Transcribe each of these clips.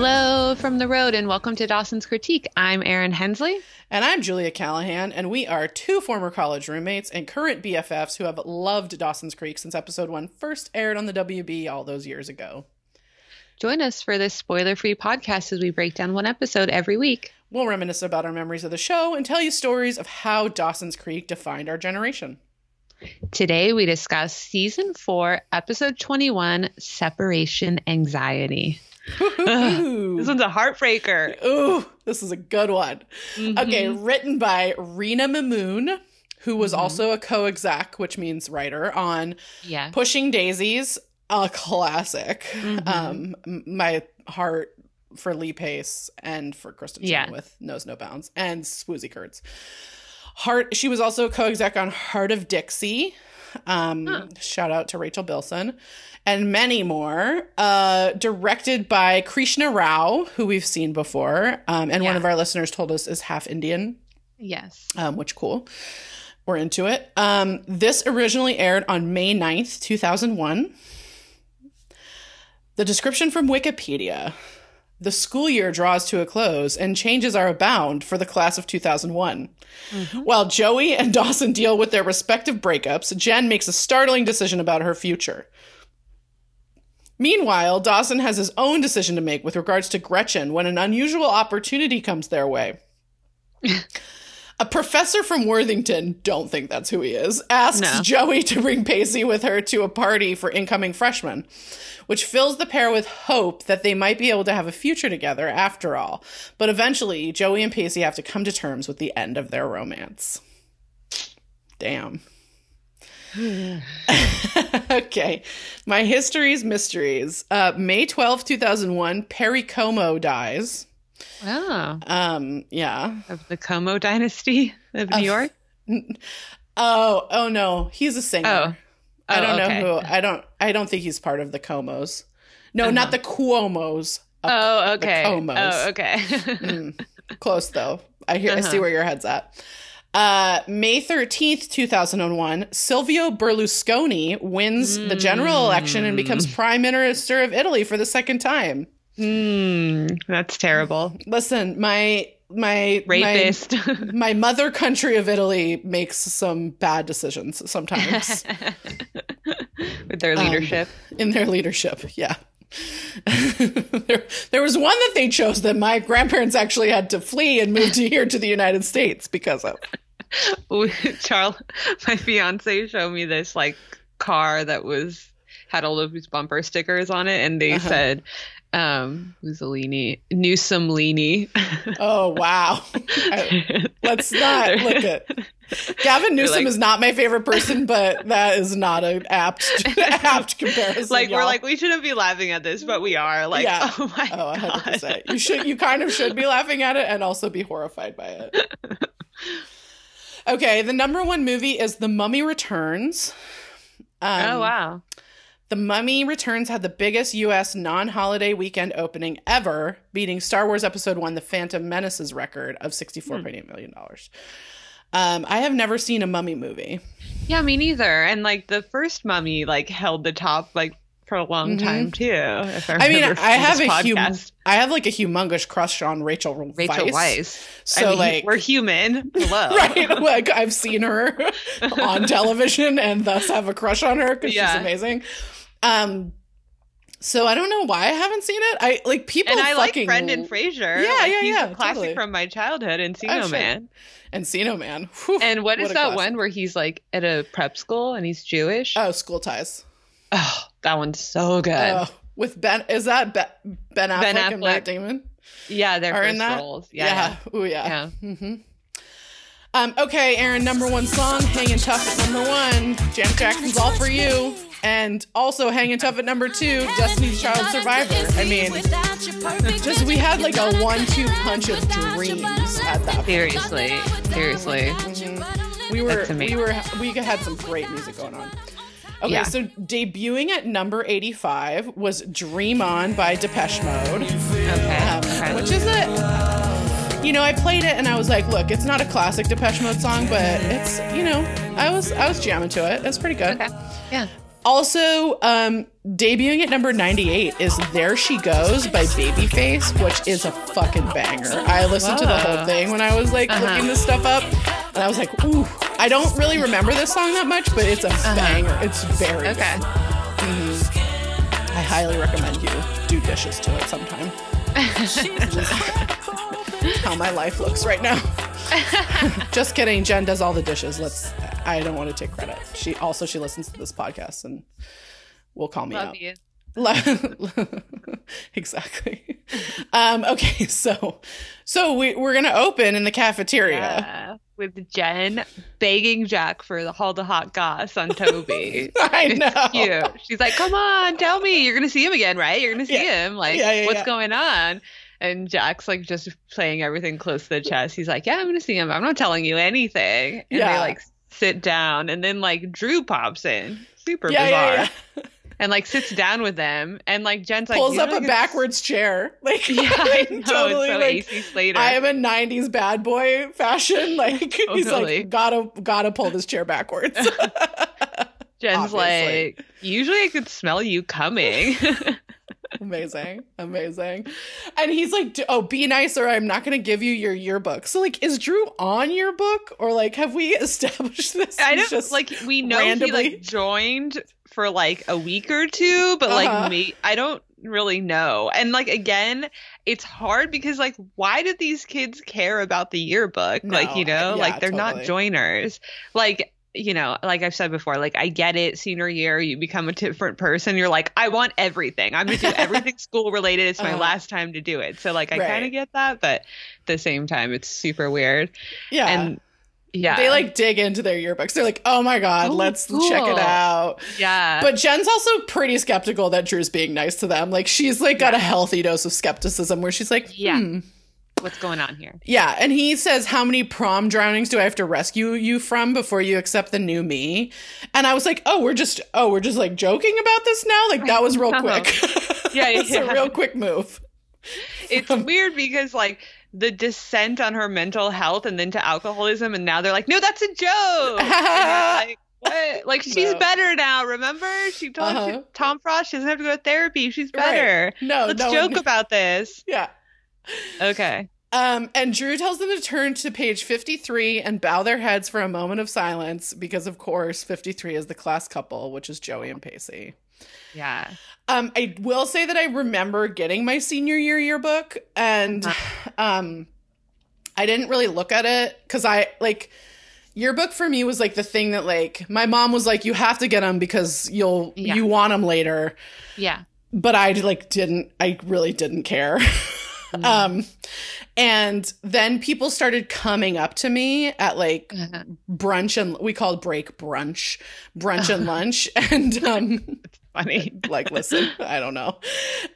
from the road, and welcome to Dawson's Critique. I'm Erin Hensley. And I'm Julia Callahan, and we are two former college roommates and current BFFs who have loved Dawson's Creek since episode one first aired on the WB all those years ago. Join us for this spoiler free podcast as we break down one episode every week. We'll reminisce about our memories of the show and tell you stories of how Dawson's Creek defined our generation. Today, we discuss season four, episode 21 Separation Anxiety. This one's a heartbreaker. Ooh, this is a good one. Mm-hmm. Okay, written by Rina Mimoun, who was mm-hmm. also a co-exec, which means writer on yeah. Pushing Daisies, a classic. Mm-hmm. Um, my heart for Lee Pace and for Kristen yeah. with Knows No Bounds and Swoosie Kurtz. Heart. She was also a co-exec on Hart of Dixie. Um, huh. Shout out to Rachel Bilson and many more. Uh, directed by Krishna Rao, who we've seen before, um, and yeah. one of our listeners told us is half Indian. Yes. Um, which cool. We're into it. Um, this originally aired on May 9th, 2001. The description from Wikipedia the school year draws to a close and changes are abound for the class of 2001. Mm-hmm. While Joey and Dawson deal with their respective breakups, Jen makes a startling decision about her future. Meanwhile, Dawson has his own decision to make with regards to Gretchen when an unusual opportunity comes their way. a professor from Worthington, don't think that's who he is, asks no. Joey to bring Pacey with her to a party for incoming freshmen which fills the pair with hope that they might be able to have a future together after all. But eventually, Joey and Pacey have to come to terms with the end of their romance. Damn. okay. My history's mysteries. Uh, May 12, 2001, Perry Como dies. Oh. Um, yeah. Of the Como dynasty of New uh, York? Oh, oh no. He's a singer. Oh. Oh, I don't okay. know who. I don't. I don't think he's part of the Comos. No, uh-huh. not the Cuomos. Oh, okay. Comos. Oh, okay. mm, close though. I hear. Uh-huh. I see uh-huh. where your head's at. Uh, May 13th, 2001, Silvio Berlusconi wins mm. the general election and becomes hmm. prime minister of Italy for the second time. Mm, that's terrible. Listen, my my rapist. my, my, mother country of italy makes some bad decisions sometimes. With their leadership. um, in their leadership yeah. There, there was one that they chose that my grandparents actually had to flee and move to here to the united states because of. Charles my fiance showed me this like car that was had all of these bumper stickers on it and they uh-huh. said um Mussolini, Newsomlini. oh wow. I, let's not look at Gavin Newsom like, is not my favorite person, but that is not an apt apt comparison. Like y'all. we're like we shouldn't be laughing at this, but we are. Like yeah. oh my oh, 100%. God. You should you kind of should be laughing at it and also be horrified by it. Okay, the number one movie is The Mummy Returns. Um, oh wow. The Mummy Returns had the biggest US non holiday weekend opening ever, beating Star Wars Episode 1, The Phantom Menace's record of $64.8 million. Um, I have never seen a mummy movie. Yeah, me neither. And like the first mummy like held the top like for a long mm-hmm. time too. I, I, mean, I have a hum- I have like a humongous crush on Rachel Rachel Weisz. Weisz. So I mean, like we're human. Hello. right. Like I've seen her on television and thus have a crush on her because yeah. she's amazing. Um, so I don't know why I haven't seen it. I like people. And I fucking... like Brendan Fraser. Yeah, like, yeah, he's yeah. A classic totally. from my childhood, Encino oh, Man. Encino Man. Whew, and what is what that classic. one where he's like at a prep school and he's Jewish? Oh, School Ties. Oh, that one's so good. Uh, with Ben, is that Ben, ben, Affleck, ben Affleck and Matt Damon? Yeah, they're are in that? roles. Yeah. yeah. yeah. Oh yeah. Yeah. Mm-hmm. Um, okay, Erin, number one song, Hanging Tough at number one. Janet Jackson's All For You. And also hanging tough at number two, Destiny's Child Survivor. I mean, just we had like a one-two punch of dreams at that. Point. Seriously, seriously. Mm-hmm. We were we were we had some great music going on. Okay, yeah. so debuting at number 85 was Dream On by Depeche Mode. Okay. Um. Which is a you know, I played it and I was like, look, it's not a classic Depeche Mode song, but it's, you know, I was I was jamming to it. It's pretty good. Okay. Yeah. Also, um, debuting at number 98 is There She Goes by Babyface, which is a fucking banger. I listened Whoa. to the whole thing when I was like uh-huh. looking this stuff up, and I was like, ooh, I don't really remember this song that much, but it's a uh-huh. banger. It's very okay. Mm-hmm. I highly recommend you do dishes to it sometime. how my life looks right now. Just kidding. Jen does all the dishes. Let's I don't want to take credit. She also she listens to this podcast and will call me Love out. You. exactly. Um, okay, so so we we're gonna open in the cafeteria yeah, with Jen begging Jack for the all the hot goss on Toby. I know. cute. She's like, "Come on, tell me you're gonna see him again, right? You're gonna see yeah. him. Like, yeah, what's going on?" And Jack's like just playing everything close to the chest. He's like, "Yeah, I'm gonna see him. I'm not telling you anything." And they like sit down and then like Drew pops in. Super yeah, bizarre. Yeah, yeah. and like sits down with them and like Jen's like pulls up a backwards chair. Like yeah, I know, totally so like AC Slater. I am a nineties bad boy fashion. Like totally. he's like gotta gotta pull this chair backwards. Jen's Obviously. like, usually I could smell you coming amazing. Amazing. And he's like oh be nice or i'm not going to give you your yearbook. So like is drew on your book or like have we established this i don't just like we know randomly... he like joined for like a week or two but like uh-huh. me i don't really know. And like again it's hard because like why did these kids care about the yearbook? No, like you know yeah, like they're totally. not joiners. Like you know, like I've said before, like I get it. Senior year, you become a different person. You're like, I want everything. I'm gonna do everything school related. It's my uh, last time to do it. So like, I right. kind of get that, but at the same time, it's super weird. Yeah. And yeah, they like dig into their yearbooks. They're like, oh my god, oh, let's cool. check it out. Yeah. But Jen's also pretty skeptical that Drew's being nice to them. Like she's like got yeah. a healthy dose of skepticism where she's like, yeah. Hmm, what's going on here. Yeah, and he says, "How many prom drownings do I have to rescue you from before you accept the new me?" And I was like, "Oh, we're just oh, we're just like joking about this now? Like that was real quick." yeah, yeah, it's a real quick move. It's weird because like the descent on her mental health and then to alcoholism and now they're like, "No, that's a joke." like, what? Like she's no. better now. Remember, she told uh-huh. she, Tom Frost she doesn't have to go to therapy. She's better. Right. No, let's no, joke no. about this. Yeah, Okay. Um, and Drew tells them to turn to page 53 and bow their heads for a moment of silence because, of course, 53 is the class couple, which is Joey and Pacey. Yeah. Um, I will say that I remember getting my senior year yearbook and uh-huh. um, I didn't really look at it because I like yearbook for me was like the thing that like my mom was like you have to get them because you'll yeah. you want them later. Yeah. But I like didn't I really didn't care. Mm-hmm. Um, and then people started coming up to me at like mm-hmm. brunch and we called break brunch, brunch and lunch. And um, funny. like, listen, I don't know.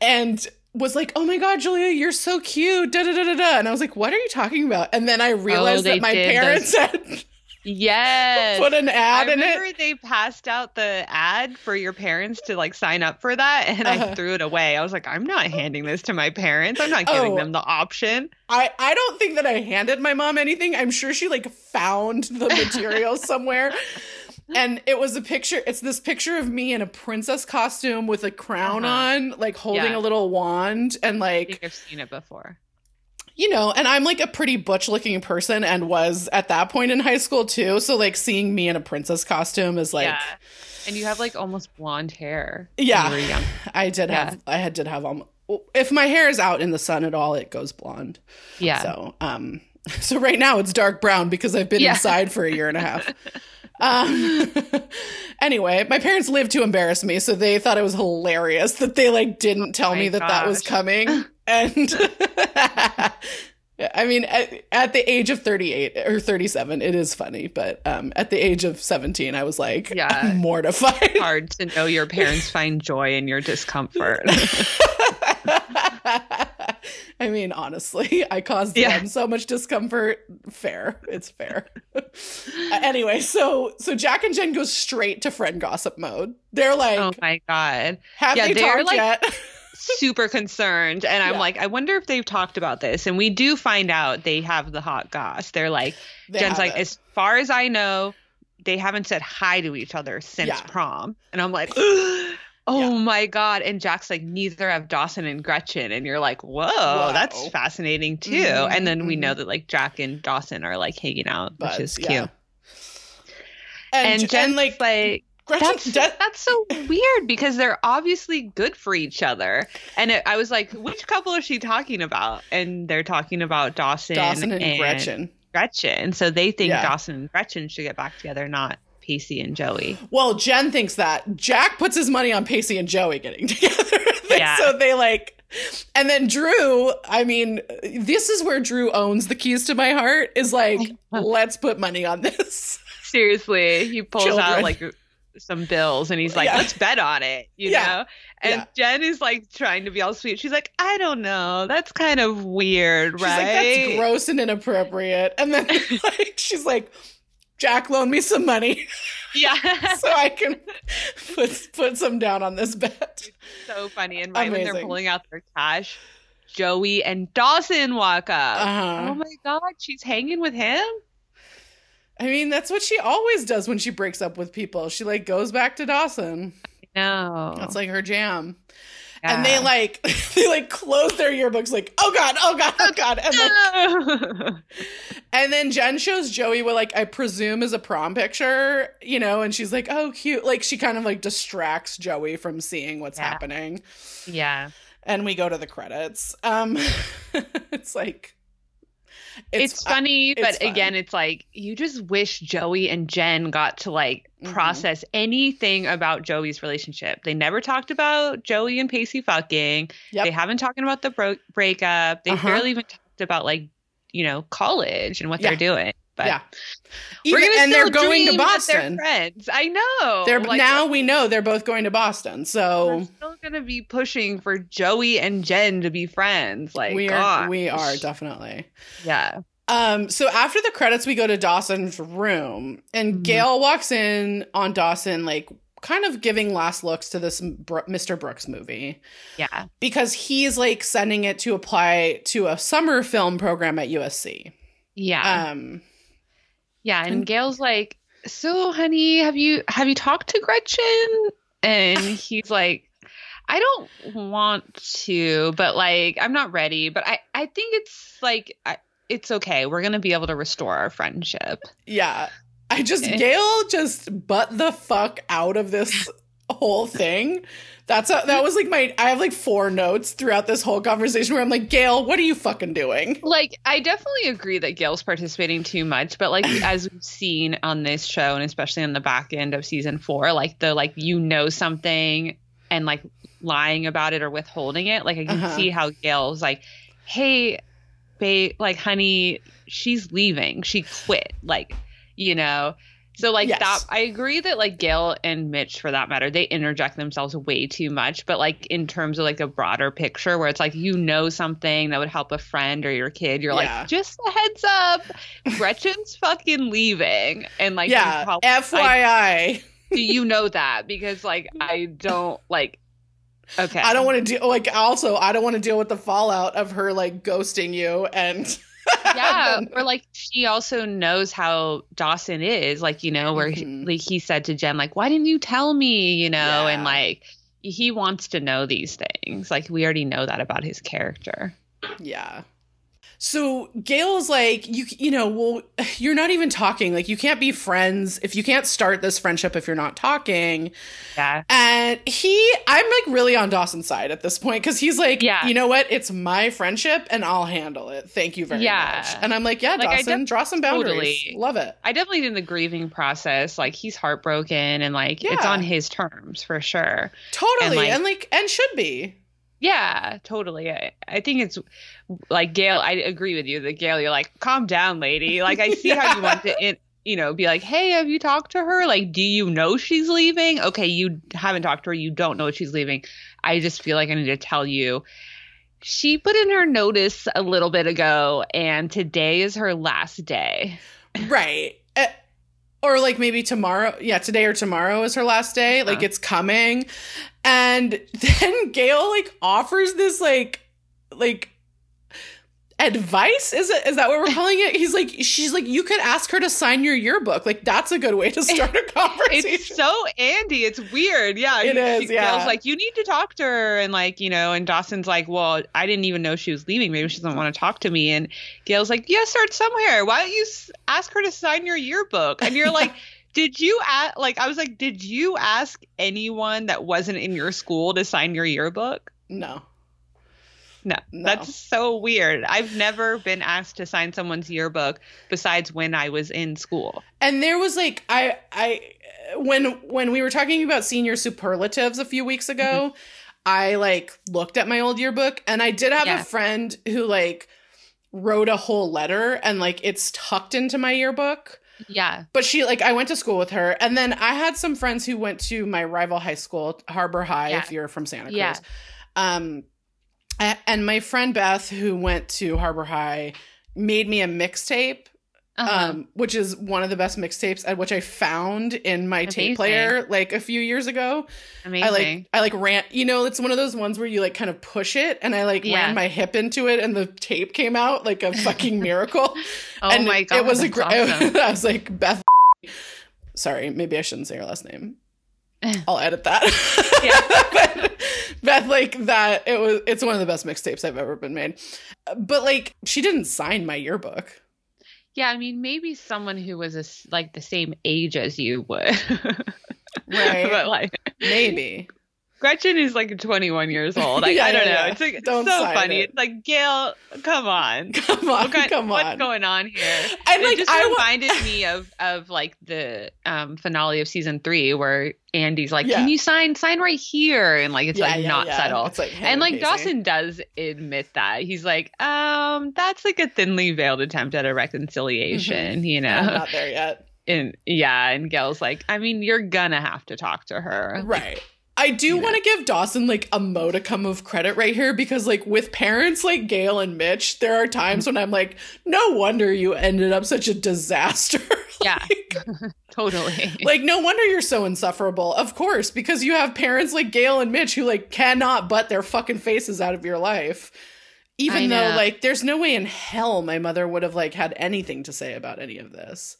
And was like, "Oh my god, Julia, you're so cute." Da da da da da. And I was like, "What are you talking about?" And then I realized oh, that my parents had Yes. Put an ad I in it. they passed out the ad for your parents to like sign up for that and uh-huh. I threw it away. I was like, I'm not handing this to my parents. I'm not giving oh, them the option. I I don't think that I handed my mom anything. I'm sure she like found the material somewhere. And it was a picture, it's this picture of me in a princess costume with a crown uh-huh. on, like holding yeah. a little wand and like I've seen it before you know, and I'm like a pretty butch looking person and was at that point in high school too. So like seeing me in a princess costume is like yeah. And you have like almost blonde hair. Yeah. I did yeah. have I had did have um if my hair is out in the sun at all, it goes blonde. Yeah. So um so right now it's dark brown because I've been yeah. inside for a year and a half. Um, anyway, my parents lived to embarrass me, so they thought it was hilarious that they like didn't tell oh me that gosh. that was coming. And I mean, at, at, the age of 38 or 37, it is funny, but um, at the age of 17, I was like, yeah, mortified. Hard to know your parents find joy in your discomfort. I mean, honestly, I caused yeah. them so much discomfort. Fair, it's fair. anyway, so so Jack and Jen go straight to friend gossip mode. They're like, "Oh my god, have yeah, they talked like- yet?" super concerned and i'm yeah. like i wonder if they've talked about this and we do find out they have the hot goss they're like they jen's like as far as i know they haven't said hi to each other since yeah. prom. And I'm like, oh yeah. my God. And Jack's like, neither have Dawson and Gretchen. And you're like, whoa, wow. that's fascinating too. Mm-hmm, and then mm-hmm. we know mm-hmm. that like Jack and Dawson are like hanging out, which is cute. Yeah. And, and Jen's like, like that's, that's so weird because they're obviously good for each other. And it, I was like, which couple is she talking about? And they're talking about Dawson, Dawson and, and Gretchen. Gretchen. So they think yeah. Dawson and Gretchen should get back together, not Pacey and Joey. Well, Jen thinks that. Jack puts his money on Pacey and Joey getting together. yeah. so they like and then Drew, I mean, this is where Drew owns the keys to my heart is like, let's put money on this. Seriously. He pulls Children. out like some bills and he's like, yeah. let's bet on it, you yeah. know? And yeah. Jen is like trying to be all sweet. She's like, I don't know. That's kind of weird, she's right? Like, That's gross and inappropriate. And then like she's like, Jack loan me some money. Yeah. so I can put put some down on this bet. so funny. And right Amazing. when they're pulling out their cash, Joey and Dawson walk up. Uh-huh. Oh my god, she's hanging with him? I mean, that's what she always does when she breaks up with people. She like goes back to Dawson. No. That's like her jam. And they like they like close their yearbooks like, oh god, oh god, oh god. And, like, and then Jen shows Joey what like I presume is a prom picture, you know, and she's like, oh cute. Like she kind of like distracts Joey from seeing what's yeah. happening. Yeah. And we go to the credits. Um it's like it's, it's funny, uh, but again, it's like you just wish Joey and Jen got to like mm-hmm. process anything about Joey's relationship. They never talked about Joey and Pacey fucking. Yep. They haven't talked about the bro- breakup. They uh-huh. barely even talked about like you know college and what yeah. they're doing. But yeah, Even, and they're going to Boston. friends, I know. They're like, now we know they're both going to Boston. So we're still going to be pushing for Joey and Jen to be friends. Like we are, we are definitely. Yeah. Um. So after the credits, we go to Dawson's room, and mm-hmm. Gail walks in on Dawson, like kind of giving last looks to this Mr. Brooks movie. Yeah. Because he's like sending it to apply to a summer film program at USC. Yeah. Um yeah, and, and Gail's like, "So, honey, have you have you talked to Gretchen?" And he's like, "I don't want to, but like I'm not ready, but I I think it's like I, it's okay. We're going to be able to restore our friendship." Yeah. I just eh. Gail just butt the fuck out of this whole thing that's a, that was like my I have like four notes throughout this whole conversation where I'm like, Gail, what are you fucking doing? Like, I definitely agree that Gail's participating too much, but like as we've seen on this show and especially on the back end of season four, like the like you know something and like lying about it or withholding it, like I can uh-huh. see how Gail's like, hey, babe, like honey, she's leaving. She quit. Like, you know. So like yes. that I agree that like Gail and Mitch for that matter, they interject themselves way too much, but like in terms of like a broader picture where it's like you know something that would help a friend or your kid, you're yeah. like, just a heads up, Gretchen's fucking leaving. And like Yeah. Probably, FYI. I, do you know that? Because like I don't like Okay. I don't want to deal like also I don't want to deal with the fallout of her like ghosting you and yeah or like she also knows how dawson is like you know where mm-hmm. he, like he said to jen like why didn't you tell me you know yeah. and like he wants to know these things like we already know that about his character yeah so Gail's like, you you know, well, you're not even talking. Like, you can't be friends if you can't start this friendship if you're not talking. Yeah. And he, I'm like really on Dawson's side at this point because he's like, yeah. you know what? It's my friendship and I'll handle it. Thank you very yeah. much. And I'm like, yeah, like, Dawson, def- draw some boundaries. Totally. Love it. I definitely did the grieving process. Like, he's heartbroken and like yeah. it's on his terms for sure. Totally. And like, and, like, and should be. Yeah, totally. I, I think it's like Gail. I agree with you that Gail, you're like, calm down, lady. Like I see yeah. how you want to, it, you know, be like, hey, have you talked to her? Like, do you know she's leaving? Okay, you haven't talked to her. You don't know she's leaving. I just feel like I need to tell you. She put in her notice a little bit ago, and today is her last day. Right. Uh, or like maybe tomorrow. Yeah, today or tomorrow is her last day. Like uh-huh. it's coming. And then Gail like offers this like like advice? Is it is that what we're calling it? He's like she's like you could ask her to sign your yearbook. Like that's a good way to start a conversation it's so andy. It's weird. Yeah it is she, yeah. Gail's like you need to talk to her. And like you know and dawson's like well i didn't even know she was leaving. Maybe she doesn't want to talk to me. And gail's like yeah start somewhere. Why don't you ask her to sign your yearbook? And you're like did you ask like i was like did you ask anyone that wasn't in your school to sign your yearbook no no, no, that's so weird. I've never been asked to sign someone's yearbook besides when I was in school. And there was like I I when when we were talking about senior superlatives a few weeks ago, mm-hmm. I like looked at my old yearbook and I did have yeah. a friend who like wrote a whole letter and like it's tucked into my yearbook. Yeah. But she like I went to school with her and then I had some friends who went to my rival high school, Harbor High yeah. if you're from Santa Cruz. Yeah. Um and my friend Beth, who went to Harbor High, made me a mixtape. Uh-huh. Um, which is one of the best mixtapes, at which I found in my Amazing. tape player like a few years ago. Amazing. I like I like ran. You know, it's one of those ones where you like kind of push it, and I like yeah. ran my hip into it, and the tape came out like a fucking miracle. oh and my god, it was a great. Awesome. I was like Beth. Sorry, maybe I shouldn't say her last name. I'll edit that. Yeah. but, Beth, like that, it was. It's one of the best mixtapes I've ever been made. But like, she didn't sign my yearbook. Yeah, I mean, maybe someone who was a, like the same age as you would. right. But like, maybe. Gretchen is like 21 years old. Like, yeah, I don't yeah, know. Yeah. It's like don't so funny. It. It's like Gail, come on, come on, what, come on. What's going on here? And it like, just I reminded w- me of of like the um, finale of season three where Andy's like, "Can you sign sign right here?" And like it's like not subtle. It's like and like Dawson does admit that he's like, um, that's like a thinly veiled attempt at a reconciliation. Mm-hmm. You know, I'm not there yet. And yeah, and Gail's like, I mean, you're gonna have to talk to her, right? I do yeah. want to give Dawson like a modicum of credit right here because like with parents like Gail and Mitch, there are times when I'm like, no wonder you ended up such a disaster. yeah. totally. Like no wonder you're so insufferable. Of course, because you have parents like Gail and Mitch who like cannot butt their fucking faces out of your life. Even though like there's no way in hell my mother would have like had anything to say about any of this.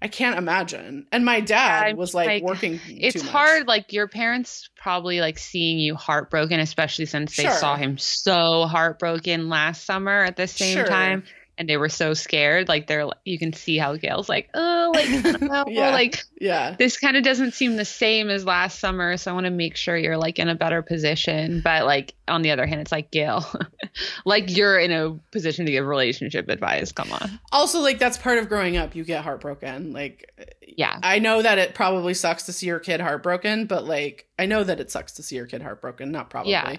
I can't imagine. And my dad yeah, was like, like working. It's hard. Like your parents probably like seeing you heartbroken, especially since they sure. saw him so heartbroken last summer at the same sure. time and they were so scared. Like they're, you can see how Gail's like, oh, like, yeah. like, yeah, this kind of doesn't seem the same as last summer. So I want to make sure you're like in a better position. But like on the other hand, it's like Gail, like you're in a position to give relationship advice. Come on. Also, like that's part of growing up. You get heartbroken. Like, yeah, I know that it probably sucks to see your kid heartbroken, but like I know that it sucks to see your kid heartbroken. Not probably. Yeah.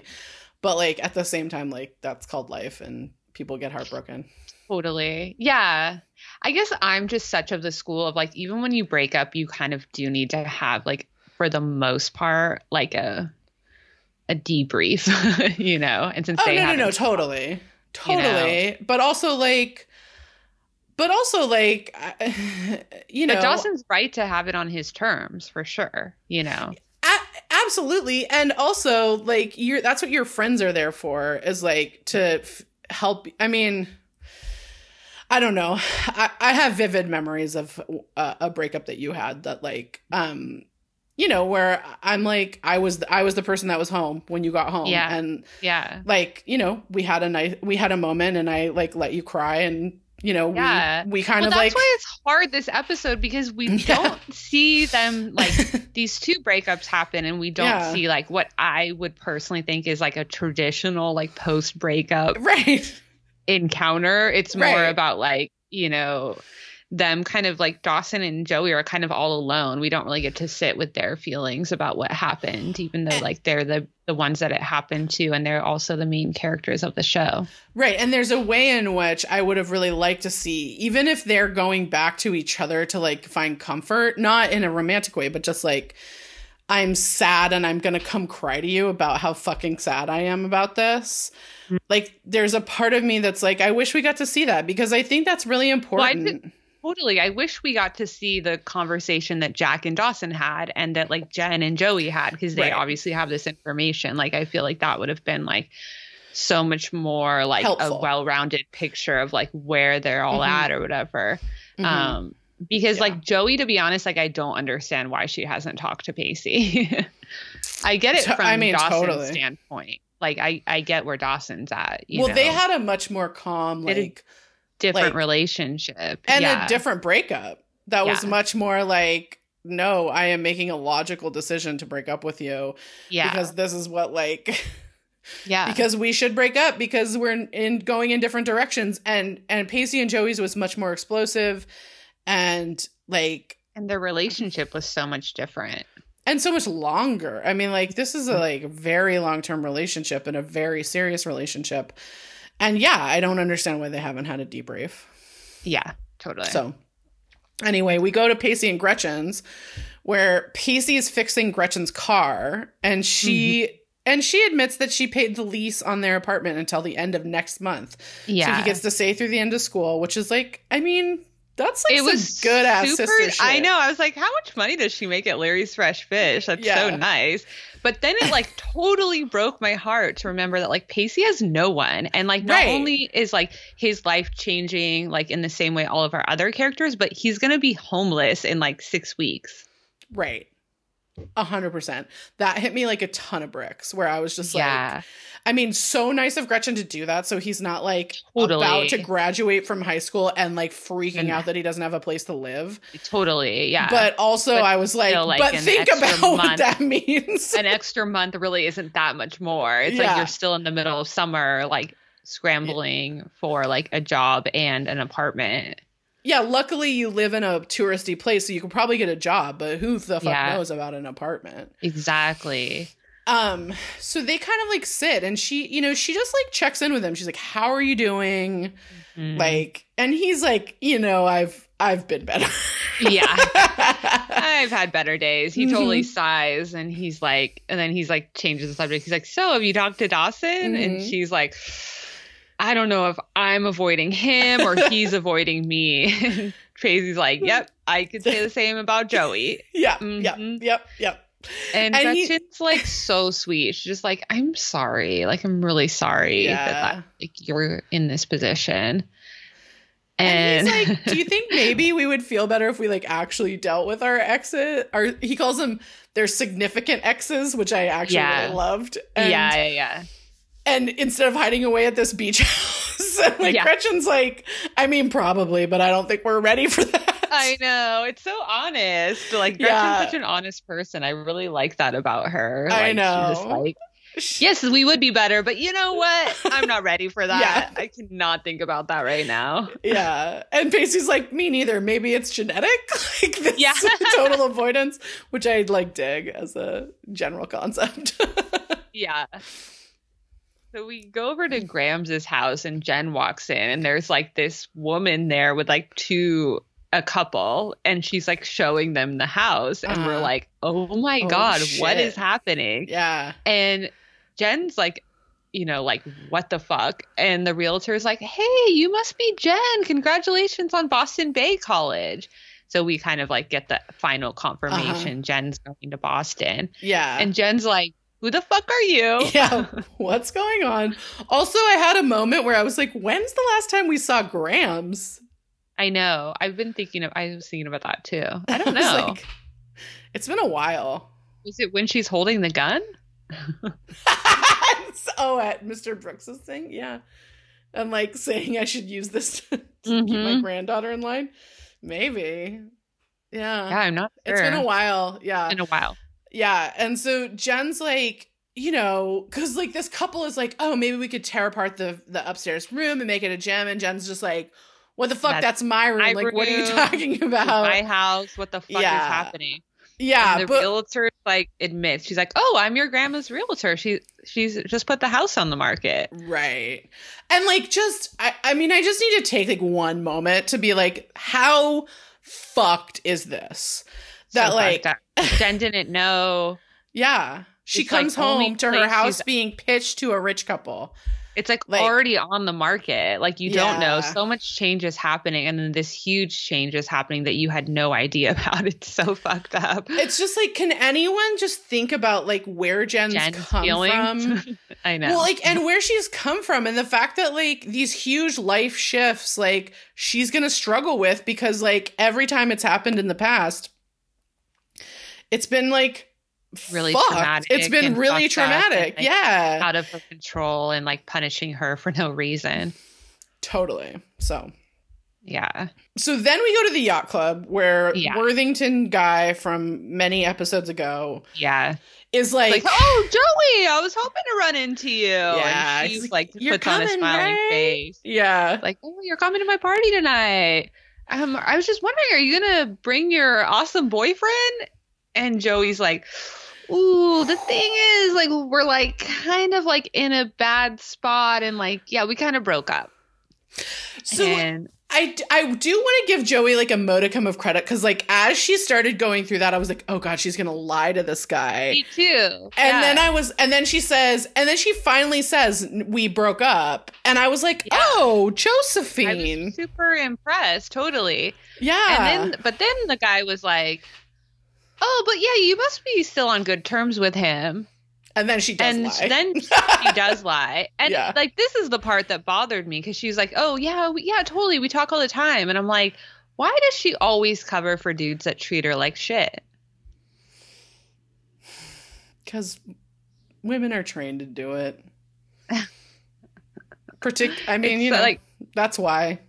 But like at the same time, like that's called life, and people get heartbroken. Totally. Yeah. I guess I'm just such of the school of like even when you break up, you kind of do need to have like for the most part like a a debrief, you know. And since oh, they no, no, no, totally, totally. You know? But also like, but also like, you know, but Dawson's right to have it on his terms for sure. You know. A- absolutely, and also like you're that's what your friends are there for is like to f- help. I mean I don't know. I, I have vivid memories of uh, a breakup that you had that like um you know where I'm like I was I was the person that was home when you got home yeah and yeah like you know we had a nice we had a moment and I like let you cry and you know yeah. we we kind well, of that's like why it's hard this episode because we yeah. don't see them like these two breakups happen and we don't yeah. see like what I would personally think is like a traditional like post breakup right encounter. It's more right. about like, you know, them kind of like Dawson and Joey are kind of all alone. We don't really get to sit with their feelings about what happened, even though eh. like they're the the ones that it happened to and they're also the main characters of the show. Right. And there's a way in which I would have really liked to see, even if they're going back to each other to like find comfort, not in a romantic way, but just like I'm sad and I'm going to come cry to you about how fucking sad I am about this. Mm-hmm. Like, there's a part of me that's like, I wish we got to see that because I think that's really important. Well, totally. I wish we got to see the conversation that Jack and Dawson had and that like Jen and Joey had because they right. obviously have this information. Like, I feel like that would have been like so much more like Helpful. a well-rounded picture of like where they're all Mhm. at or whatever. Mhm. Um, because Yeah. like Joey, to be honest, like I don't understand why she hasn't talked to Pacey. I get it from I mean, Dawson's totally. standpoint. Like I, I get where Dawson's at. You well, know? they had a much more calm, like, different like- relationship and yeah. a different breakup. That was much more like, no, I am making a logical decision to break up with you yeah, because this is what like yeah, because we should break up because we're in, in going in different directions and and Pacey and Joey's was much more explosive and like and their relationship was so much different. and so much longer. I mean, like this is a mm. like very long term relationship and a very serious relationship. And yeah, I don't understand why they haven't had a debrief. Yeah, totally. So anyway, we go to Pacey and Gretchen's where Pacey is fixing Gretchen's car and she mm-hmm. and she admits that she paid the lease on their apartment until the end of next month. yeah, So he gets to stay through the end of school, which is like, I mean, that's like it some was good ass sister shit. I know. I was like, how much money does she make at Larry's Fresh Fish? That's Yeah. so nice. But then it like totally broke my heart to remember that like Pacey has no one. And like not Right. only is like his life changing like in the same way all of our other characters, but he's gonna be homeless in like six weeks. Right. A hundred percent. That hit me like a ton of bricks where I was just like. I mean, so nice of Gretchen to do that. So he's not like Totally. about to graduate from high school and like freaking And- out that he doesn't have a place to live. Totally. Yeah. But also, But I was like, still, like, but think about what that means. an extra month really isn't that much more. It's Yeah. like you're still in the middle of summer, like scrambling for like a job and an apartment. Yeah, luckily you live in a touristy place, so you can probably get a job. But who the fuck Yeah. knows about an apartment? Exactly. Um, so they kind of like sit, and she, you know, she just like checks in with him. She's like, "How are you doing?" Mhm. Like, and he's like, "You know, I've I've been better." Yeah. I've had better days. He totally Mhm. sighs and he's like, and then he's like, changes the subject. He's like, So have you talked to Dawson? And Mhm. she's like, I don't know if I'm avoiding him or he's avoiding me. And Pacey's like, Yep, I could say the same about Joey. yeah, Mhm. yep, yep, yep. And, And he- like so sweet. She's just like, I'm sorry. Like, I'm really sorry that, that like you're in this position. And And, he's like, "Do you think maybe we would feel better if we like actually dealt with our exes?" Or he calls them their significant exes, which I actually Yeah. really loved. And, yeah, yeah, yeah. And instead of hiding away at this beach house, like Yeah. Gretchen's like, "I mean, probably, but I don't think we're ready for that." I know. It's so honest. Like Gretchen's Yeah. such an honest person. I really like that about her. I Like, she's just know. like, yes, we would be better, but you know what? I'm not ready for that. Yeah. I cannot think about that right now. yeah. And Pacey's like, me neither. Maybe it's genetic. like this Yeah. total avoidance, which I like dig as a general concept. Yeah. So we go over to Graham's house and Jen walks in and there's like this woman there with like two a couple and she's like showing them the house and we're Uh-huh. like, "Oh my Oh, god, what shit. is happening?" yeah. And Jen's like, you know, like, what the fuck? And the realtor is like, hey, you must be Jen. Congratulations on Boston Bay College. So we kind of like get the final confirmation Jen's going to Boston. Yeah. And Jen's like, who the fuck are you? yeah. What's going on? Also, I had a moment where I was like, when's the last time we saw Grams? I know. I've been thinking of, I was thinking about that too. I don't know. like, it's been a while. is it when she's holding the gun? oh, at Mr. Brooks's thing? Yeah. And like saying I should use this to, to keep my Mhm. granddaughter in line? Maybe. Yeah. Yeah, I'm not sure. It's been a while. Yeah. In a while. Yeah. And so Jen's like, you know, because like this couple is like, oh, maybe we could tear apart the the upstairs room and make it a gym. And Jen's just like, what the fuck? That's, That's my room. my like, what are you talking about? My house. What the fuck Yeah. is happening? yeah, and the but realtor like admits she's like, "Oh, I'm your grandma's realtor. She she's just put the house on the market." right. And like, just I, I mean, I just need to take like one moment to be like, how fucked is this? That So like. Jen didn't know. yeah, she It's, comes only home to her house being pitched to a rich couple. it's like, like, already on the market. Like you yeah. don't know. So much change is happening, and then this huge change is happening that you had no idea about. It's so fucked up. It's just like, can anyone just think about like where Jen's, Jen's come feelings? from? I know. Well, like, and where she's come from, and the fact that like these huge life shifts, like she's gonna struggle with because like every time it's happened in the past, it's been like really fucked. traumatic. It's been really traumatic. And, like, yeah. Out of her control and like punishing her for no reason. Totally. So yeah. So then we go to the yacht club where yeah. Worthington guy from many episodes ago. Yeah. Is like, like, oh Joey, I was hoping to run into you. Yeah, and she's like, puts coming, on a smiling right? face. Yeah, like, oh, you're coming to my party tonight. Um, I was just wondering, are you gonna bring your awesome boyfriend? And Joey's like, ooh, the thing is, like, we're like kind of like in a bad spot, and like, yeah, we kind of broke up. So and I, I do want to give Joey like a modicum of credit because like as she started going through that, I was like, oh god, she's gonna lie to this guy. Me too. And yeah. then I was, and then she says, and then she finally says we broke up, and I was like, yeah. oh, Josephine, super impressed, totally. Yeah. And then, but then the guy was like, oh, but yeah, you must be still on good terms with him. And then she does and lie. then she does lie. And yeah. like this is the part that bothered me because she's like, "Oh yeah, we, yeah, totally. We talk all the time." And I'm like, "Why does she always cover for dudes that treat her like shit?" Cuz women are trained to do it. Partic- I mean, it's you know, like that's why.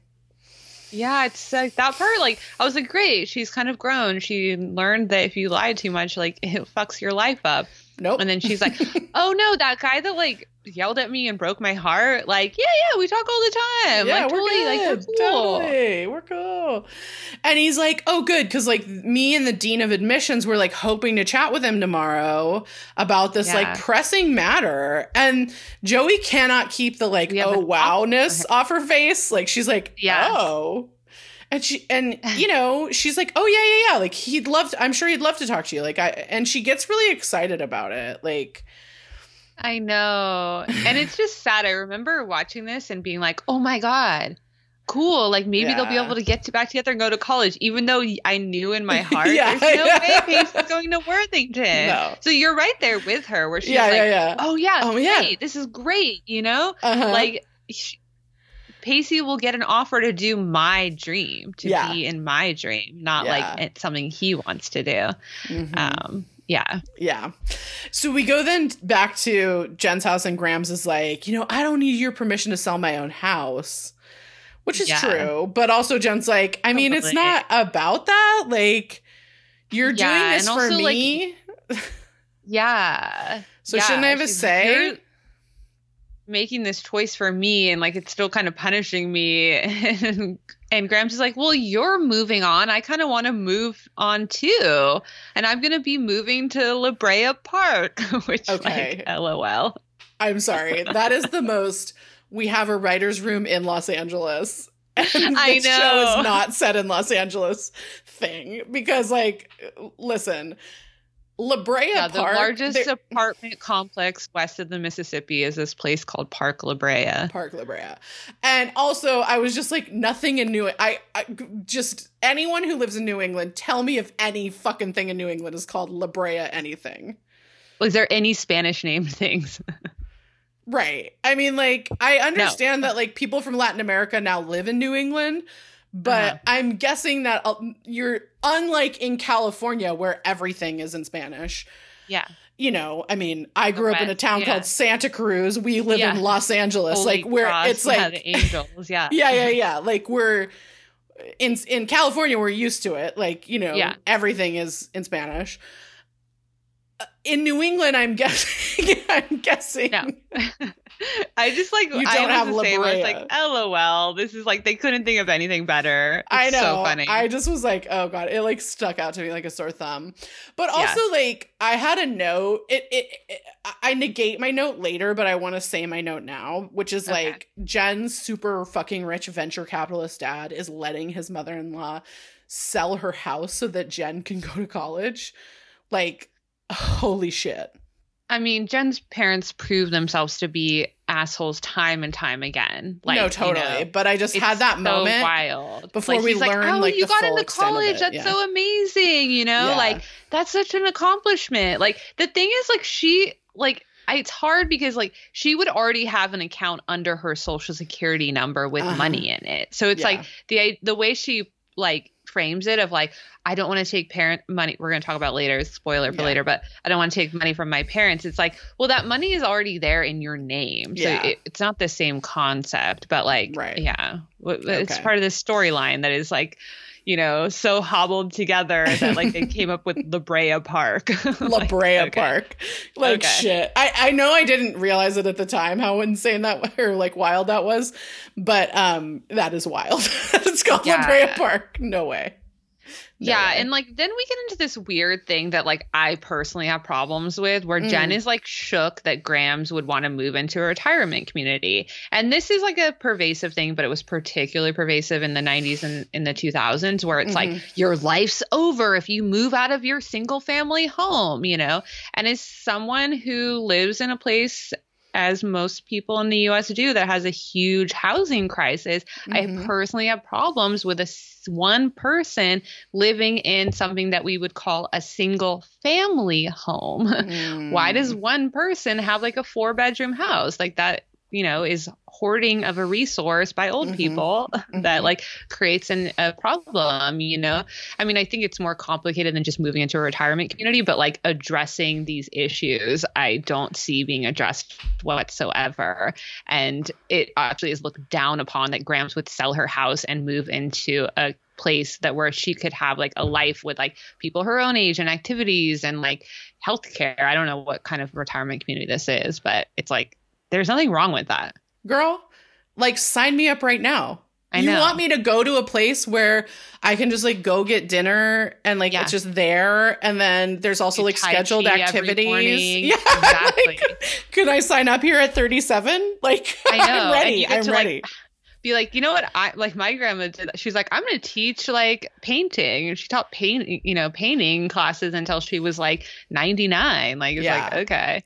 Yeah, it's like that part. Like, I was like, great. She's kind of grown. She learned that if you lie too much, like, it fucks your life up. Nope. And then she's like, oh no, that guy that like yelled at me and broke my heart. Like, yeah, yeah, we talk all the time. Yeah, like, we're totally, good. like, we're cool. Totally. We're cool. And he's like, oh, good. Cause like me and the dean of admissions were like hoping to chat with him tomorrow about this yeah. like pressing matter. And Joey cannot keep the like, oh, wowness off her face. Like, she's like, yeah. oh. And she and you know, she's like, "Oh yeah, yeah, yeah. Like he'd love to, I'm sure he'd love to talk to you." Like I and she gets really excited about it. Like I know. And it's just sad. I remember watching this and being like, "Oh my god. Cool. Like maybe yeah. they'll be able to get to back together and go to college." Even though I knew in my heart yeah, there's no yeah. way Pacey's going to Worthington. No. So you're right there with her where she's like, yeah. "Oh yeah, oh yeah. This is great, you know?" Uh-huh. Like she, Pacey will get an offer to do my dream, to be in my dream, not like it's something he wants to do. Mm-hmm. Um, yeah. Yeah. So we go then back to Jen's house, and Grams is like, you know, I don't need your permission to sell my own house, which is yeah. true. But also, Jen's like, I mean, it's not about that. Like, you're doing this for also, me. Like, yeah. so shouldn't I have a say? Making this choice for me and like it's still kind of punishing me and, and Grams is like, "Well, you're moving on. I kind of want to move on too. And I'm going to be moving to La Brea Park." Which okay. like LOL. I'm sorry. That is the most we have a writer's room in Los Angeles. And I know. show is not set in Los Angeles thing because like listen, La Brea yeah, Park. The largest apartment complex west of the Mississippi is this place called Park La Brea. Park La Brea. And also, I was just like, nothing in New I, I just anyone who lives in New England, tell me if any fucking thing in New England is called La Brea anything. Was there any Spanish name things? right. I mean, like, I understand no. that like people from Latin America now live in New England, but uh-huh. I'm guessing that uh, you're unlike in California where everything is in Spanish. Yeah. You know, I mean, I grew up in a town yeah. called Santa Cruz. We live yeah. in Los Angeles, Holy like where cross, it's like yeah, the angels, yeah, yeah, yeah, yeah. Like we're in in California, we're used to it. Like you know, yeah. everything is in Spanish in New England, I'm guessing. I'm guessing. No. I just like you don't I have Brea. I was like, LOL. This is like they couldn't think of anything better. It's I know. So funny. I just was like, oh god, it like stuck out to me like a sore thumb. But also yeah. like I had a note. It, it, it I negate my note later, but I want to say my note now, which is okay. like Jen's super fucking rich venture capitalist dad is letting his mother in law sell her house so that Jen can go to college. Like holy shit. I mean, Jen's parents prove themselves to be assholes time and time again. Like, no, totally. You know, but I just had that so moment wild before like, we learned. Like, oh, like, you got into college. That's yeah. so amazing. You know, yeah. like that's such an accomplishment. Like the thing is, like she, like it's hard because like she would already have an account under her social security number with uh-huh. money in it. So it's yeah. like the the way she like frames it of like I don't want to take parent money. We're going to talk about later, spoiler for yeah. later, but I don't want to take money from my parents. It's like, well, that money is already there in your name. So yeah. it, it's not the same concept, but like, right. yeah, it's okay. part of the storyline that is like, you know, so hobbled together that like they came up with La Brea Park. La Brea okay. Park. Like okay. shit. I, I know I didn't realize it at the time how insane that or like wild that was, but um that is wild. it's called yeah. La Brea Park. No way yeah, and like then we get into this weird thing that like I personally have problems with where mm. Jen is like shook that Grams would want to move into a retirement community. And this is like a pervasive thing, but it was particularly pervasive in the 90s and in the 2000s where it's mm-hmm. like your life's over if you move out of your single family home, you know. And as someone who lives in a place as most people in the US do, that has a huge housing crisis. Mm-hmm. I personally have problems with a one person living in something that we would call a single family home. Mm. Why does one person have like a four bedroom house? Like that you know is hoarding of a resource by old mm-hmm. people mm-hmm. that like creates an, a problem you know i mean i think it's more complicated than just moving into a retirement community but like addressing these issues i don't see being addressed whatsoever and it actually is looked down upon that grams would sell her house and move into a place that where she could have like a life with like people her own age and activities and like healthcare. I don't know what kind of retirement community this is, but it's like there's nothing wrong with that. Girl, like sign me up right now. I you know. want me to go to a place where I can just like go get dinner and like yeah. it's just there, and then there's also like scheduled activities. Yeah, exactly. like, can I sign up here at 37? Like, I know. I'm ready. I'm to, ready. Like, be like, you know what? I like my grandma did. That. She's like, I'm going to teach like painting, and she taught paint, you know, painting classes until she was like 99. Like, it's yeah. like okay.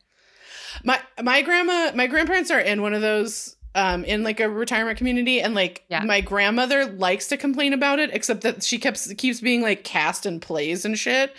My my grandma, my grandparents are in one of those um in like a retirement community and like yeah. my grandmother likes to complain about it except that she keeps keeps being like cast in plays and shit.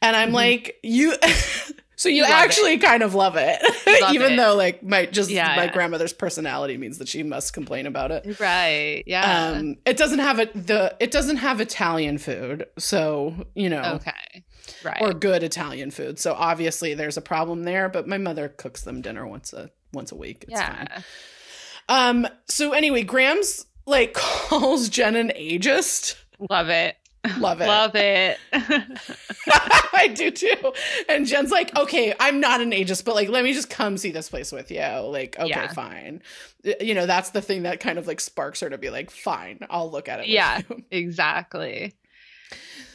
And I'm mm-hmm. like, you So you, you actually it. kind of love it, love even it. though like my just yeah, my yeah. grandmother's personality means that she must complain about it. Right. Yeah. Um, it doesn't have it the it doesn't have Italian food, so you know. Okay. Right. Or good Italian food. So obviously there's a problem there, but my mother cooks them dinner once a once a week. It's yeah. fine. Um. So anyway, Graham's like calls Jen an ageist. Love it. Love it. Love it. I do too. And Jen's like, okay, I'm not an ageist, but like, let me just come see this place with you. Like, okay, yeah. fine. You know, that's the thing that kind of like sparks her to be like, fine, I'll look at it. Yeah, exactly.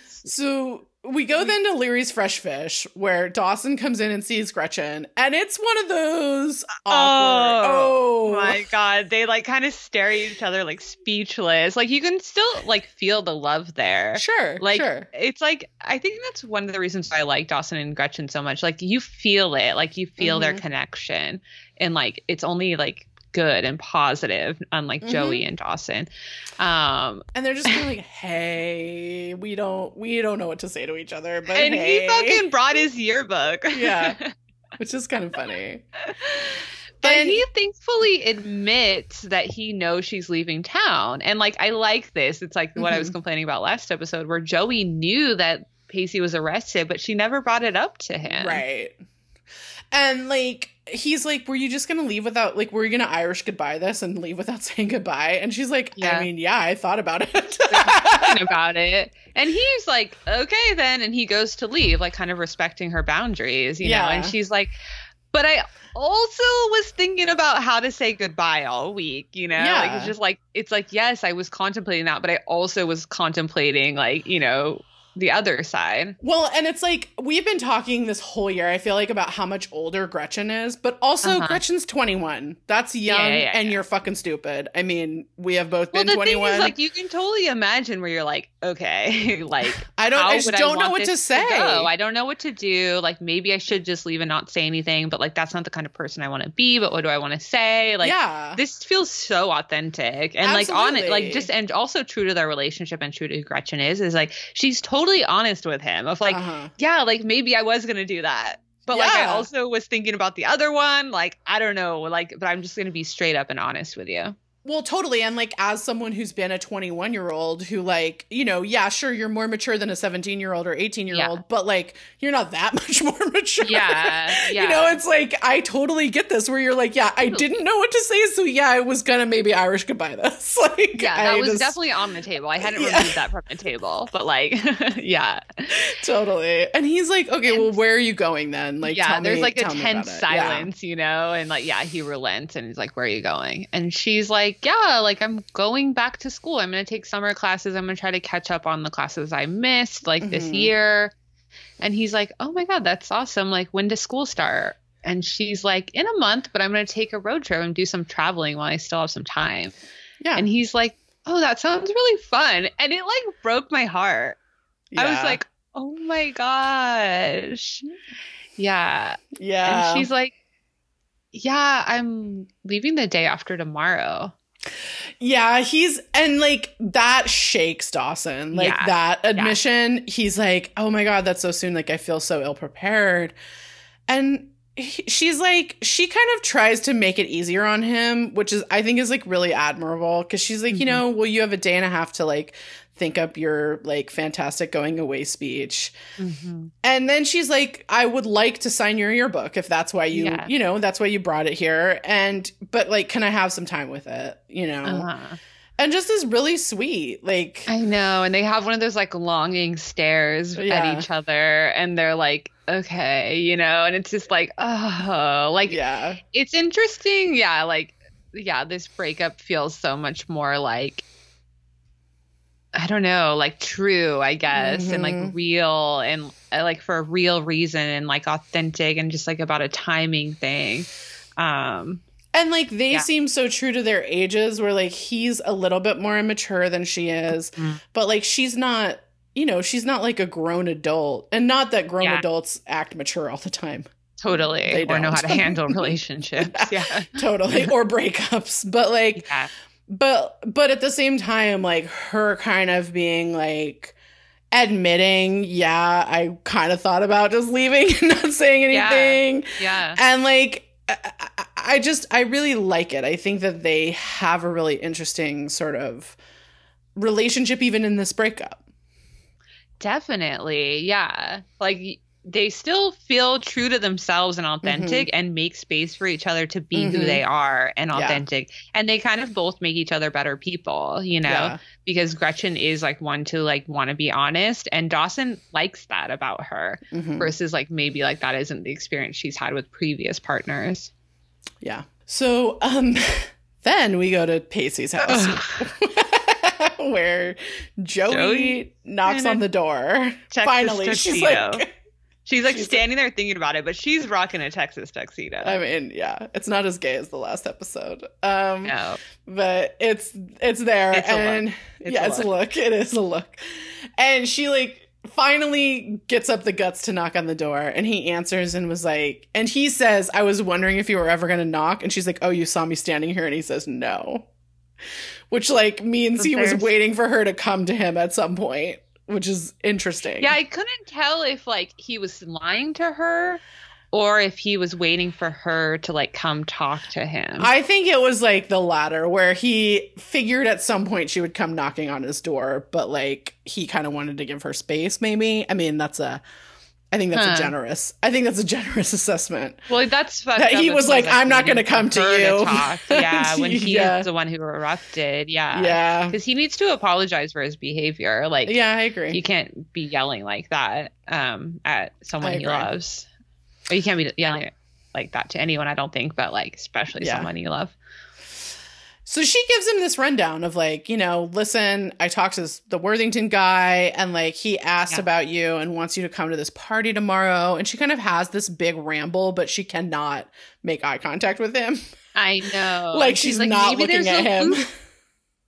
So we go then to Leery's Fresh Fish, where Dawson comes in and sees Gretchen, and it's one of those awkward. Oh, oh. my god, they like kind of stare at each other like speechless. Like you can still like feel the love there. Sure, like sure. it's like I think that's one of the reasons I like Dawson and Gretchen so much. Like you feel it, like you feel mm-hmm. their connection, and like it's only like good and positive, unlike mm-hmm. Joey and Dawson. Um, and they're just kind of like, "Hey, we don't, we don't know what to say to each other." But and hey. he fucking brought his yearbook. yeah, which is kind of funny. But and, he thankfully admits that he knows she's leaving town. And like I like this. It's like what mm-hmm. I was mm-hmm. complaining about last episode where Joey knew that Pacey was arrested, but she never brought it up to him. Right. And like he's like, Were you just gonna leave without like were you gonna Irish goodbye this and leave without saying goodbye? And she's like, yeah. I mean, yeah, I thought about it. about it. And he's like, Okay then, and he goes to leave, like kind of respecting her boundaries, you yeah. know, and she's like but I also was thinking about how to say goodbye all week, you know? Yeah. Like it's just like it's like yes, I was contemplating that, but I also was contemplating like, you know, the other side. Well, and it's like we've been talking this whole year, I feel like, about how much older Gretchen is, but also uh-huh. Gretchen's 21. That's young yeah, yeah, and yeah. you're fucking stupid. I mean, we have both well, been 21. like you can totally imagine where you're like, okay, like I don't. I just don't know what to say. To I don't know what to do. Like maybe I should just leave and not say anything. But like that's not the kind of person I want to be. But what do I want to say? Like yeah. this feels so authentic and Absolutely. like on it, like just and also true to their relationship and true to who Gretchen is. Is like she's totally honest with him. Of like, uh-huh. yeah, like maybe I was gonna do that. But yeah. like I also was thinking about the other one. Like I don't know. Like, but I'm just gonna be straight up and honest with you. Well, totally. And like, as someone who's been a 21 year old who, like, you know, yeah, sure, you're more mature than a 17 year old or 18 year old, but like, you're not that much more mature. Yeah, yeah. You know, it's like, I totally get this where you're like, yeah, I didn't know what to say. So yeah, I was going to maybe Irish goodbye this. like, yeah, that I was just, definitely on the table. I hadn't yeah. removed that from the table, but like, yeah. Totally. And he's like, okay, and, well, where are you going then? Like, yeah, there's me, like a tense silence, yeah. you know, and like, yeah, he relents and he's like, where are you going? And she's like, like, yeah, like I'm going back to school. I'm going to take summer classes. I'm going to try to catch up on the classes I missed like mm-hmm. this year. And he's like, oh my God, that's awesome. Like, when does school start? And she's like, in a month, but I'm going to take a road trip and do some traveling while I still have some time. Yeah. And he's like, oh, that sounds really fun. And it like broke my heart. Yeah. I was like, oh my gosh. Yeah. Yeah. And she's like, yeah, I'm leaving the day after tomorrow. Yeah, he's and like that shakes Dawson. Like yeah. that admission, yeah. he's like, "Oh my god, that's so soon. Like I feel so ill prepared." And he, she's like she kind of tries to make it easier on him, which is I think is like really admirable cuz she's like, mm-hmm. "You know, well you have a day and a half to like think up your like fantastic going away speech. Mm-hmm. And then she's like, I would like to sign your yearbook if that's why you, yeah. you know, that's why you brought it here. And, but like, can I have some time with it? You know? Uh-huh. And just is really sweet. Like, I know. And they have one of those like longing stares yeah. at each other. And they're like, okay, you know, and it's just like, oh, like, yeah, it's interesting. Yeah. Like, yeah, this breakup feels so much more like I don't know, like true, I guess, mm-hmm. and like mm-hmm. real and uh, like for a real reason and like authentic and just like about a timing thing. Um and like they yeah. seem so true to their ages where like he's a little bit more immature than she is, mm-hmm. but like she's not, you know, she's not like a grown adult. And not that grown yeah. adults act mature all the time. Totally. They or know how to handle relationships. yeah, yeah. Totally. Or breakups. But like but but at the same time like her kind of being like admitting yeah i kind of thought about just leaving and not saying anything. Yeah, yeah. and like I, I just i really like it. I think that they have a really interesting sort of relationship even in this breakup. Definitely. Yeah. Like they still feel true to themselves and authentic mm-hmm. and make space for each other to be mm-hmm. who they are and authentic. Yeah. And they kind of both make each other better people, you know, yeah. because Gretchen is like one to like want to be honest and Dawson likes that about her mm-hmm. versus like maybe like that isn't the experience she's had with previous partners. Yeah. So um then we go to Pacey's house. where Joey, Joey knocks on the door. Finally, she's like She's like she's standing there thinking about it, but she's rocking a Texas tuxedo. I mean, yeah, it's not as gay as the last episode. Um, no. but it's it's there, it's and it's yeah, a it's a look. It is a look, and she like finally gets up the guts to knock on the door, and he answers and was like, and he says, "I was wondering if you were ever going to knock," and she's like, "Oh, you saw me standing here," and he says, "No," which like means he was waiting for her to come to him at some point which is interesting. Yeah, I couldn't tell if like he was lying to her or if he was waiting for her to like come talk to him. I think it was like the latter where he figured at some point she would come knocking on his door, but like he kind of wanted to give her space maybe. I mean, that's a I think that's huh. a generous. I think that's a generous assessment. Well, that's that he was like, "I'm not going to come to you." To yeah, when he yeah. is the one who erupted. Yeah, yeah, because he needs to apologize for his behavior. Like, yeah, I agree. He can't be yelling like that um, at someone he loves. Or you can't be yelling like that to anyone. I don't think, but like especially yeah. someone you love. So she gives him this rundown of like, you know, listen, I talked to the Worthington guy and like he asked yeah. about you and wants you to come to this party tomorrow. And she kind of has this big ramble, but she cannot make eye contact with him. I know. like she's, she's like, not looking at him.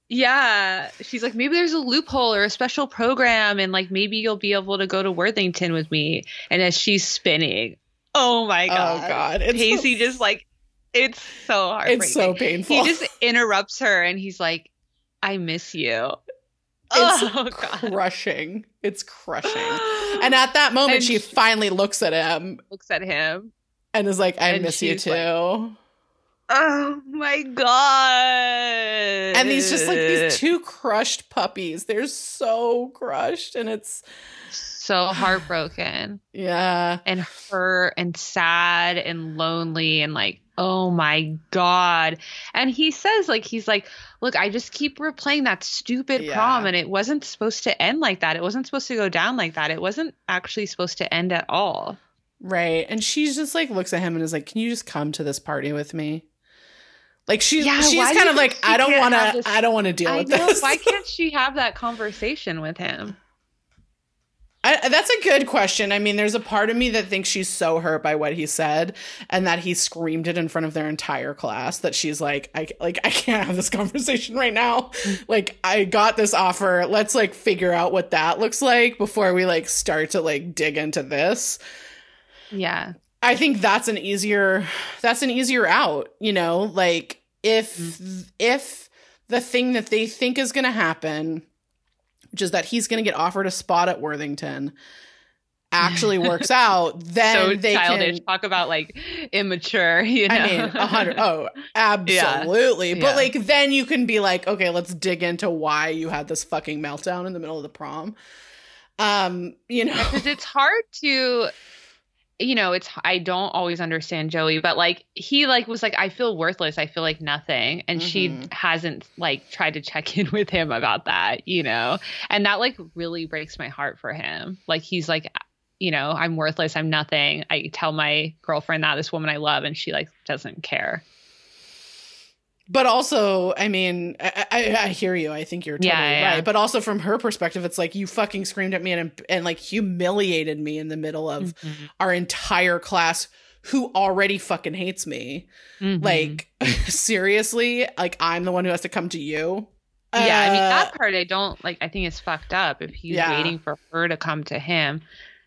Yeah. She's like, maybe there's a loophole or a special program, and like maybe you'll be able to go to Worthington with me. And as she's spinning, oh my oh, god. Oh god. It's Pacey so, just like it's so heartbreaking. It's so painful. He just interrupts her and he's like, I miss you. It's oh, crushing. It's crushing. And at that moment, she, she, finally looks at him. Looks at him. And is like, I miss you too. Like, oh my God. And he's just like these two crushed puppies. They're so crushed. And it's so heartbroken. yeah. And hurt and sad and lonely and like oh my god. And he says like he's like look i just keep replaying that stupid yeah. prom and it wasn't supposed to end like that. It wasn't supposed to go down like that. It wasn't actually supposed to end at all. Right. And she's just like looks at him and is like can you just come to this party with me? Like she's yeah, she's kind of like I don't want to I don't want to deal I with know, this. Why can't she have that conversation with him? I, that's a good question. I mean, there's a part of me that thinks she's so hurt by what he said and that he screamed it in front of their entire class that she's like, I like I can't have this conversation right now. like I got this offer. Let's like figure out what that looks like before we like start to like dig into this. Yeah. I think that's an easier that's an easier out, you know, like if mm-hmm. if the thing that they think is going to happen which is that he's going to get offered a spot at Worthington, actually works out, then so they childish. can talk about like immature. You know? I mean, a hundred. Oh, absolutely. Yeah. But yeah. like, then you can be like, okay, let's dig into why you had this fucking meltdown in the middle of the prom. Um, you know, because it's hard to you know, it's I don't always understand Joey, but like he like was like I feel worthless, I feel like nothing, and mm-hmm. she hasn't like tried to check in with him about that, you know. And that like really breaks my heart for him. Like he's like you know, I'm worthless, I'm nothing. I tell my girlfriend that this woman I love and she like doesn't care but also, I mean, I, I, I, hear you. I think you're totally yeah, yeah. right. But also from her perspective, it's like you fucking screamed at me and and like humiliated me in the middle of mm-hmm. our entire class who already fucking hates me. Mm-hmm. Like seriously, like I'm the one who has to come to you. Yeah, uh, I mean that uh, part I don't like. I think it's fucked up. If he's yeah. waiting for her to come to him,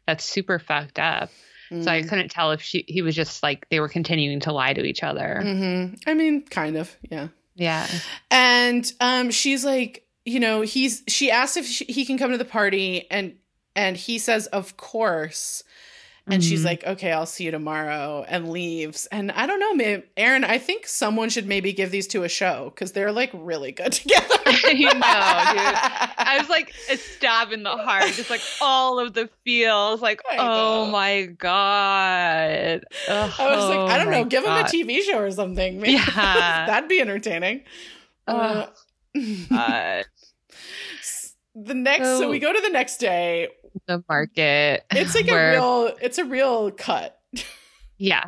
that's super fucked up. Mm. So I mm. couldn't tell if she he was just like they were continuing to lie to each other. Mm-hmm. I mean, kind of, yeah. Yeah. And um, she's like, you know, he's she asks if she, he can come to the party, and and he says, of course. And mm-hmm. she's like, okay, I'll see you tomorrow and leaves. And I don't know, maybe, Erin, I think someone should maybe give these two a show because they're like really good together. you know, dude. I was like a stab in the heart, just like all of the feels. Like, oh my God. I was like, I don't know, give God. him a TV show or something. Maybe. Yeah. That'd be entertaining. Uh, uh, the next, so, so we go to the next day the market. It's like where, a real it's a real cut. Yeah.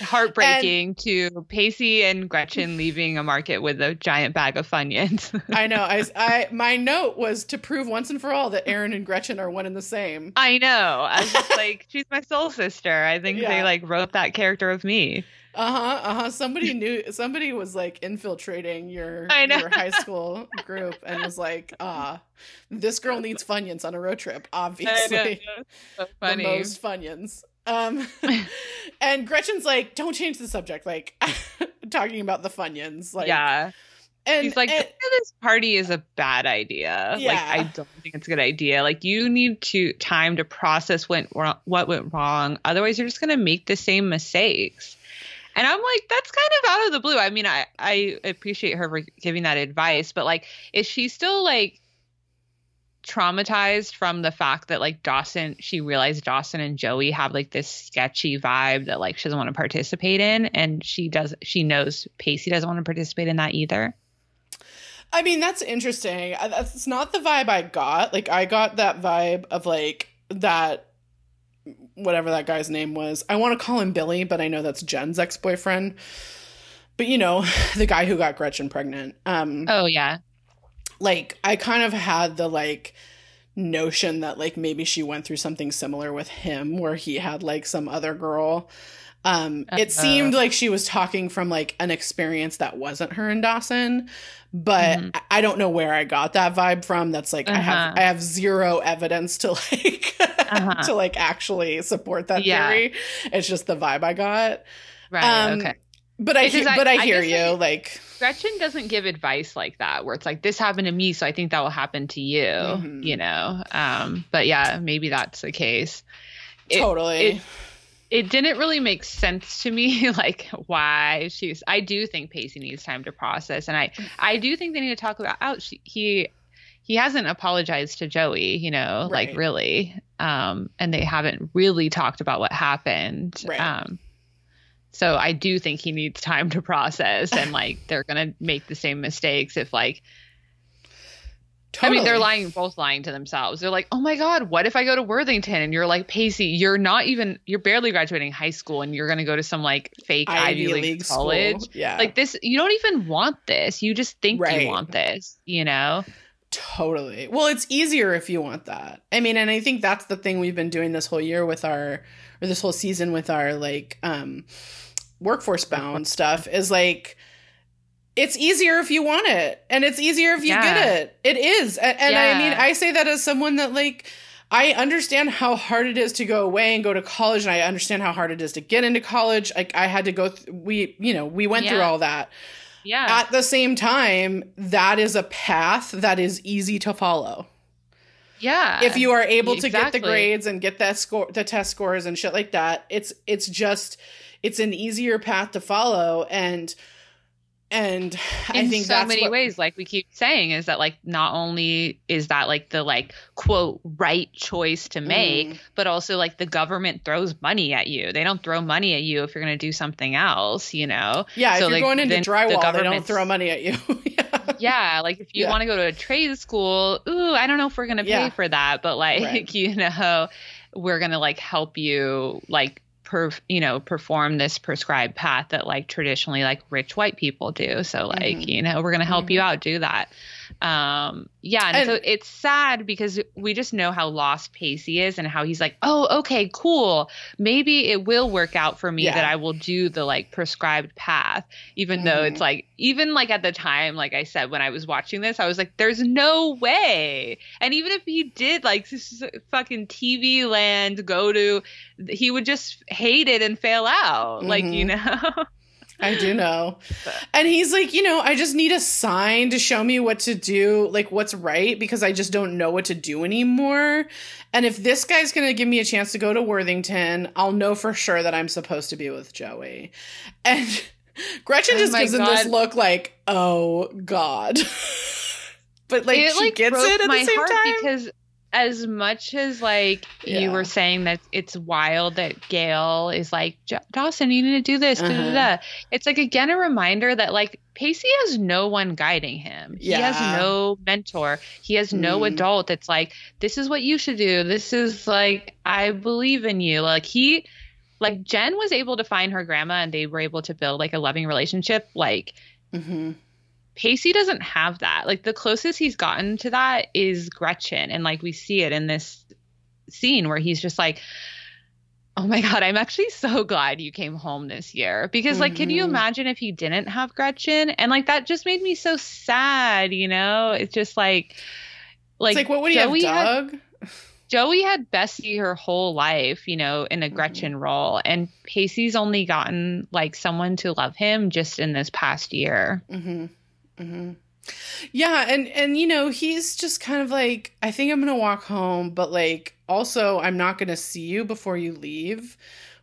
Heartbreaking and, to Pacey and Gretchen leaving a market with a giant bag of Funyuns. I know. I, I my note was to prove once and for all that Erin and Gretchen are one and the same. I know. I was just like, she's my soul sister. I think yeah. they like wrote that character of me. Uh huh. Uh huh. Somebody knew. Somebody was like infiltrating your your high school group and was like, "Ah, this girl needs funyuns on a road trip. Obviously, so the most funyuns." Um, and Gretchen's like, "Don't change the subject." Like talking about the funyuns. Like, yeah. And he's like, and, this party is a bad idea. Yeah. Like, I don't think it's a good idea. Like, you need to time to process what what went wrong. Otherwise, you're just gonna make the same mistakes. And I'm like, that's kind of out of the blue. I mean, I, I appreciate her for giving that advice, but like, is she still like traumatized from the fact that like Dawson, she realized Dawson and Joey have like this sketchy vibe that like she doesn't want to participate in. And she does, she knows Pacey doesn't want to participate in that either. I mean, that's interesting. That's not the vibe I got. Like, I got that vibe of like that whatever that guy's name was. I want to call him Billy, but I know that's Jen's ex boyfriend. But you know, the guy who got Gretchen pregnant. Um, oh yeah. Like I kind of had the like notion that like maybe she went through something similar with him, where he had like some other girl. Um, it seemed like she was talking from like an experience that wasn't her and Dawson, but mm-hmm. I don't know where I got that vibe from. That's like uh-huh. I have uh-huh. I have zero evidence to like uh-huh. to like actually support that yeah. theory. It's just the vibe I got. Right. Um, okay. But I, he- but I, I hear you. like Gretchen doesn't give advice like that, where it's like this happened to me, so I think that will happen to you. Mm-hmm. You know. Um. But yeah, maybe that's the case. It, totally. It, it didn't really make sense to me like why she's i do think pacey needs time to process and i i do think they need to talk about out oh, he he hasn't apologized to joey you know right. like really um and they haven't really talked about what happened right. um so I do think he needs time to process and like they're going to make the same mistakes if like Totally. I mean, they're lying, both lying to themselves. They're like, oh my God, what if I go to Worthington? And you're like, Pacey, you're not even, you're barely graduating high school and you're going to go to some like fake Ivy, Ivy League, League, college. School. Yeah. Like this, you don't even want this. You just think right. you want this, you know? Totally. Well, it's easier if you want that. I mean, and I think that's the thing we've been doing this whole year with our, or this whole season with our like, um, workforce bound stuff is like it's easier if you want it and it's easier if you yeah. get it it is and, and yeah. i mean i say that as someone that like i understand how hard it is to go away and go to college and i understand how hard it is to get into college like i had to go th- we you know we went yeah. through all that yeah at the same time that is a path that is easy to follow yeah if you are able to exactly. get the grades and get that score the test scores and shit like that it's it's just it's an easier path to follow and and I in think so many what, ways, like we keep saying, is that like not only is that like the like quote right choice to make, mm. but also like the government throws money at you. They don't throw money at you if you're going to do something else, you know. Yeah, so, if you're like, going into drywall, the they don't throw money at you. yeah. yeah, like if you yeah. want to go to a trade school, ooh, I don't know if we're going to pay yeah. for that, but like right. you know, we're going to like help you like per, you know perform this prescribed path that like traditionally like rich white people do so like mm-hmm. you know we're going to help mm-hmm. you out do that um yeah and, and, so it's sad because we just know how lost pacey is and how he's like oh okay cool maybe it will work out for me yeah. that i will do the like prescribed path even mm-hmm. though it's mm-hmm. like even like at the time like i said when i was watching this i was like there's no way and even if he did like this is fucking tv land go to he would just hate it and fail out like you mm-hmm. know I do know. And he's like, you know, I just need a sign to show me what to do, like what's right, because I just don't know what to do anymore. And if this guy's going to give me a chance to go to Worthington, I'll know for sure that I'm supposed to be with Joey. And Gretchen oh just gives God. him this look like, oh God. but like, it, she like, gets it at the same time. Because as much as like yeah. you were saying that it's wild that Gail is like Dawson, you need to do this. Uh-huh. It's like again a reminder that like Pacey has no one guiding him. Yeah. He has no mentor. He has no mm. adult that's like, this is what you should do. This is like, I believe in you. Like he, like Jen was able to find her grandma and they were able to build like a loving relationship. Like mm-hmm. Pacey doesn't have that. Like the closest he's gotten to that is Gretchen. And like we see it in this scene where he's just like, Oh my God, I'm actually so glad you came home this year. Because, like, mm-hmm. can you mm-hmm. imagine if he didn't have Gretchen? And, like, that just made me so sad, you know? It's just like, like, it's like what would Joey he have, Doug? Had, Joey had Bessie her whole life, you know, in a mm-hmm. Gretchen role. And Pacey's only gotten, like, someone to love him just in this past year. Mm-hmm. Mm-hmm. Yeah, and and you know he's just kind of like I think I'm gonna walk home, but like also I'm not gonna see you before you leave,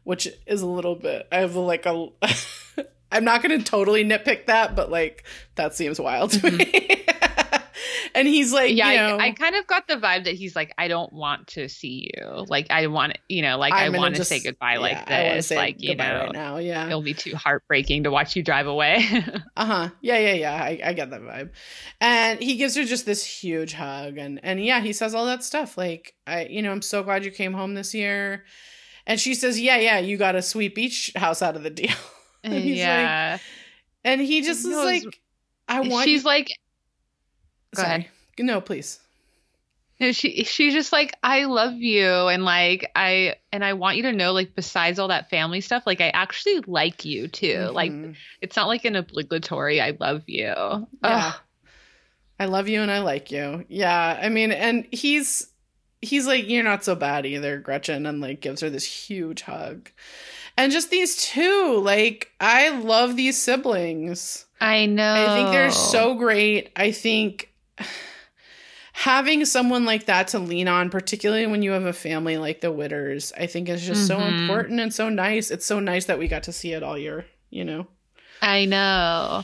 which is a little bit. I have like a. I'm not gonna totally nitpick that, but like that seems wild to mm-hmm. me. and he's like, yeah, you know, I, I, kind of got the vibe that he's like, I don't want to see you. Like, I want, you know, like I'm i want to say goodbye yeah, like this. like, you know, right now, yeah, it'll be too heartbreaking to watch you drive away. uh huh. Yeah, yeah, yeah. I, I get that vibe. And he gives her just this huge hug, and and yeah, he says all that stuff. Like, I, you know, I'm so glad you came home this year. And she says, Yeah, yeah, you got a sweet beach house out of the deal. and yeah. Like, and he just is like, I want. She's like, Go Sorry. ahead. No, please. And she she's just like, I love you and like I and I want you to know, like, besides all that family stuff, like I actually like you too. Mm-hmm. Like it's not like an obligatory I love you. Yeah. Ugh. I love you and I like you. Yeah. I mean, and he's he's like, You're not so bad either, Gretchen, and like gives her this huge hug. And just these two, like, I love these siblings. I know. I think they're so great. I think having someone like that to lean on, particularly when you have a family like the Witters, I think is just mm-hmm. so important and so nice. It's so nice that we got to see it all year, you know? I know.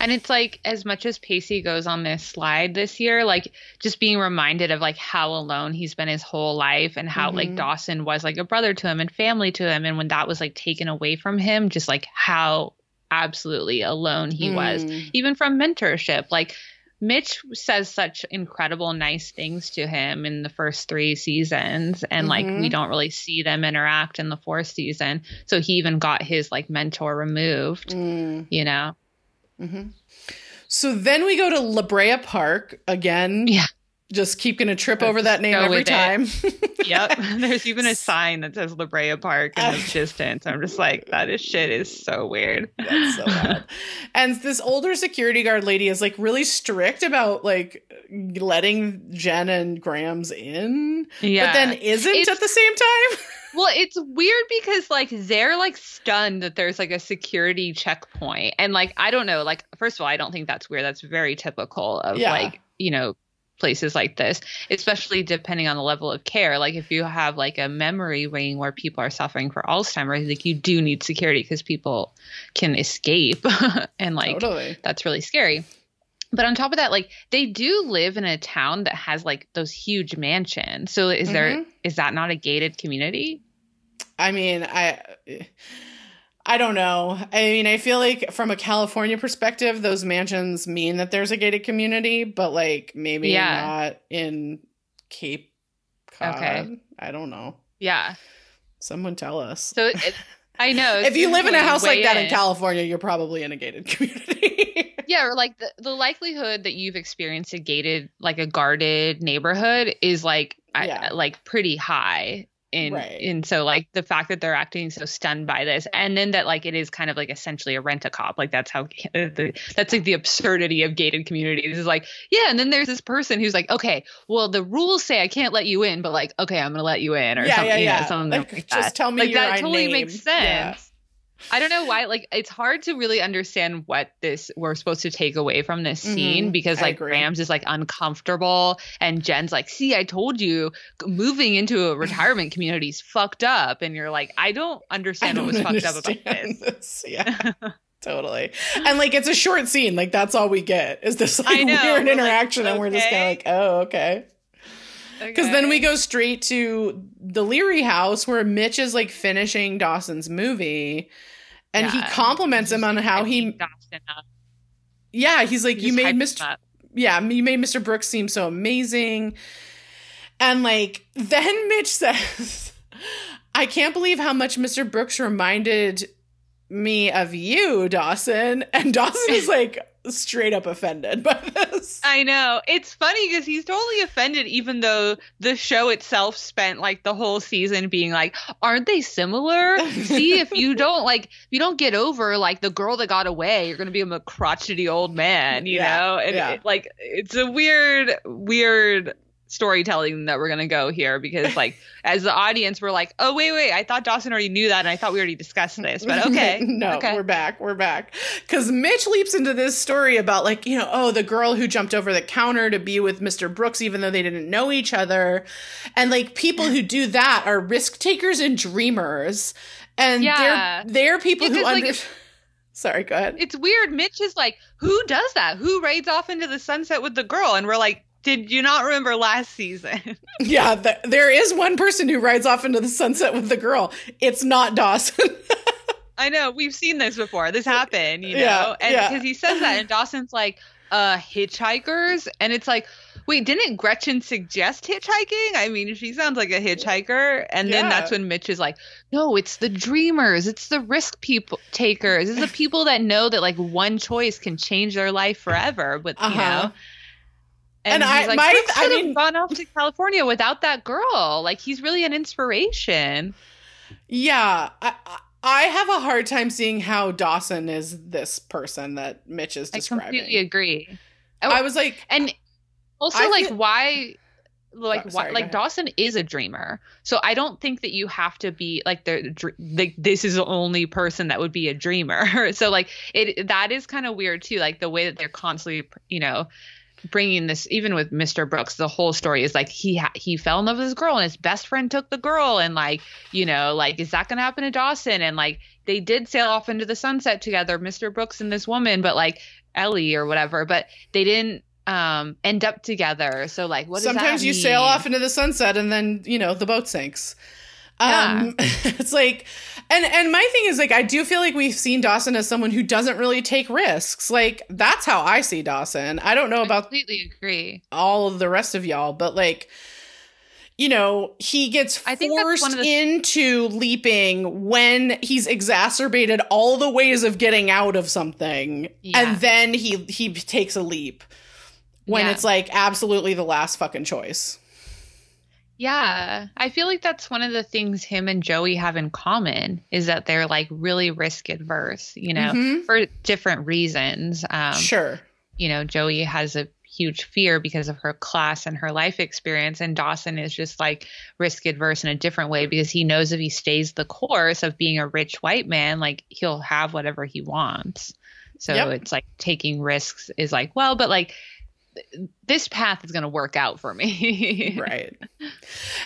And it's like as much as Pacey goes on this slide this year, like just being reminded of like how alone he's been his whole life and how mm-hmm. like Dawson was like a brother to him and family to him. And when that was like taken away from him, just like how absolutely alone he mm. was, even from mentorship. Like Mitch says such incredible, nice things to him in the first three seasons, and mm-hmm. like we mm-hmm. don't really see them interact in the fourth season. So he even got his like mentor removed, mm. you know. Mm-hmm. So then we go to La Brea Park again. Yeah just keep going to trip over that name every time. yep. There's even a sign that says La Brea Park in the distance. I'm just like, that is shit is so weird. That's so bad. and this older security guard lady is like really strict about like letting Jen and Grams in. Yeah. But then isn't it's, at the same time. well, it's weird because like they're like stunned that there's like a security checkpoint. And like, I don't know, like, first of all, I don't think that's weird. That's very typical of yeah. like, you know, places like this, especially depending on the level of care. Like if you have like a memory ring where people are suffering for Alzheimer's, like you do need security because people can escape and like totally. that's really scary. But on top of that, like they do live in a town that has like those huge mansions. So is mm-hmm. there is that not a gated community? I mean, I I don't know. I mean, I feel like from a California perspective, those mansions mean that there's a gated community, but like maybe yeah. not in Cape Cod. Okay. I don't know. Yeah. Someone tell us. So it, I know. if you live in a house like that in. in California, you're probably in a gated community. yeah, or like the, the likelihood that you've experienced a gated, like a guarded neighborhood is like yeah. I, like pretty high and right. and so like the fact that they're acting so stunned by this and then that like it is kind of like essentially a rent a cop like that's how the, that's like the absurdity of gated communities is like yeah and then there's this person who's like okay well the rules say i can't let you in but like okay i'm gonna let you in or yeah, something yeah, yeah. You know, something like, like just that. tell me like that totally name. makes sense yeah. I don't know why. Like, it's hard to really understand what this we're supposed to take away from this mm-hmm. scene mm-hmm. because like Grams is like uncomfortable and Jen's like, "See, I told you, moving into a retirement community is fucked up," and you're like, "I don't understand I don't what was fucked up about this." this. Yeah. totally. And like it's a short scene. Like that's all we get is this like weird interaction, like, and we're just kind of like, oh, okay. Because okay. then we go straight to the Leery house where Mitch is like finishing Dawson's movie, and yeah, he compliments him on how he. Yeah, he's like, he you made Mr. Yeah, you made Mr. Brooks seem so amazing, and like then Mitch says, "I can't believe how much Mr. Brooks reminded me of you, Dawson," and Dawson is like straight up offended by this. I know. It's funny because he's totally offended, even though the show itself spent like the whole season being like, aren't they similar? See, if you don't like, if you don't get over like the girl that got away, you're going to be a crotchety old man, you yeah, know? And yeah. it, like, it's a weird, weird storytelling that we're gonna go here because like as the audience we're like oh wait wait i thought dawson already knew that and i thought we already discussed this but okay no okay. we're back we're back because mitch leaps into this story about like you know oh the girl who jumped over the counter to be with mr brooks even though they didn't know each other and like people who do that are risk takers and dreamers and yeah. they're they're people who under- like, Sorry, go ahead. It's weird. Mitch is like, who does that? Who raids off into the sunset with the girl? And we're like, did you not remember last season? yeah, the, there is one person who rides off into the sunset with the girl. It's not Dawson. I know. We've seen this before. This happened, you know? Yeah, and because yeah. he says that, and Dawson's like, uh, hitchhikers. And it's like, wait, didn't Gretchen suggest hitchhiking? I mean, she sounds like a hitchhiker. And yeah. then that's when Mitch is like, no, it's the dreamers. It's the risk people takers. It's the people that know that like one choice can change their life forever. But, uh-huh. you know, And, and I, like, my, I mean, gone off to California without that girl. Like, he's really an inspiration. Yeah, I, I have a hard time seeing how Dawson is this person that Mitch is describing. I completely agree. Oh, I was like, and also I like feel- why oh, like oh, sorry, like Dawson is a dreamer. So I don't think that you have to be like the like this is the only person that would be a dreamer. so like it that is kind of weird too like the way that they're constantly you know bringing this even with Mr. Brooks the whole story is like he ha- he fell in love with his girl and his best friend took the girl and like you know like is that going to happen to Dawson and like they did sail off into the sunset together Mr. Brooks and this woman but like Ellie or whatever but they didn't um end up together so like what sometimes you sail off into the sunset and then you know the boat sinks um yeah. it's like and and my thing is like I do feel like we've seen Dawson as someone who doesn't really take risks. Like that's how I see Dawson. I don't know I about completely agree. all of the rest of y'all, but like you know, he gets forced the- into leaping when he's exacerbated all the ways of getting out of something, yeah. and then he he takes a leap when yeah. it's like absolutely the last fucking choice. Yeah, I feel like that's one of the things him and Joey have in common is that they're like really risk adverse, you know, mm-hmm. for different reasons. Um, sure. You know, Joey has a huge fear because of her class and her life experience, and Dawson is just like risk adverse in a different way because he knows if he stays the course of being a rich white man, like he'll have whatever he wants. So yep. it's like taking risks is like, well, but like this path is going to work out for me. right.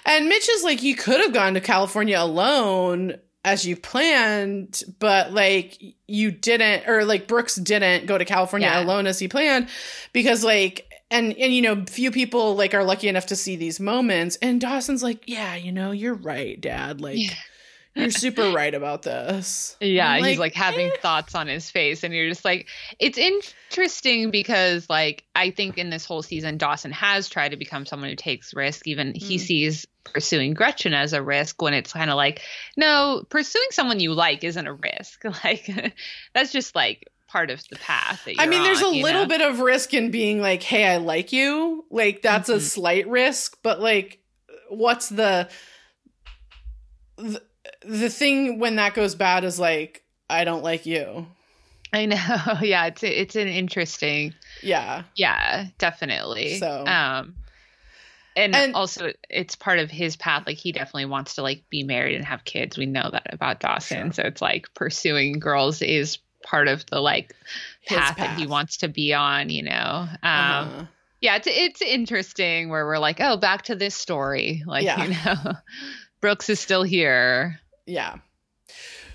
And Mitch is like, you could have gone to California alone as you planned, but like you didn't, or like Brooks didn't go to California yeah. alone as he planned because like, and and you know, few people like are lucky enough to see these moments. And Dawson's like, yeah, you know, you're right, Dad. Like. Yeah you're super right about this. Yeah, like, he's like having eh. thoughts on his face, and you're just like, it's interesting because, like, I think in this whole season, Dawson has tried to become someone who takes risk. Even mm. he sees pursuing Gretchen as a risk when it's kind of like, no, pursuing someone you like isn't a risk. Like, that's just like part of the path. I mean, there's on, a little know? bit of risk in being like, hey, I like you. Like, that's mm-hmm. a slight risk, but like, what's the, the the thing when that goes bad is like I don't like you. I know. Yeah, it's it's an interesting. Yeah. Yeah, definitely. So um and, and, also it's part of his path like he definitely wants to like be married and have kids we know that about dawson sure. so it's like pursuing girls is part of the like path, path, that he wants to be on you know um uh-huh. yeah it's it's interesting where we're like oh back to this story like yeah. you know brooks is still here yeah.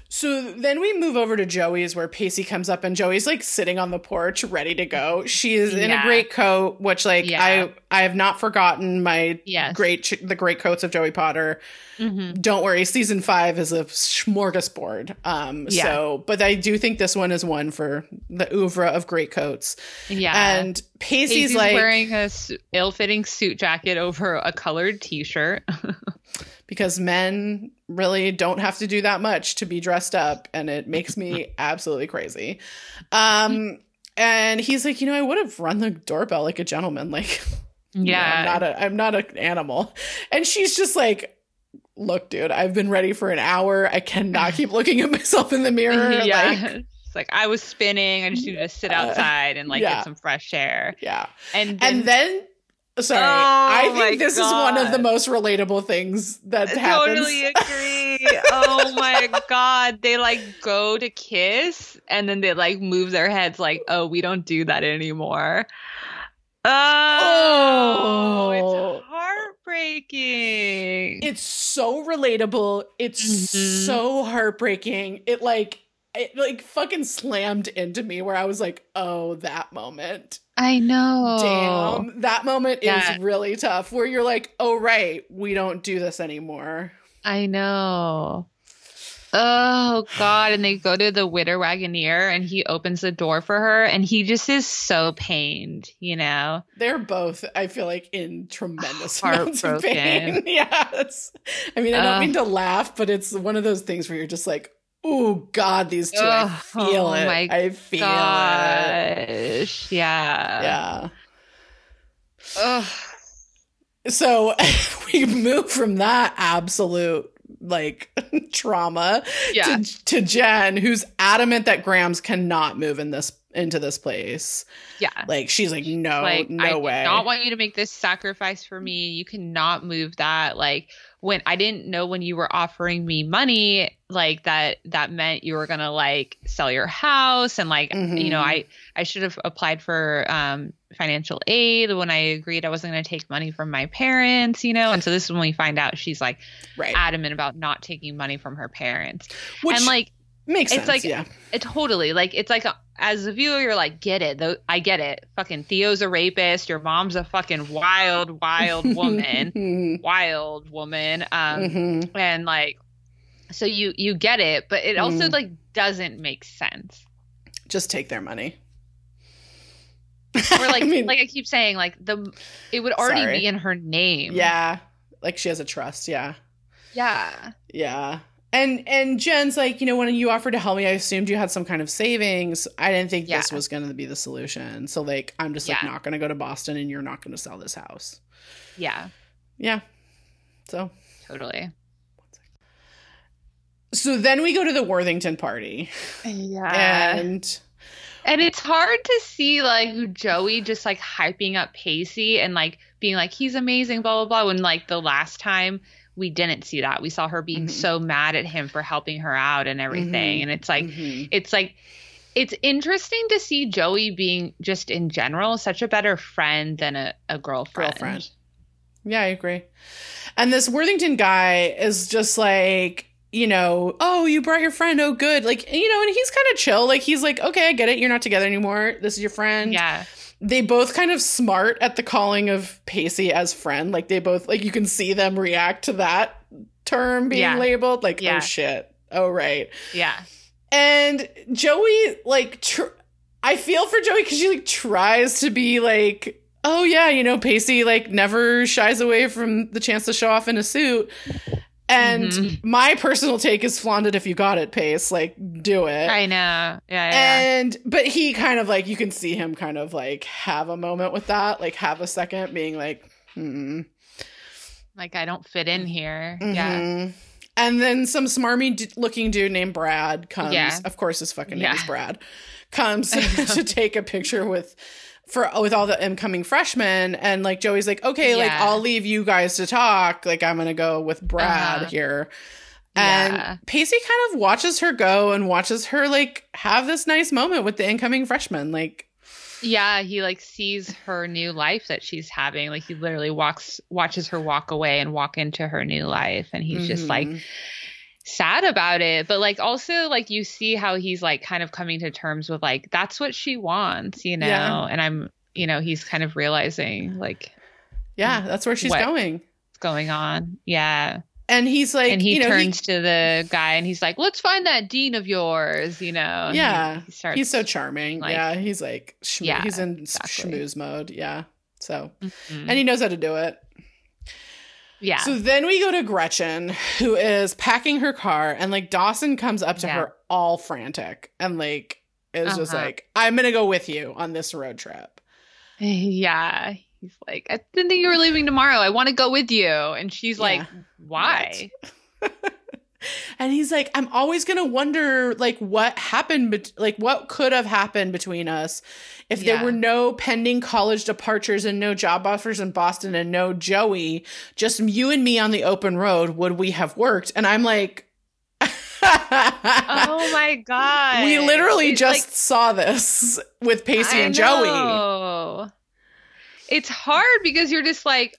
So then we move over to Joey's where Pacey comes up and Joey's like sitting on the porch ready to go. She is in yeah. a great coat, which like yeah. I I have not forgotten my yes. great the great coats of Joey Potter. Mm-hmm. Don't worry, season five is a smorgasbord. Um, yeah. so but I do think this one is one for the oeuvre of great coats. Yeah, and Pacey's, Pacey's like wearing a ill-fitting suit jacket over a colored T-shirt. because men really don't have to do that much to be dressed up and it makes me absolutely crazy. Um and he's like, you know, I would have run the doorbell like a gentleman like yeah. I'm not a I'm not an animal. And she's just like look, dude, I've been ready for an hour. I cannot keep looking at myself in the mirror. yeah. Like, it's like I was spinning. I just needed to sit uh, outside and like yeah. get some fresh air. Yeah. And then, and then Sorry, oh, I think this God. is one of the most relatable things that I happens. Totally agree. oh my God, they like go to kiss and then they like move their heads like, oh, we don't do that anymore. Oh, oh. it's heartbreaking. It's so relatable. It's mm-hmm. so heartbreaking. It like it like fucking slammed into me where I was like, oh, that moment. I know. Damn. That moment yeah. is really tough where you're like, oh, right, we don't do this anymore. I know. Oh God! And they go to the widow wagoneer, and he opens the door for her, and he just is so pained. You know, they're both. I feel like in tremendous amounts of pain. yeah, I mean, I don't uh, mean to laugh, but it's one of those things where you're just like, Oh God, these two! Oh, I feel it. I feel gosh. it. Yeah, yeah. Ugh. So we move from that absolute like trauma yeah. to, to Jen, who's adamant that Grams cannot move in this into this place. Yeah. Like she's like, no, like, no I way. I don't want you to make this sacrifice for me. You cannot move that. Like when I didn't know when you were offering me money, like that that meant you were gonna like sell your house and like mm-hmm. you know, mm-hmm. I I should have applied for um financial aid when I agreed I wasn't gonna take money from my parents, you know? And so this is when we find out she's like right. adamant about not taking money from her parents. Which and like makes it's sense, like yeah. it totally like it's like a, as a viewer, you're like, get it. Though I get it. Fucking Theo's a rapist. Your mom's a fucking wild, wild woman. wild woman. Um mm-hmm. and like so you you get it, but it also mm. like doesn't make sense. Just take their money. or like I mean, like I keep saying, like the it would already sorry. be in her name. Yeah. Like she has a trust, yeah. Yeah. Yeah. And and Jen's like, you know, when you offered to help me, I assumed you had some kind of savings. I didn't think yeah. this was going to be the solution. So like, I'm just like not going to go to Boston, and you're not going to sell this house. Yeah. Yeah. So totally. So then we go to the Worthington party. Yeah. And and it's hard to see like Joey just like hyping up Pacey and like being like he's amazing, blah blah blah. When like the last time we didn't see that. We saw her being mm-hmm. so mad at him for helping her out and everything. Mm-hmm. And it's like, mm-hmm. it's like, it's interesting to see Joey being just in general such a better friend than a, a girlfriend. Girlfriend. Yeah, I agree. And this Worthington guy is just like, you know, oh, you brought your friend. Oh, good. Like, you know, and he's kind of chill. Like, he's like, okay, I get it. You're not together anymore. This is your friend. Yeah they both kind of smart at the calling of Pacey as friend. Like they both like you can see them react to that term being yeah. labeled. Like, oh, yeah. oh shit. Oh right. Yeah. And Joey like tr- I feel for Joey because she like tries to be like, oh yeah, you know, Pacey like never shies away from the chance to show off in a suit. And mm-hmm. my personal take is flaunt it if you got it, Pace. Like, do it. I know. Yeah, yeah. And, but he kind of like, you can see him kind of like have a moment with that, like have a second being like, hmm. Like, I don't fit in here. Mm-hmm. Yeah. And then some smarmy d- looking dude named Brad comes. Yeah. Of course, his fucking name yeah. is Brad. Comes to take a picture with for with all the incoming freshmen and like Joey's like, okay, yeah. like I'll leave you guys to talk. Like I'm gonna go with Brad uh-huh. here. And yeah. Pacey kind of watches her go and watches her like have this nice moment with the incoming freshman. Like Yeah, he like sees her new life that she's having. Like he literally walks watches her walk away and walk into her new life and he's mm-hmm. just like mm-hmm sad about it but like also like you see how he's like kind of coming to terms with like that's what she wants you know? Yeah. and i'm you know he's kind of realizing like yeah that's where she's going. going on. Yeah. And he's like and he you know, turns he, to the guy and he's like let's find that dean of yours you know? Yeah. he, starts, he's so charming. like, yeah he's like yeah he's in exactly. schmooze mode. Yeah so. Mm-hmm. and he knows how to do it yeah. So then we go to Gretchen, who is packing her car, and like Dawson comes up to yeah. her all frantic and like is uh-huh. just like, I'm gonna go with you on this road trip. Yeah. He's like, I didn't think you were leaving tomorrow. I want to go with you. And she's yeah. like, Why? and he's like i'm always going to wonder like what happened be- like what could have happened between us if yeah. there were no pending college departures and no job offers in boston and no joey just you and me on the open road would we have worked and i'm like oh my god we literally just like, saw this with pacey I and know. joey it's hard because you're just like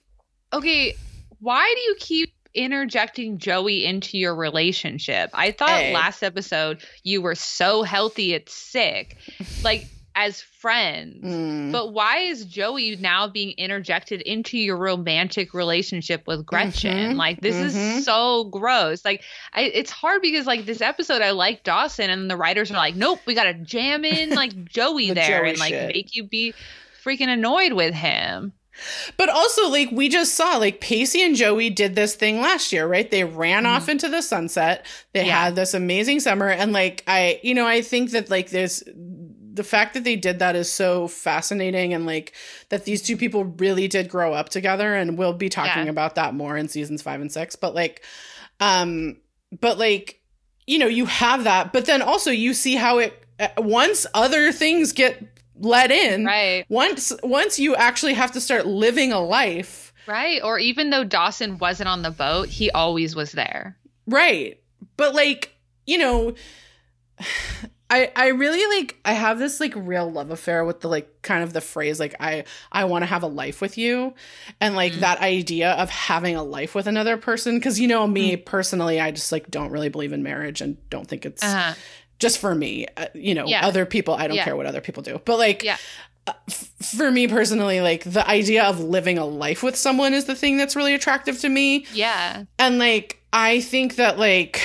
okay why do you keep interjecting Joey into your relationship. I thought hey. last episode you were so healthy it's sick. Like as friends. Mm. But why is Joey now being interjected into your romantic relationship with Gretchen? Mm-hmm. Like this mm-hmm. is so gross. Like I, it's hard because like this episode I like Dawson and the writers are like, nope, we gotta jam in like Joey the there Joey and like shit. make you be freaking annoyed with him. But also, like, we just saw, like, Pacey and Joey did this thing last year, right? They ran mm-hmm. off into the sunset. They yeah. had this amazing summer. And, like, I, you know, I think that, like, there's, the fact that they did that is so fascinating and like that these two people really did grow up together and we'll be talking yeah. about that more in seasons 5 and 6 but like um but like you know you have that but then also you see how it uh, once other things get let in right once once you actually have to start living a life right or even though dawson wasn't on the boat he always was there right but like you know I I really like I have this like real love affair with the like kind of the phrase like I I want to have a life with you and like mm. that idea of having a life with another person cuz you know me mm. personally I just like don't really believe in marriage and don't think it's uh-huh. Just for me uh, you know yeah. other people I don't yeah. care what other people do but like yeah. Uh, f- for me personally like the idea of living a life with someone is the thing that's really attractive to me yeah and like I think that like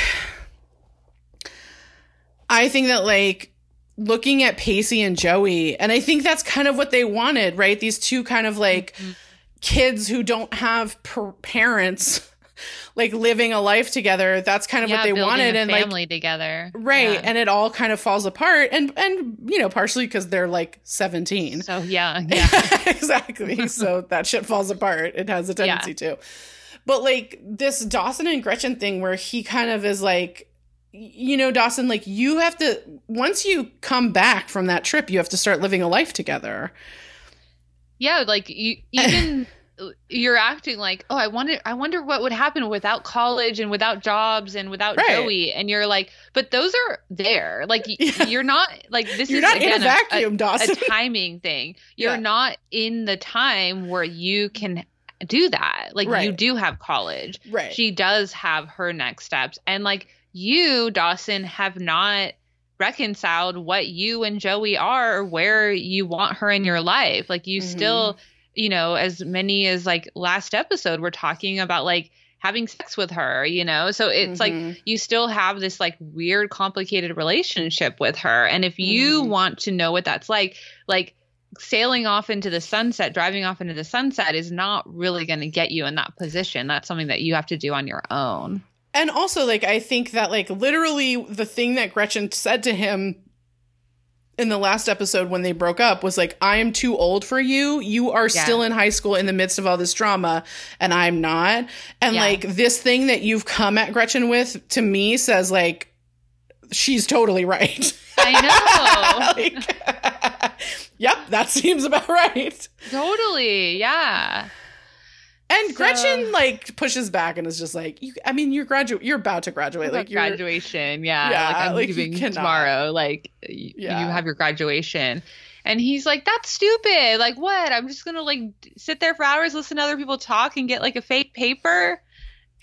I think that like looking at Pacey and Joey, and I think that's kind of what they wanted, right? These two kind of like mm-hmm. kids who don't have per- parents. Like living a life together that's kind of yeah, what they wanted and like family like together right yeah. and it all kind of falls apart and and you know partially because they're like 17 so yeah yeah exactly so that shit falls apart it has a tendency yeah. to but like this dawson and gretchen thing where he kind of is like you know, Dawson, like you have to, once you come back from that trip, you have to start living a life together. Yeah. Like you, even you're acting like, oh, I wonder, I wonder what would happen without college and without jobs and without right. Joey. And you're like, but those are there. Like yeah. you're not like, this you're is not again, in a vacuum, a, Dawson. a timing thing. You're yeah. not in the time where you can do that. Like right. you do have college. Right. She does have her next steps. And like, you, Dawson, have not reconciled what you and Joey are or where you want her in your life. Like you mm-hmm. still, you know, as many as like last episode, we're talking about like having sex with her, you know? So it's mm-hmm. like you still have this like weird, complicated relationship with her. And if you mm-hmm. want to know what that's like, like sailing off into the sunset, driving off into the sunset is not really going to get you in that position. That's something that you have to do on your own. And also, like, I think that, like, literally the thing that Gretchen said to him in the last episode when they broke up was like, I am too old for you. You are yeah. still in high school in the midst of all this drama, and I'm not. And, yeah. like, this thing that you've come at Gretchen with to me says, like, she's totally right. I know. like, yep, that seems about right. Totally. Yeah. And so, Gretchen like pushes back and is just like, you, I mean, you're graduate, you're about to graduate, like graduation, yeah. yeah. Like I'm like, leaving tomorrow. Like yeah. you have your graduation, and he's like, that's stupid. Like what? I'm just gonna like sit there for hours, listen to other people talk, and get like a fake paper.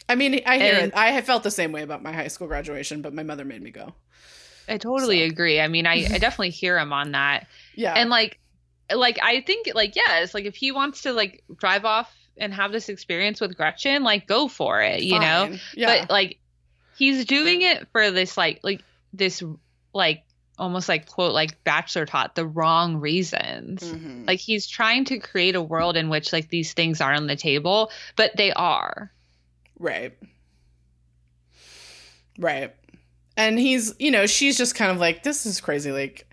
I mean, I hear and, it. I have felt the same way about my high school graduation, but my mother made me go. I totally so. agree. I mean, I, I definitely hear him on that. Yeah. And like, like I think like yes, like if he wants to like drive off and have this experience with Gretchen, like go for it, you Fine. know? Yeah. But like he's doing it for this like like this like almost like quote like bachelor taught the wrong reasons. Mm-hmm. Like he's trying to create a world in which like these things are on the table, but they are. Right. Right. And he's, you know, she's just kind of like, this is crazy. Like,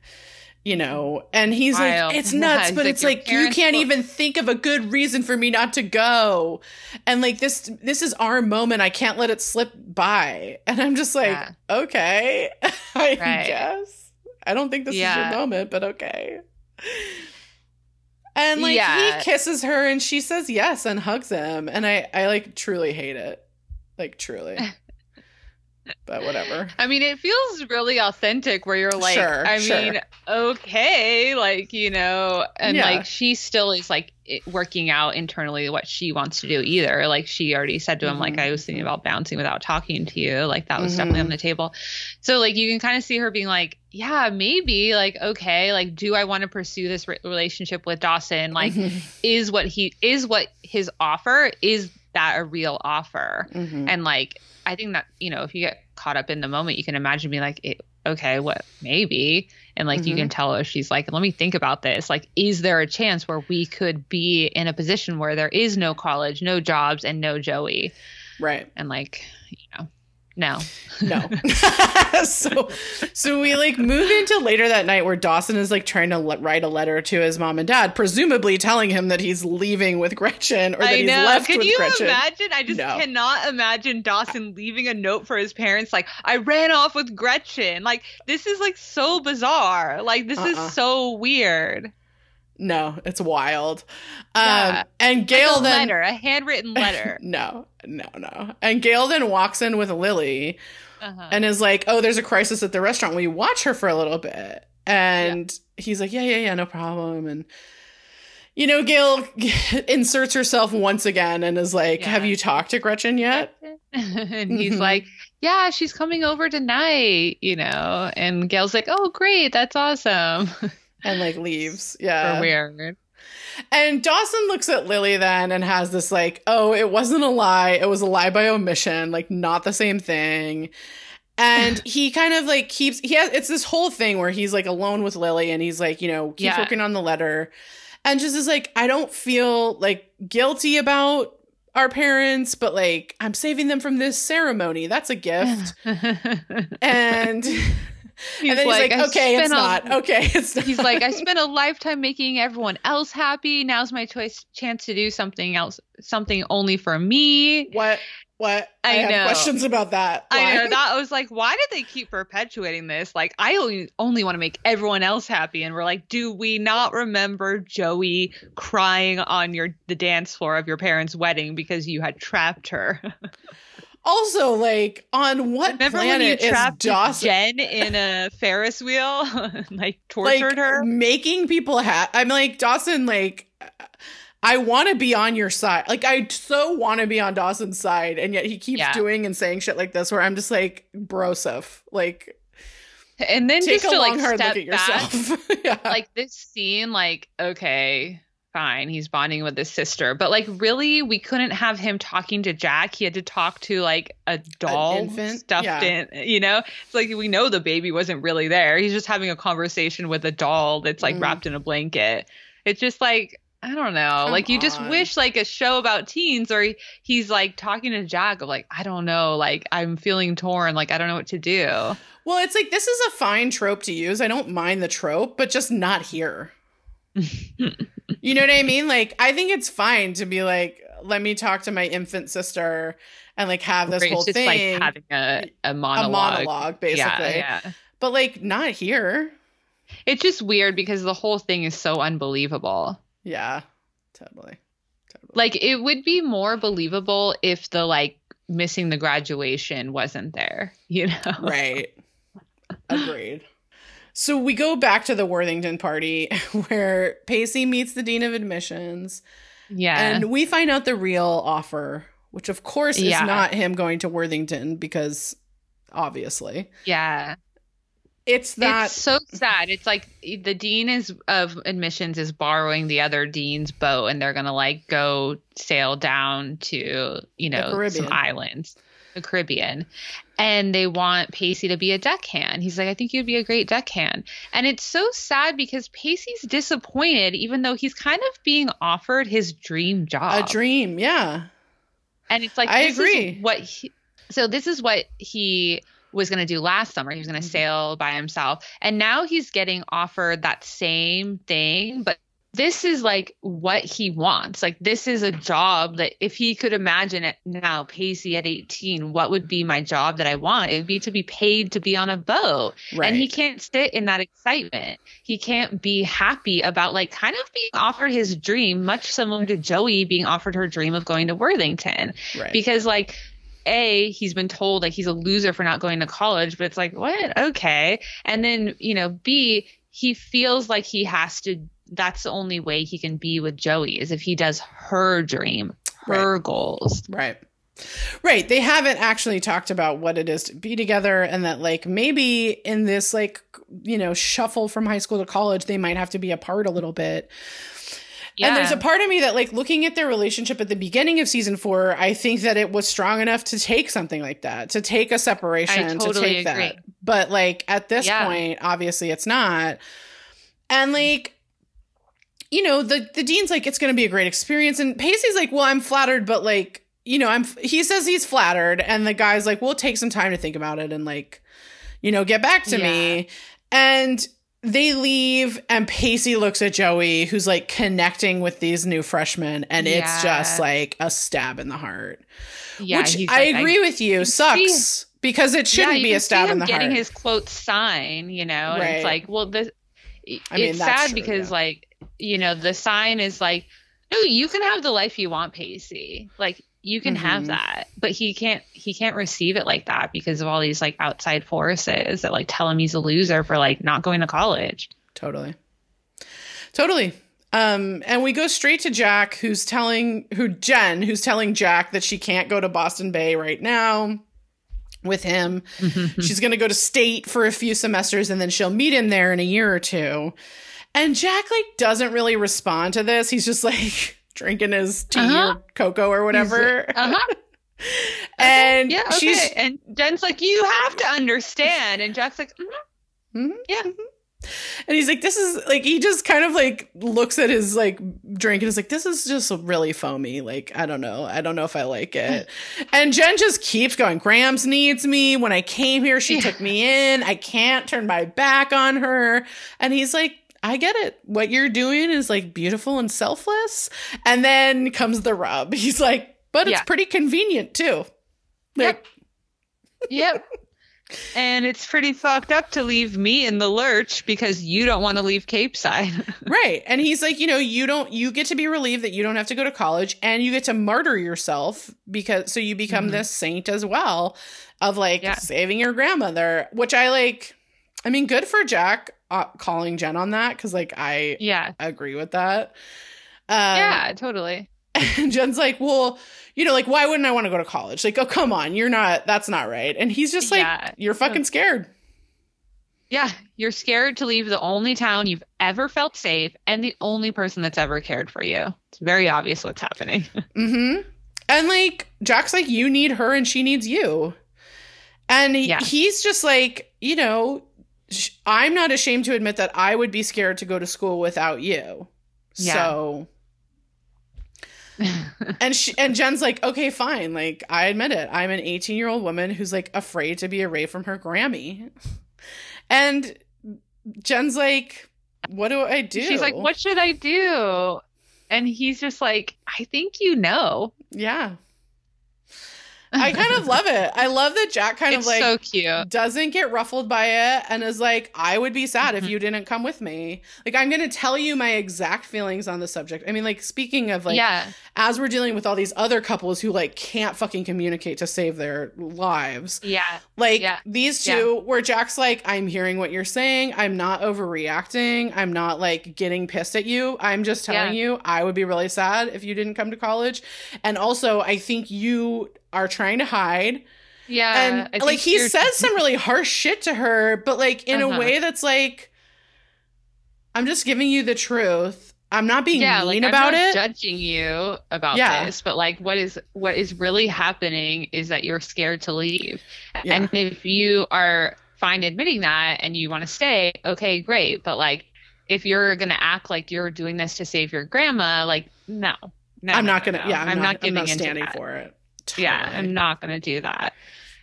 you know and he's Wild. like it's nuts but it's like you can't will- even think of a good reason for me not to go. And like this this is our moment. I can't let it slip by. And i'm just like yeah. okay. I right. guess. I don't think this yeah. is your moment but okay. And like he kisses her and she says yes and hugs him. And i i like truly hate it. Like truly but whatever. I mean, it feels really authentic where you're like, sure, I sure. mean, okay, like, you know, and yeah. like she still is like working out internally what she wants to do either. Like she already said to him, mm-hmm. like, I was thinking about bouncing without talking to you. Like that was mm-hmm. definitely on the table. So, like, you can kind of see her being like, yeah, maybe, like, okay, like, do I want to pursue this re- relationship with Dawson? Like, mm-hmm. is what he is what his offer is that a real offer? Mm-hmm. And like, I think that, you know, if you get caught up in the moment, you can imagine being like, okay, what, maybe. And like, mm-hmm. you can tell her, she's like, let me think about this. Like, is there a chance where we could be in a position where there is no college, no jobs, and no Joey? Right. And like, you know, No. No. so so we like move into later that night where Dawson is like trying to le- write a letter to his mom and dad, presumably telling him that he's leaving with Gretchen or that I he's left Can with Gretchen. Can you Gretchen. imagine? I just No. cannot imagine Dawson leaving a note for his parents like, I ran off with Gretchen. Like, this is like so bizarre. Like, this Uh-uh. is so weird. No, it's wild. Yeah. Um, and Gail like a then letter, a handwritten letter. no, no, no. And Gail then walks in with Lily Uh-huh. and is like, "Oh, there's a crisis at the restaurant. Will you watch her for a little bit?" And he's like, "Yeah, yeah, yeah, no problem." And you know, Gail inserts herself once again and is like, Yeah. "Have you talked to Gretchen yet?" and he's Mhm. like, Yeah, she's coming over tonight, you know. And Gail's like, Oh, great, that's awesome. And like leaves. or Yeah. weird. And Dawson looks at Lily then and has this like, "Oh, it wasn't a lie. It was a lie by omission. Like not the same thing." And he kind of like keeps he has it's this whole thing where he's like alone with Lily and he's like, you know, keep Yeah. working on the letter and just is like, I don't feel like guilty about our parents, but like I'm saving them from this ceremony. That's a gift. and He's and then he's like, okay, it's a- not. Okay, it's not. He's like, I spent a lifetime making everyone else happy. Now's my choice chance to do something else, something only for me. what? What? I have know. questions about that. I Why? know that I was like, why did they keep perpetuating this? Like, I only only want to make everyone else happy, and we're like, do we not remember Joey crying on your the dance floor of your parents' wedding because you had trapped her? Also, like, on what Remember when you planet is trapped Dawson? Jen in a Ferris wheel, like tortured like, her? making people happy. I'm like Dawson. Like, I want to be on your side. Like, I so want to be on Dawson's side, and yet he keeps Yeah. doing and saying shit like this. Where I'm just like, brosif. Like, And then take just a to long like hard step look at back, yourself. yeah. like this scene, like okay, fine, he's bonding with his sister, but like really, we couldn't have him talking to Jack. He had to talk to like a doll stuffed Yeah. in. You know, it's like we know the baby wasn't really there. He's just having a conversation with a doll that's like Mhm. wrapped in a blanket. It's just like. I don't know. Come like you just wish like a show about teens or he, he's like talking to Jack of like I don't know, like I'm feeling torn, like I don't know what to do. well, it's like this is a fine trope to use. I don't mind the trope, but just not here. you know what I mean? Like, I think it's fine to be like, let me talk to my infant sister and like have this whole it's just thing. like having a, a a monologue. monologue, basically. Yeah, yeah. But like not here. It's just weird because the whole thing is so unbelievable. Yeah. Totally. Totally. Like it would be more believable if the like missing the graduation wasn't there, you know? right. Agreed. So we go back to the Worthington party where Pacey meets the dean of admissions Yeah. and we find out the real offer, which of course is Yeah. not him going to Worthington because obviously yeah. it's that It's so sad. It's like the dean is of admissions is borrowing the other dean's boat and they're gonna like go sail down to, you know, some islands. The Caribbean. And they want Pacey to be a deckhand. He's like, I think you'd be a great deckhand. And it's so sad because Pacey's disappointed, even though he's kind of being offered his dream job. a dream. Yeah. And it's like I this is agree. what he, so this is what he was going to do last summer. He was going to Mhm. sail by himself. And now he's getting offered that same thing, but this is like what he wants. Like this is a job that if he could imagine it now, Pacey at 18, what would be my job that I want? It would be to be paid to be on a boat. Right. And he can't sit in that excitement. He can't be happy about like kind of being offered his dream, much similar to Joey being offered her dream of going to Worthington. right. Because like a he's been told like he's a loser for not going to college, but it's like what? Okay. And then, you know, B he feels like he has to that's the only way he can be with Joey is if he does her dream, her goals. Right. Right. They haven't actually talked about what it is to be together and that like maybe in this like you know shuffle from high school to college they might have to be apart a little bit. Yeah. And there's a part of me that like looking at their relationship at the beginning of season 4, I think that it was strong enough to take something like that, to take a separation, to totally take agree. that. But like at this Yeah. point obviously it's not. And like you know, the the dean's like, it's going to be a great experience, and Pacey's like, well, I'm flattered, but like, you know, I'm he says he's flattered and the guy's like, "We'll take some time to think about it and like, you know, get back to yeah. me." And they leave and Pacey looks at Joey who's like connecting with these new freshmen and yeah. it's just like a stab in the heart. Yeah, Which I like, agree I, with you sucks because it shouldn't yeah, be a stab in the getting heart. Getting his quote sign, you know, and it's like, well this I mean, it's sad true, because yeah. like, you know, the sign is like, no, you can have the life you want, Pacey. Like you can mm-hmm. have that. But he can't he can't receive it like that because of all these like outside forces that like tell him he's a loser for like not going to college. Totally. Totally. Um and we go straight to jack who's telling who jen who's telling jack that she can't go to boston bay right now with him. She's going to go to state for a few semesters and then she'll meet him there in a year or two and jack like doesn't really respond to this he's just like drinking his tea uh-huh. or cocoa or whatever. Uh-huh. and yeah, okay. she's and Jen's like, you have to understand, and Jack's like, mm-hmm. Mm-hmm. yeah. Mm-hmm. And he's like, this is like, he just kind of like looks at his like drink and is like, this is just really foamy. Like, I don't know. I don't know if I like it. and Jen just keeps going. Grams needs me. When I came here, she yeah. took me in. I can't turn my back on her. And he's like, I get it. What you're doing is like beautiful and selfless. And then comes the rub. He's like, but it's yeah. pretty convenient too. Like, yep. yep. And it's pretty fucked up to leave me in the lurch because you don't want to leave Capeside. right. And he's like, you know, you don't, you get to be relieved that you don't have to go to college and you get to martyr yourself because, so you become mm-hmm. this saint as well of like yeah. saving your grandmother, which I like, I mean, good for Jack uh, calling Jen on that because, like, I yeah agree with that. Um, yeah, totally. And Jen's like, well, you know, like, why wouldn't I want to go to college? Like, oh, come on, you're not. That's not right. And he's just like, yeah. you're fucking scared. Yeah, you're scared to leave the only town you've ever felt safe and the only person that's ever cared for you. It's very obvious what's happening. mm-hmm. And like Jack's like, you need her and she needs you. And yeah. he's just like, you know, I'm not ashamed to admit that I would be scared to go to school without you. Yeah. So and she and Jen's like, okay, fine. Like, I admit it. I'm an 18 year old woman who's like afraid to be away from her Grammy. And Jen's like, what do I do? She's like, what should I do? And he's just like, I think you know. Yeah. I kind of love it. I love that Jack kind it's of like so cute. doesn't get ruffled by it and is like, I would be sad mm-hmm. if you didn't come with me. Like I'm gonna tell you my exact feelings on the subject. I mean, like speaking of like yeah. as we're dealing with all these other couples who like can't fucking communicate to save their lives. Yeah. Like yeah. these two yeah. where Jack's like, I'm hearing what you're saying. I'm not overreacting. I'm not like getting pissed at you. I'm just telling you I would be really sad if you didn't come to college. And also I think you are trying to hide. Yeah. And like he says some really harsh shit to her, but like in uh-huh. a way that's like I'm just giving you the truth. I'm not being yeah, mean like, about it. Judging you about yeah. this, but like what is what is really happening is that you're scared to leave. Yeah. And if you are fine admitting that and you want to stay, okay, great. But like if you're gonna act like you're doing this to save your grandma, like no. no I'm no, not gonna no. yeah, I'm, I'm not, not, giving I'm not standing for it. Totally. Yeah, I'm not going to do that.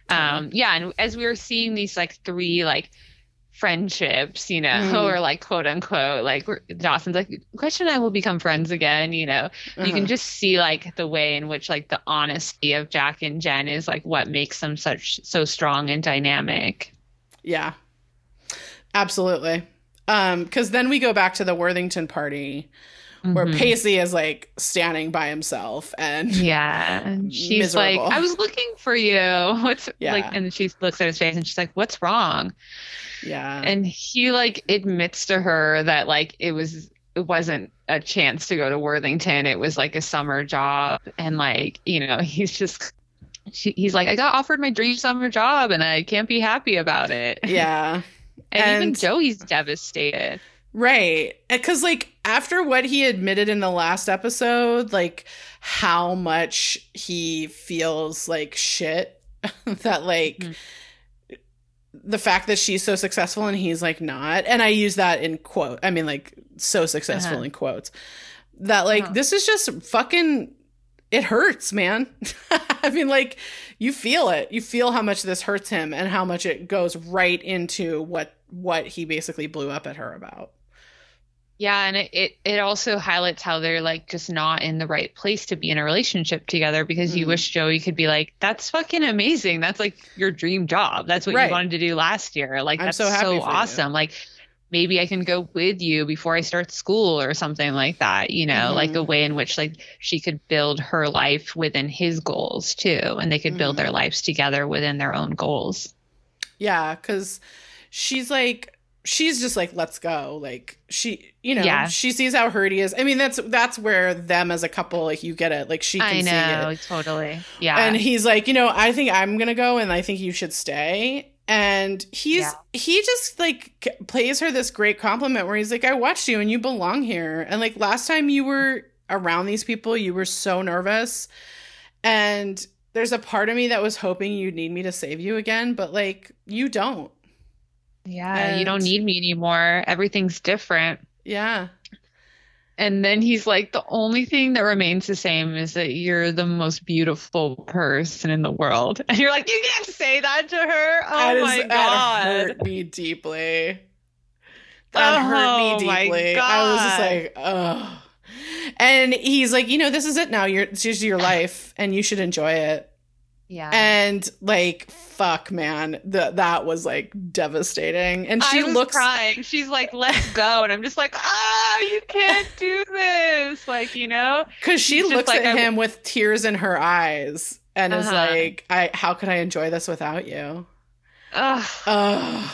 Um, yeah, and as we were seeing these like three like friendships, you know, mm. or like quote unquote, like Dawson's like, question I will become friends again, you know. Uh-huh. You can uh-huh. just see like the way in which like the honesty of Jack and Jen is like what makes them such so strong and dynamic. Yeah. Absolutely. Um, because then we go back to the Worthington party where mm-hmm. Pacey is like standing by himself and yeah, she's miserable. like, "I was looking for you." What's yeah. like, and she looks at his face and she's like, "What's wrong?" Yeah, and he like admits to her that like it was it wasn't a chance to go to Worthington. It was like a summer job, and like you know he's just she, he's like, I got offered my dream summer job and I can't be happy about it. Yeah. and, and even Joey's devastated. Right. Because, like, after what he admitted in the last episode, like, how much he feels like shit, that, like, mm-hmm. the fact that she's so successful and he's, like, not. And I use that in quote. I mean, like, so successful uh-huh. in quotes. That, like, uh-huh. this is just fucking it hurts, man. I mean, like, you feel it. You feel how much this hurts him and how much it goes right into what what he basically blew up at her about. Yeah, and it, it, also highlights how they're like just not in the right place to be in a relationship together because mm. you wish Joey could be like, That's fucking amazing. That's like your dream job. That's what right. you wanted to do last year. Like I'm that's so, so awesome. You. Like maybe I can go with you before I start school or something like that, you know, mm-hmm. like a way in which like she could build her life within his goals too and they could mm-hmm. build their mm-hmm. lives together within their own goals. Yeah, cuz she's like she's just like let's go. Like she you know yeah. she sees how hurt he is. I mean that's that's where them as a couple like you get it. Like she can I know, see it. Totally. Yeah. And he's like you know i think i'm gonna go and i think you should stay. And he's yeah. he just like plays her this great compliment where he's like i watched you and you belong here. And like last time you were around these people you were so nervous. And there's a part of me that was hoping you'd need me to save you again but like you don't yeah and you don't need me anymore everything's different yeah and then he's like, the only thing that remains the same is that you're the most beautiful person in the world. And you're like, you can't say that to her. Oh that my is, god, that hurt me deeply. That oh, hurt me oh deeply. I was just like, oh. And he's like, you know, this is it now. You're it's just your life, and you should enjoy it. Yeah. And like, fuck, man, that that was like devastating. And she looks crying. She's like, "Let's go," and I'm just like, "Ah, oh, you can't do this!" Like, you know, because she looks like, at him with tears in her eyes and uh-huh. is like, "I, how could I enjoy this without you?" Ugh. Ugh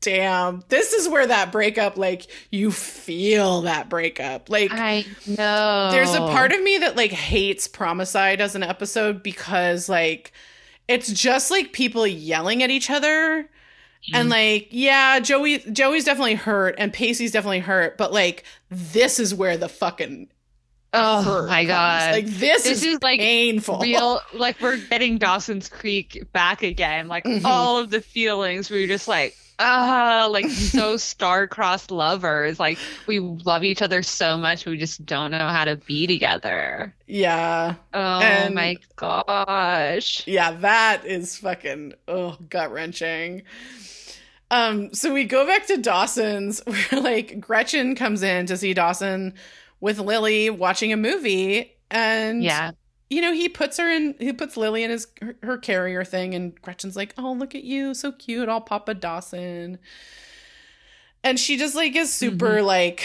damn this is where that breakup like you feel that breakup like i know there's a part of me that like hates promicide as an episode because like it's just like people yelling at each other mm. and like yeah joey joey's definitely hurt and pacey's definitely hurt but like this is where the fucking Oh my god! Like this, this is, is like painful. Real, like we're getting Dawson's Creek back again. Like mm-hmm. all of the feelings. We are just like, ah, like so star-crossed lovers. Like we love each other so much, we just don't know how to be together. Yeah. Oh and my gosh. Yeah, that is fucking oh gut wrenching. Um, so we go back to Dawson's where like Gretchen comes in to see Dawson with Lily watching a movie and yeah you know, he puts her in, he puts Lily in his her, her, carrier thing, and Gretchen's like, "Oh, look at you, so cute, all Papa Dawson." And she just like is super mm-hmm. like,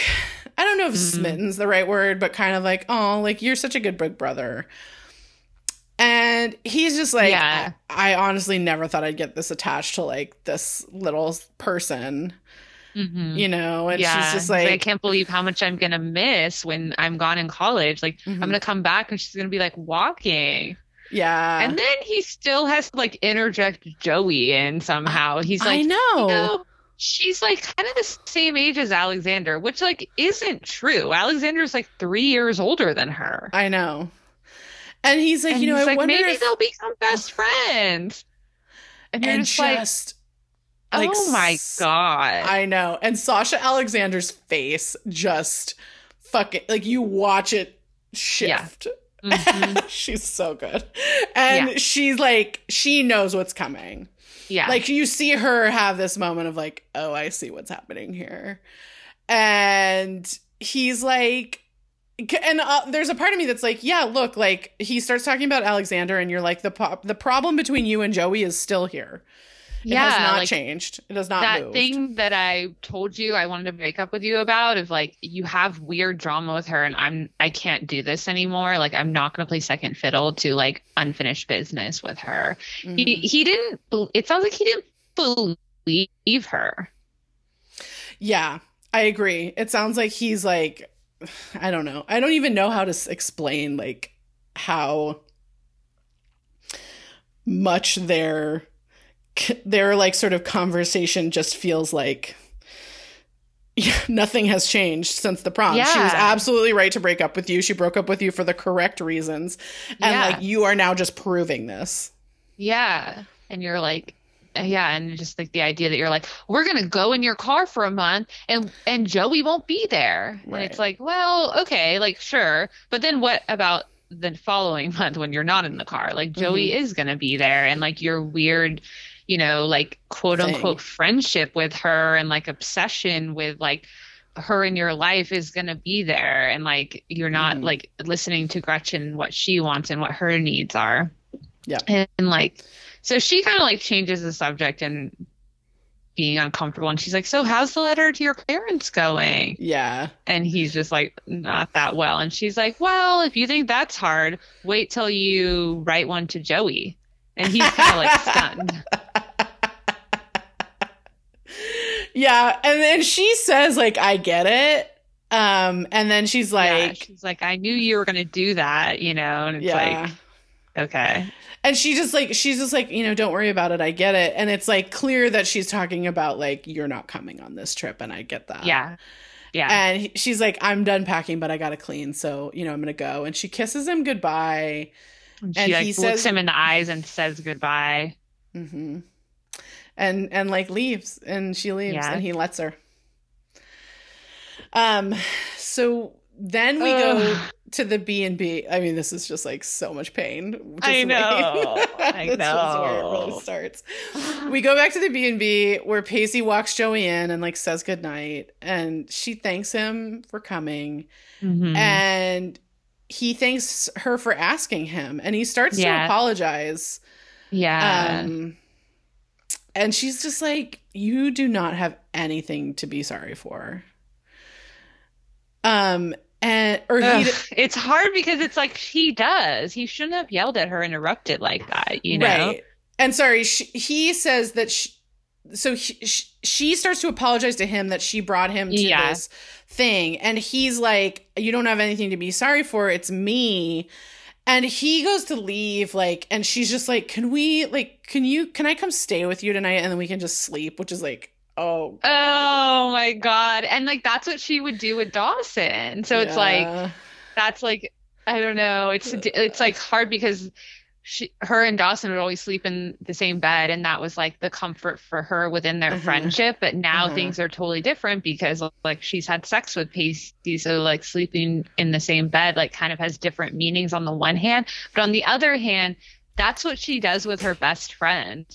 I don't know if mm-hmm. smitten's the right word, but kind of like, "Oh, like you're such a good big brother." And he's just like, yeah. I, I honestly never thought I'd get this attached to like this little person. Mm-hmm. You know, and yeah. she's just like, I can't believe how much I'm gonna miss when I'm gone in college. Like, mm-hmm. I'm gonna come back and she's gonna be like walking. Yeah. And then he still has to like interject Joey in somehow. He's like, I know. You know she's like kind of the same age as Alexander, which like isn't true. Alexander's like three years older than her. I know. And he's like, and you know, I like, wonder maybe if... they'll become best friends. And and just, just like, like, oh my god! I know. And Sasha Alexander's face just fucking like you watch it shift. Yeah. Mm-hmm. she's so good, and yeah. she's like she knows what's coming. Yeah, like you see her have this moment of like, oh, I see what's happening here, and he's like and uh, there's a part of me that's like, yeah, look, like he starts talking about Alexander, and you're like, the po- the problem between you and Joey is still here. It yeah, has not like, changed. It has not that moved. thing that I told you I wanted to break up with you about of like you have weird drama with her and I'm I can't do this anymore. Like I'm not gonna play second fiddle to like unfinished business with her. Mm-hmm. He he didn't. It sounds like he didn't believe her. Yeah, I agree. It sounds like he's like I don't know. I don't even know how to explain like how much they're their like sort of conversation just feels like yeah, nothing has changed since the prom. Yeah. She was absolutely right to break up with you. She broke up with you for the correct reasons. And yeah. like you are now just proving this. Yeah. And you're like yeah, and just like the idea that you're like, we're gonna go in your car for a month, and and Joey won't be there, right. and it's like, well, okay, like sure, but then what about the following month when you're not in the car? Like Joey mm-hmm. is gonna be there, and like your weird, you know, like quote unquote Thing. friendship with her and like obsession with like her in your life is going to be there and like you're not mm. like listening to Gretchen what she wants and what her needs are. Yeah. And, and like so she kind of like changes the subject and being uncomfortable and she's like so how's the letter to your parents going yeah and he's just like not that well and she's like well if you think that's hard wait till you write one to joey and he's kind of like stunned yeah, and then she says like I get it. Um and then she's like yeah, she's like I knew you were going to do that, you know, and it's yeah. like okay. And she just like she's just like, you know, don't worry about it. I get it. And it's like clear that she's talking about like you're not coming on this trip and I get that. Yeah. Yeah. And she's like I'm done packing but I got to clean, so, you know, I'm going to go. And she kisses him goodbye. And she like, he looks says, him in the eyes and says goodbye. Mhm and and like leaves and she leaves yeah. and he lets her um so then we Ugh. go to the B and B. I mean, this is just like so much pain. I know. I know. Just where it really starts. we go back to the B and B where Pacey walks Joey in and like says goodnight, and she thanks him for coming, mm-hmm. and he thanks her for asking him, and he starts yeah. to apologize. Yeah. Um, and she's just like, you do not have anything to be sorry for. Um, and or Ugh, it's hard because it's like he does. He shouldn't have yelled at her, interrupted like that, you know. Right. And sorry, she, he says that she, so he, she starts to apologize to him that she brought him to yeah. this thing, and he's like, "You don't have anything to be sorry for. It's me." And he goes to leave, like, and she's just like, Can we, like, can you, can I come stay with you tonight and then we can just sleep? Which is like, oh. Oh my God. And like, that's what she would do with Dawson. So yeah. it's like, that's like, I don't know. It's, it's like hard because she her and Dawson would always sleep in the same bed and that was like the comfort for her within their uh-huh. friendship but now uh-huh. things are totally different because like she's had sex with Pacey so like sleeping in the same bed like kind of has different meanings on the one hand but on the other hand that's what she does with her best friend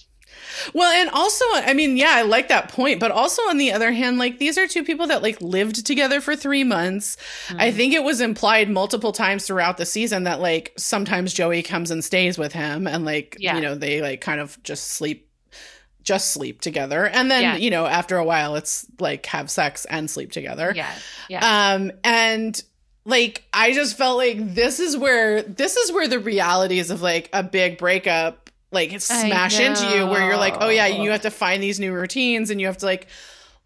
well, and also, I mean, yeah, I like that point, but also on the other hand, like these are two people that like lived together for three months. Mm-hmm. I think it was implied multiple times throughout the season that like sometimes Joey comes and stays with him, and like yeah. you know they like kind of just sleep just sleep together and then yeah. you know after a while it's like have sex and sleep together yeah yeah um and like i just felt like this is where this is where the realities of like a big breakup like smash into you where you're like, oh yeah, you have to find these new routines and you have to like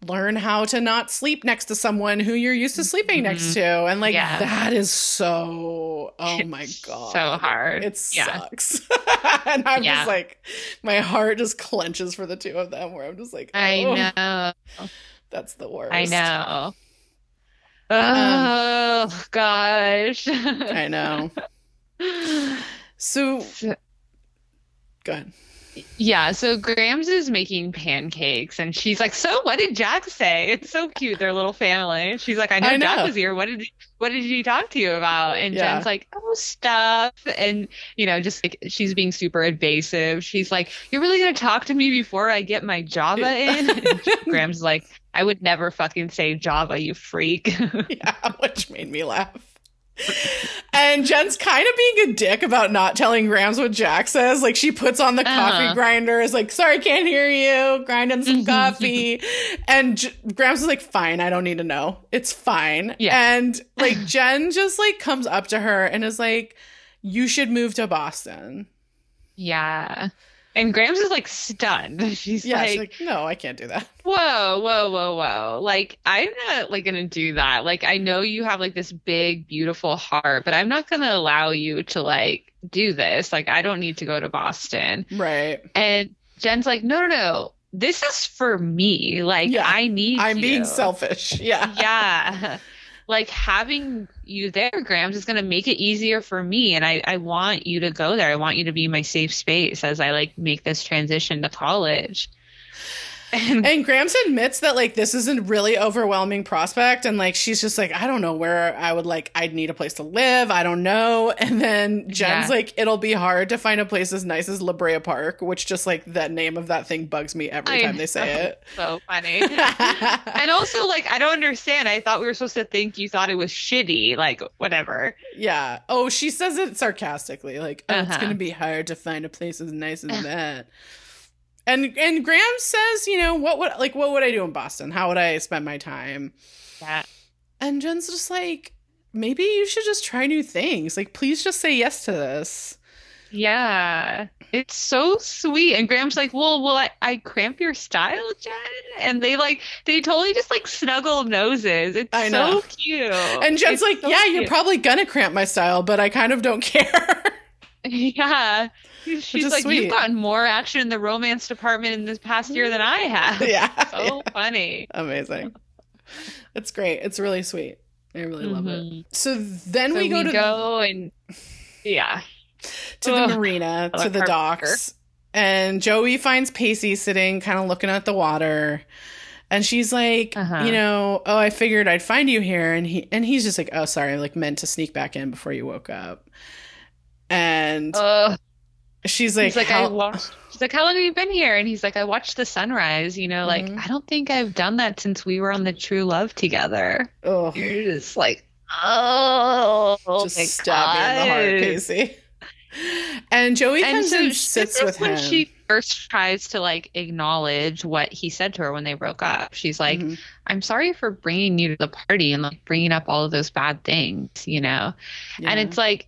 learn how to not sleep next to someone who you're used to sleeping mm-hmm. next to. And like yeah. that is so oh it's my god. So hard. It yeah. sucks. and I'm yeah. just like my heart just clenches for the two of them where I'm just like, oh, I know. That's the worst. I know. Oh um, gosh. I know. So Go ahead. Yeah, so Grams is making pancakes, and she's like, "So, what did Jack say? It's so cute, their little family." She's like, "I know, I know. Jack was here. What did what did he talk to you about?" And yeah. Jen's like, "Oh, stuff," and you know, just like she's being super evasive. She's like, "You're really gonna talk to me before I get my Java in?" And Grams like, "I would never fucking say Java, you freak." yeah, which made me laugh and Jen's kind of being a dick about not telling Grams what Jack says. Like she puts on the uh-huh. coffee grinder, is like, "Sorry, can't hear you." Grinding some coffee, and J- Grams is like, "Fine, I don't need to know. It's fine." Yeah. And like Jen just like comes up to her and is like, "You should move to Boston." Yeah. And Grams is like stunned. She's, yeah, like, she's like, no, I can't do that. Whoa, whoa, whoa, whoa. Like, I'm not like gonna do that. Like, I know you have like this big, beautiful heart, but I'm not gonna allow you to like do this. Like, I don't need to go to Boston. Right. And Jen's like, no, no, no. This is for me. Like, yeah, I need I'm you. being selfish. Yeah. Yeah. Like having you there, Grams, is going to make it easier for me. And I, I want you to go there. I want you to be my safe space as I like make this transition to college. And Grams admits that like this is a really overwhelming prospect, and like she's just like, I don't know where I would like, I'd need a place to live. I don't know. And then Jen's yeah. like, it'll be hard to find a place as nice as La Brea Park, which just like the name of that thing bugs me every I time they say it. So funny. and also like, I don't understand. I thought we were supposed to think you thought it was shitty, like whatever. Yeah. Oh, she says it sarcastically, like, oh, uh-huh. it's gonna be hard to find a place as nice as that. And and Grams says, you know, what would like what would I do in Boston? How would I spend my time? Yeah. And Jen's just like, maybe you should just try new things. Like, please just say yes to this. Yeah. It's so sweet. And Grams' like, Well, will I, I cramp your style, Jen? And they like they totally just like snuggle noses. It's I know. so cute. And Jen's it's like, so Yeah, cute. you're probably gonna cramp my style, but I kind of don't care. yeah. She's like, sweet. you've gotten more action in the romance department in this past year than I have. Yeah. So yeah. funny. Amazing. It's great. It's really sweet. I really love mm-hmm. it. So then so we go we to go the, and yeah. To Ugh. the marina, to the docks. And Joey finds Pacey sitting kind of looking at the water. And she's like, uh-huh. you know, oh, I figured I'd find you here. And he and he's just like, oh, sorry, I like meant to sneak back in before you woke up. And uh, she's like, like how- I watched. She's like, how long have you been here? And he's like, I watched the sunrise. You know, like mm-hmm. I don't think I've done that since we were on the True Love together. Oh, you're just like, oh, just stab me in the heart, Pacey. And Joey and comes so and sits with when him. she first tries to like acknowledge what he said to her when they broke up. She's like, mm-hmm. "I'm sorry for bringing you to the party and like bringing up all of those bad things," you know. Yeah. And it's like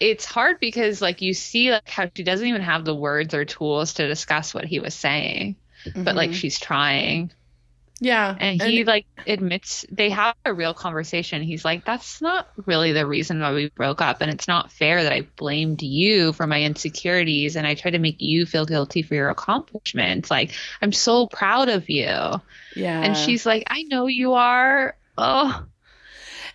it's hard because like you see like how she doesn't even have the words or tools to discuss what he was saying mm-hmm. but like mm-hmm. she's trying. Yeah and he and- like admits they have a real conversation. He's like that's not really the reason why we broke up and it's not fair that i blamed you for my insecurities and i tried to make you feel guilty for your accomplishments. Like i'm so proud of you. Yeah. and she's like i know you are. Oh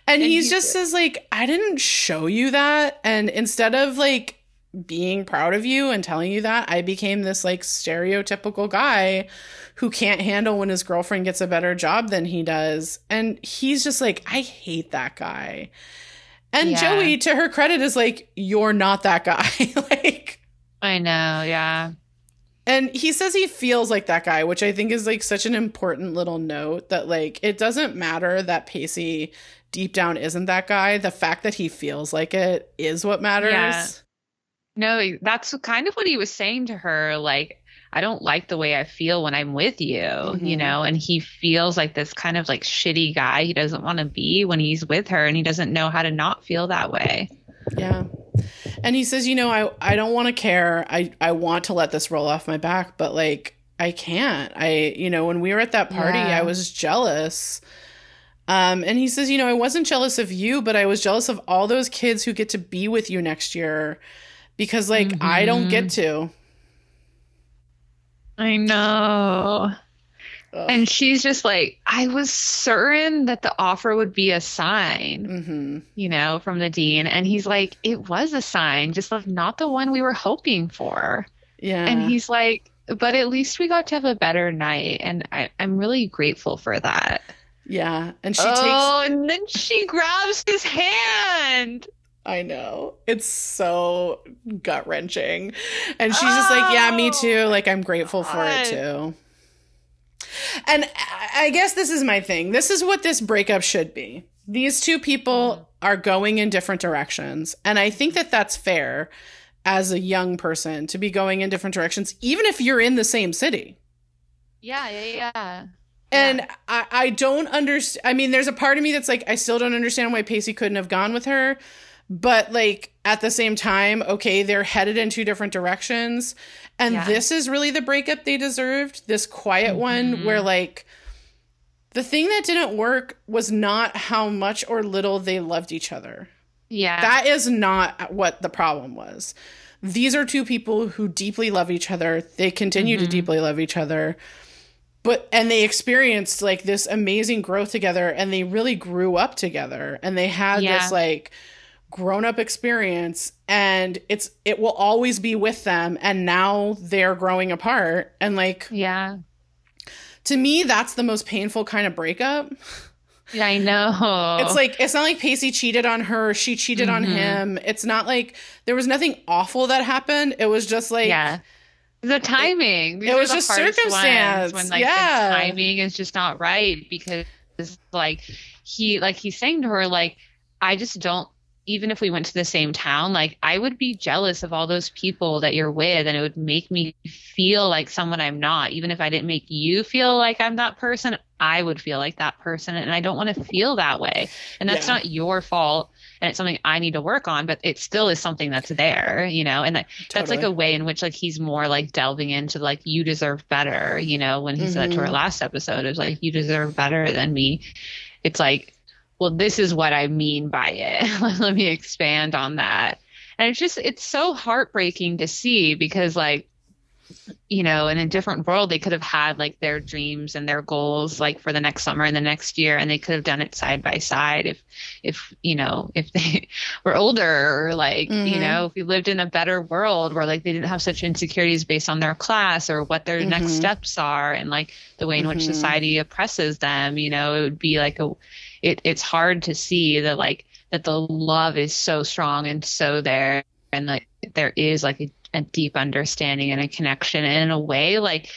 and, and he just says like, I didn't show you that. And instead of like being proud of you and telling you that, I became this like stereotypical guy who can't handle when his girlfriend gets a better job than he does. And he's just like, I hate that guy. And yeah. Joey, to her credit, is like, You're not that guy. like, I know, yeah. And he says he feels like that guy, which I think is like such an important little note that like it doesn't matter that Pacey deep down isn't that guy. The fact that he feels like it is what matters. Yeah. No, that's kind of what he was saying to her. Like, I don't like the way I feel when I'm with you, mm-hmm. you know? And he feels like this kind of like shitty guy he doesn't want to be when he's with her and he doesn't know how to not feel that way. Yeah. And he says, you know, I, I don't want to care. I, I want to let this roll off my back, but like, I can't. I, you know, when we were at that party, yeah. I was jealous um, and he says, you know, I wasn't jealous of you, but I was jealous of all those kids who get to be with you next year because, like, mm-hmm. I don't get to. I know. Ugh. And she's just like, I was certain that the offer would be a sign, mm-hmm. you know, from the dean. And he's like, it was a sign, just like not the one we were hoping for. Yeah. And he's like, but at least we got to have a better night. And I, I'm really grateful for that. Yeah, and she oh, takes. Oh, and then she grabs his hand. I know. It's so gut wrenching. And she's oh, just like, yeah, me too. Like, I'm grateful God. for it too. And I guess this is my thing. This is what this breakup should be. These two people mm. are going in different directions. And I think that that's fair as a young person to be going in different directions, even if you're in the same city. Yeah, yeah, yeah. And yeah. I, I don't understand. I mean, there's a part of me that's like, I still don't understand why Pacey couldn't have gone with her. But like at the same time, okay, they're headed in two different directions. And yeah. this is really the breakup they deserved. This quiet mm-hmm. one where like the thing that didn't work was not how much or little they loved each other. Yeah. That is not what the problem was. These are two people who deeply love each other. They continue mm-hmm. to deeply love each other but and they experienced like this amazing growth together and they really grew up together and they had yeah. this like grown up experience and it's it will always be with them and now they're growing apart and like yeah. to me that's the most painful kind of breakup. Yeah i know. It's like it's not like pacey cheated on her she cheated mm-hmm. on him. It's not like there was nothing awful that happened. It was just like yeah the timing. These it was just circumstance. When like yeah. the timing is just not right because like he like he's saying to her like I just don't even if we went to the same town, like I would be jealous of all those people that you're with, and it would make me feel like someone I'm not. Even if I didn't make you feel like I'm that person, I would feel like that person, and I don't want to feel that way. And that's yeah. not your fault, and it's something I need to work on, but it still is something that's there, you know. And that, totally. that's like a way in which like he's more like delving into like you deserve better, you know. When he mm-hmm. said to her mm-hmm. last episode, it was like you deserve better than me. It's like well, this is what I mean by it. Let me expand on that. And it's just, it's so heartbreaking to see because, like, you know, in a different world, they could have had like their dreams and their goals like for the next summer and the next year, and they could have done it side by side if, if, you know, if they were older or like, mm-hmm. you know, if we lived in a better world where like they didn't have such insecurities based on their class or what their mm-hmm. next steps are and like the way in mm-hmm. which society oppresses them, you know, it would be like a, it, it's hard to see that like that the love is so strong and so there and like there is like a, a deep understanding and a connection and in a way like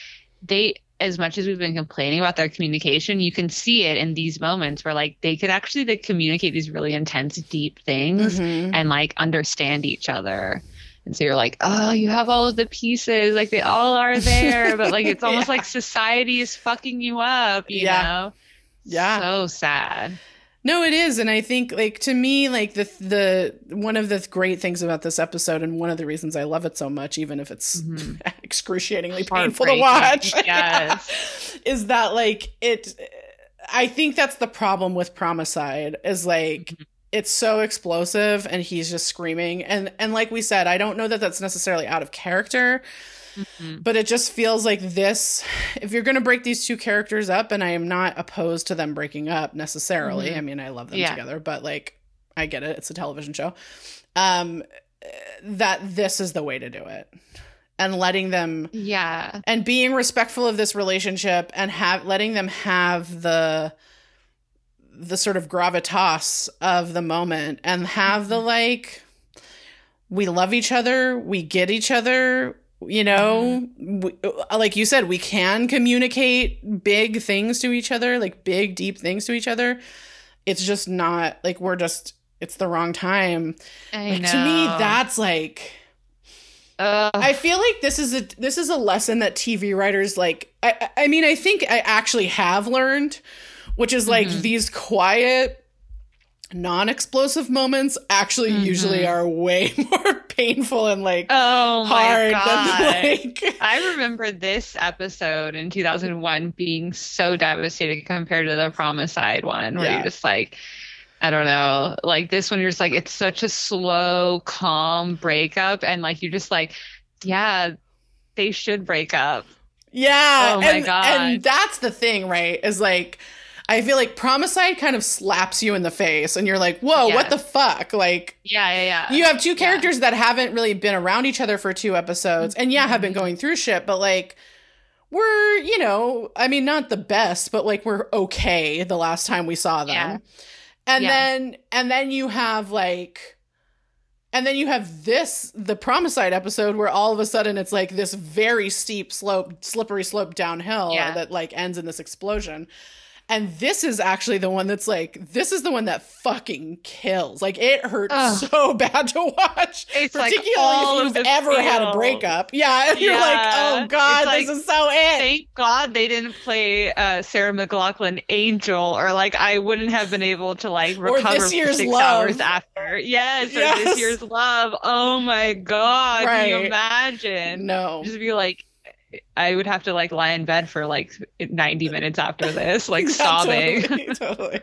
they as much as we've been complaining about their communication, you can see it in these moments where like they could actually like communicate these really intense, deep things mm-hmm. and like understand each other. And so you're like, oh, you have all of the pieces, like they all are there, but like it's almost yeah. like society is fucking you up, you yeah. know? Yeah. So sad. No, it is, and I think like to me, like the the one of the great things about this episode, and one of the reasons I love it so much, even if it's mm-hmm. excruciatingly painful to watch, yes. is that like it. I think that's the problem with Promicide is like. Mm-hmm. It's so explosive, and he's just screaming, and and like we said, I don't know that that's necessarily out of character, Mm-hmm. But it just feels like this if you're going to break these two characters up and I am not opposed to them breaking up necessarily. Mm-hmm. I mean, I love them yeah. together, but like I get it. It's a television show. Um that this is the way to do it. And letting them Yeah. And being respectful of this relationship and have letting them have the the sort of gravitas of the moment and have the mm-hmm. like we love each other, we get each other, you know mm-hmm. we, uh, like you said we can communicate big things to each other like big deep things to each other it's just not like we're just it's the wrong time like, to me that's like uh, I feel like this is a this is a lesson that TV writers like I I mean I think I actually have learned which is like mm-hmm. these quiet non-explosive moments actually mm-hmm. usually are way more painful and like oh hard than like I remember this episode in 2001 being so devastating compared to the Promicide one where yeah. you're just like I don't know like this one you're just like it's such a slow calm breakup and like you're just like yeah they should break up yeah oh my and, god and that's the thing right is like I feel like Promicide kind of slaps you in the face and you're like, whoa, what the fuck? Like, yeah, yeah, yeah. You have two characters yeah. that haven't really been around each other for two episodes and yeah, have been mm-hmm. going through shit, but like, we're, you know, I mean, not the best, but like, we're okay the last time we saw them. Yeah. And yeah. then, and then you have like, and then you have this, the Promicide episode, where all of a sudden it's like this very steep slope, slippery slope downhill yeah. that like ends in this explosion. And this is actually the one that's like, this is the one that fucking kills. Like it hurts Ugh. so bad to watch. It's particularly like if you've ever feel. had a breakup. Yeah. And yeah. you're like, oh God, like, this is so it. Thank God they didn't play uh, Sarah McLachlan Angel, or like I wouldn't have been able to like recover for six love. hours after. Yes, yes. Or this year's love. Oh my God. Right. Can you imagine? No. Just be like I would have to like lie in bed for like 90 minutes after this, like sobbing. Totally, totally,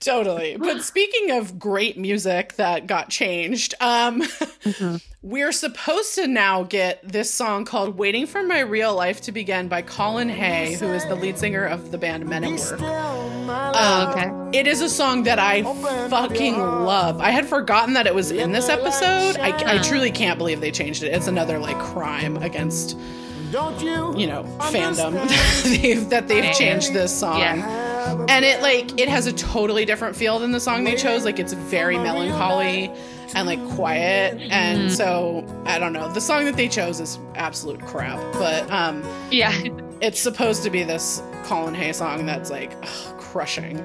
totally. But speaking of great music that got changed, um, mm-hmm. we're supposed to now get this song called "Waiting for My Real Life to Begin" by Colin Hay, who is the lead singer of the band Men at Work. Oh, okay. Um, it is a song that I fucking love. I had forgotten that it was in this episode. I, I truly can't believe they changed it. It's another like crime against you know fandom. that they've changed this song. Yeah. and it like it has a totally different feel than the song they chose. Like it's very melancholy and like quiet. and mm. so i don't know. The song that they chose is absolute crap. But um yeah. it's supposed to be this colin hay song that's like ugh, crushing.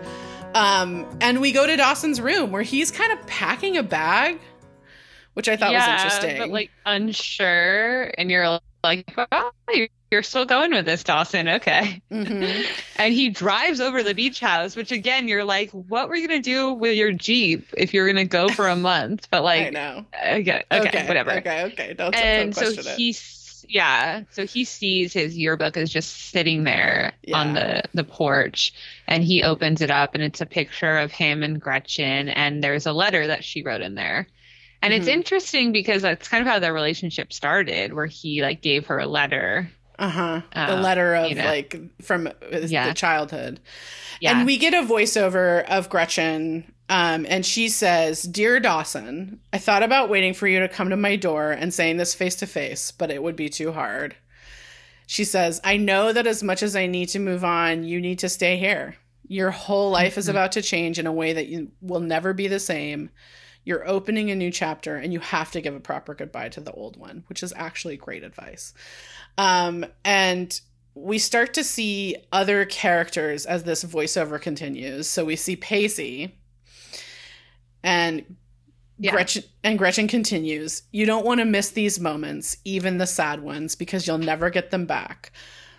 Um and we go to dawson's room where he's kind of packing a bag which i thought yeah, was interesting but like unsure and you're like, oh, you're still going with this, Dawson. Okay. Mm-hmm. and he drives over the beach house, which again, you're like, what were you going to do with your Jeep if you're going to go for a month? But like, I know. Okay. Okay. okay whatever. Okay. Okay. Don't, and don't so he's, yeah. So he sees his yearbook is just sitting there yeah. on the, the porch and he opens it up and it's a picture of him and Gretchen. And there's a letter that she wrote in there. And mm-hmm. it's interesting because that's kind of how their relationship started, where he like gave her a letter. Uh-huh. Uh, the letter of you know. like from yeah. the childhood. Yeah. And we get a voiceover of Gretchen um, and she says, Dear Dawson, I thought about waiting for you to come to my door and saying this face to face, but it would be too hard. She says, I know that as much as I need to move on, you need to stay here. Your whole life mm-hmm. is about to change in a way that you will never be the same. You're opening a new chapter and you have to give a proper goodbye to the old one, which is actually great advice. Um, and we start to see other characters as this voiceover continues. So we see Pacey and yeah. Gretchen and Gretchen continues, You don't want to miss these moments, even the sad ones, because you'll never get them back.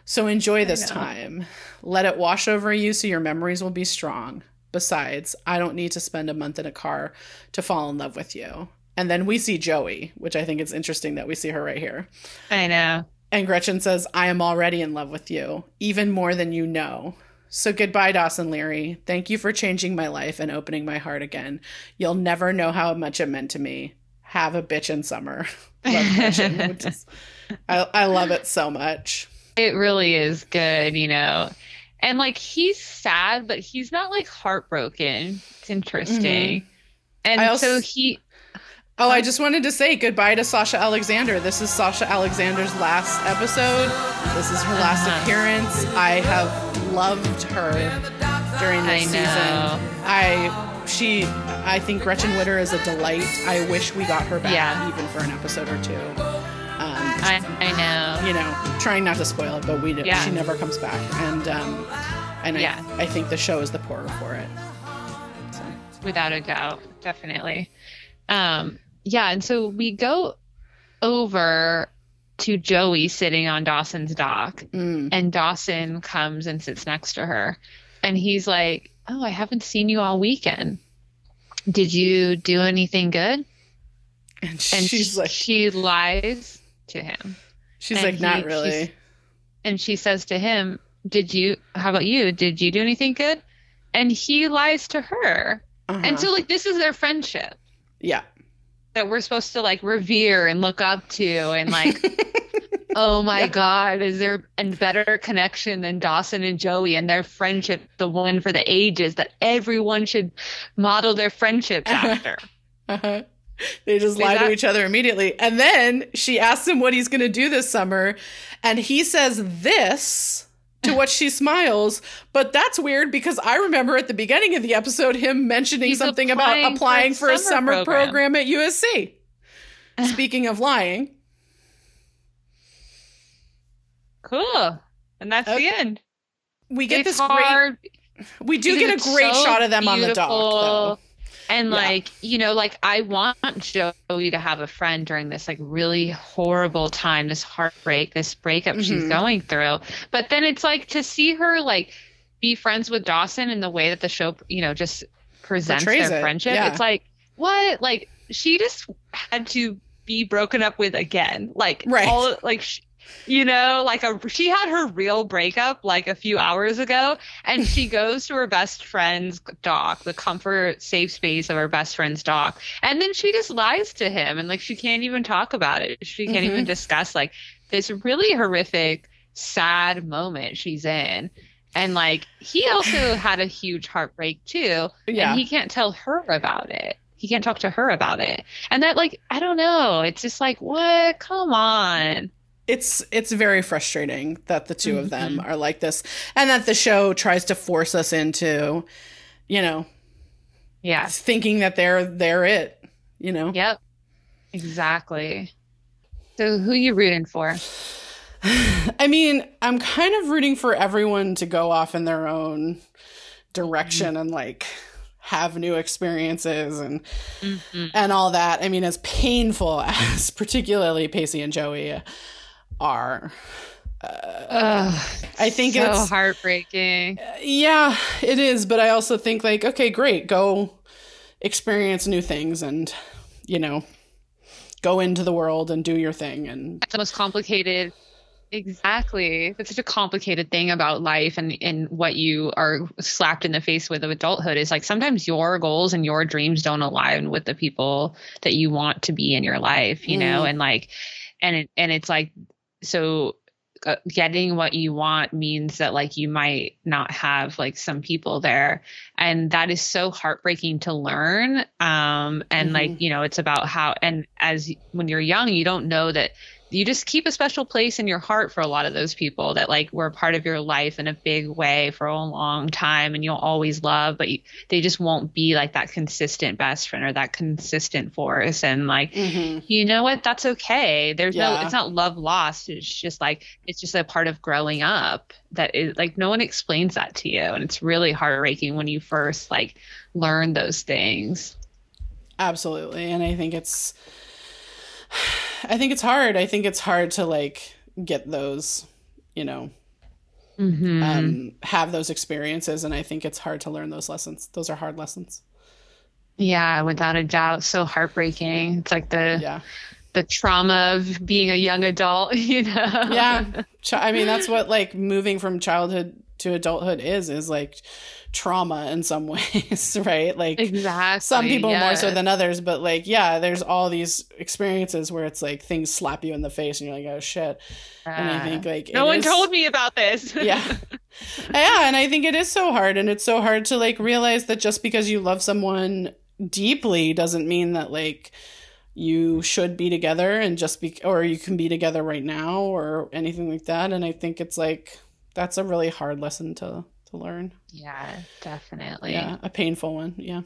So enjoy this time. Let it wash over you so your memories will be strong. Besides, I don't need to spend a month in a car to fall in love with you. And then we see Joey, which I think is interesting that we see her right here. I know. And Gretchen says, I am already in love with you, even more than you know. So goodbye, Dawson Leary. Thank you for changing my life and opening my heart again. You'll never know how much it meant to me. Have a bitch in summer. love Gretchen. is, I, I love it so much. It really is good, you know and like he's sad, but he's not like heartbroken. It's interesting. Mm-hmm. And also, so he. Oh, I just wanted to say goodbye to Sasha Alexander. This is Sasha Alexander's last episode. This is her last uh-huh. appearance. I have loved her during this I season. I she I think Gretchen Witter is a delight. I wish we got her back yeah. even for an episode or two. I, I know. You know, trying not to spoil it, but we yeah. she never comes back, and um, and yeah. I, I think the show is the poorer for it. So. Without a doubt, definitely. Um, yeah, and so we go over to Joey sitting on Dawson's dock, mm. and Dawson comes and sits next to her, and he's like, "Oh, I haven't seen you all weekend. Did you do anything good?" And, and she's she, like, she lies to him. She's and like, not really. And she says to him, Did you, how about you? Did you do anything good? And he lies to her. Uh-huh. And so, like, this is their friendship. Yeah. That we're supposed to, like, revere and look up to. And, like, oh my yeah. God, is there a better connection than Dawson and Joey and their friendship, the one for the ages that everyone should model their friendships after? Uh-huh. They just lie to each other immediately. And then she asks him what he's going to do this summer. And he says this to what she smiles. But that's weird because I remember at the beginning of the episode him mentioning he's something about applying for, for a summer, summer program. program at USC. Speaking of lying. Cool. And that's okay. the end. We get it's this hard. great. We do get a great so shot of them on the dock, though. And yeah. like, you know, like I want Joey to have a friend during this like really horrible time, this heartbreak, this breakup mm-hmm. she's going through. But then it's like to see her like be friends with Dawson in the way that the show, you know, just presents Portrays their it. friendship. Yeah. It's like, what? Like she just had to be broken up with again. Like right. all like you know, like a she had her real breakup like a few hours ago, and she goes to her best friend's dock the comfort safe space of her best friend's dock and then she just lies to him, and like she can't even talk about it. She can't mm-hmm. even discuss like this really horrific, sad moment she's in. And like he also had a huge heartbreak too, yeah. and he can't tell her about it he can't talk to her about it and that like i don't know it's just like what come on it's it's very frustrating that the 2 mm-hmm. of them are like this and that the show tries to force us into you know yeah thinking that they're they're it you know yep exactly so who you rooting for i mean i'm kind of rooting for everyone to go off in their own direction mm-hmm. and like have new experiences and mm-hmm. and all that i mean as painful as particularly pacey and joey are. Uh, I think so it's heartbreaking. Yeah, it is. But I also think like, okay, great, go experience new things and you know go into the world and do your thing. And that's the most complicated. Exactly. That's such a complicated thing about life and, and what you are slapped in the face with of adulthood is like sometimes your goals and your dreams don't align with the people that you want to be in your life, you mm. know, and like, and it, and it's like so uh, getting what you want means that like you might not have like some people there and that is so heartbreaking to learn um and mm-hmm. like you know it's about how and as when you're young you don't know that you just keep a special place in your heart for a lot of those people that like were a part of your life in a big way for a long time and you'll always love but you, they just won't be like that consistent best friend or that consistent force. And like mm-hmm. you know what? That's okay. There's yeah. no it's not love lost. It's just like it's just a part of growing up that is like no one explains that to you. And it's really heartbreaking when you first like learn those things. Absolutely. And i think it's I think it's hard. I think it's hard to like get those, you know, mm-hmm. um, have those experiences, and I think it's hard to learn those lessons. Those are hard lessons. Yeah, without a doubt, so heartbreaking. It's like the yeah. the trauma of being a young adult, you know. Yeah, I mean that's what like moving from childhood to adulthood is is like trauma in some ways, right? Like exactly. some people yeah. more so than others, but like yeah, there's all these experiences where it's like things slap you in the face and you're like, oh shit. Uh, and I think like no one is, told me about this. yeah. Yeah, and I think it is so hard and it's so hard to like realize that just because you love someone deeply doesn't mean that like you should be together and just be or you can be together right now or anything like that and i think it's like that's a really hard lesson to to learn. Yeah, definitely. Yeah, a painful one. Yeah.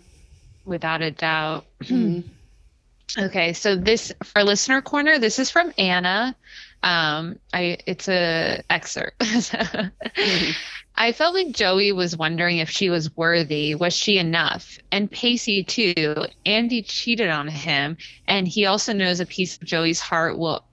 Without a doubt. Mm-hmm. okay, so this for listener corner, this is from Anna. Um, I it's a excerpt. mm-hmm. I felt like Joey was wondering if she was worthy. Was she enough? And Pacey too. Andie cheated on him, and he also knows a piece of Joey's heart will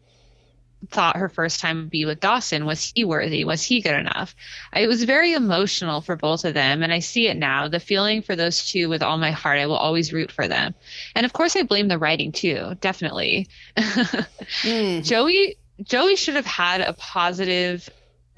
thought her first time would be with Dawson. Was he worthy? Was he good enough? It was very emotional for both of them, and I see it now. The feeling for those two with all my heart. I will always root for them. And of course, I blame the writing too, definitely. mm. Joey Joey should have had a positive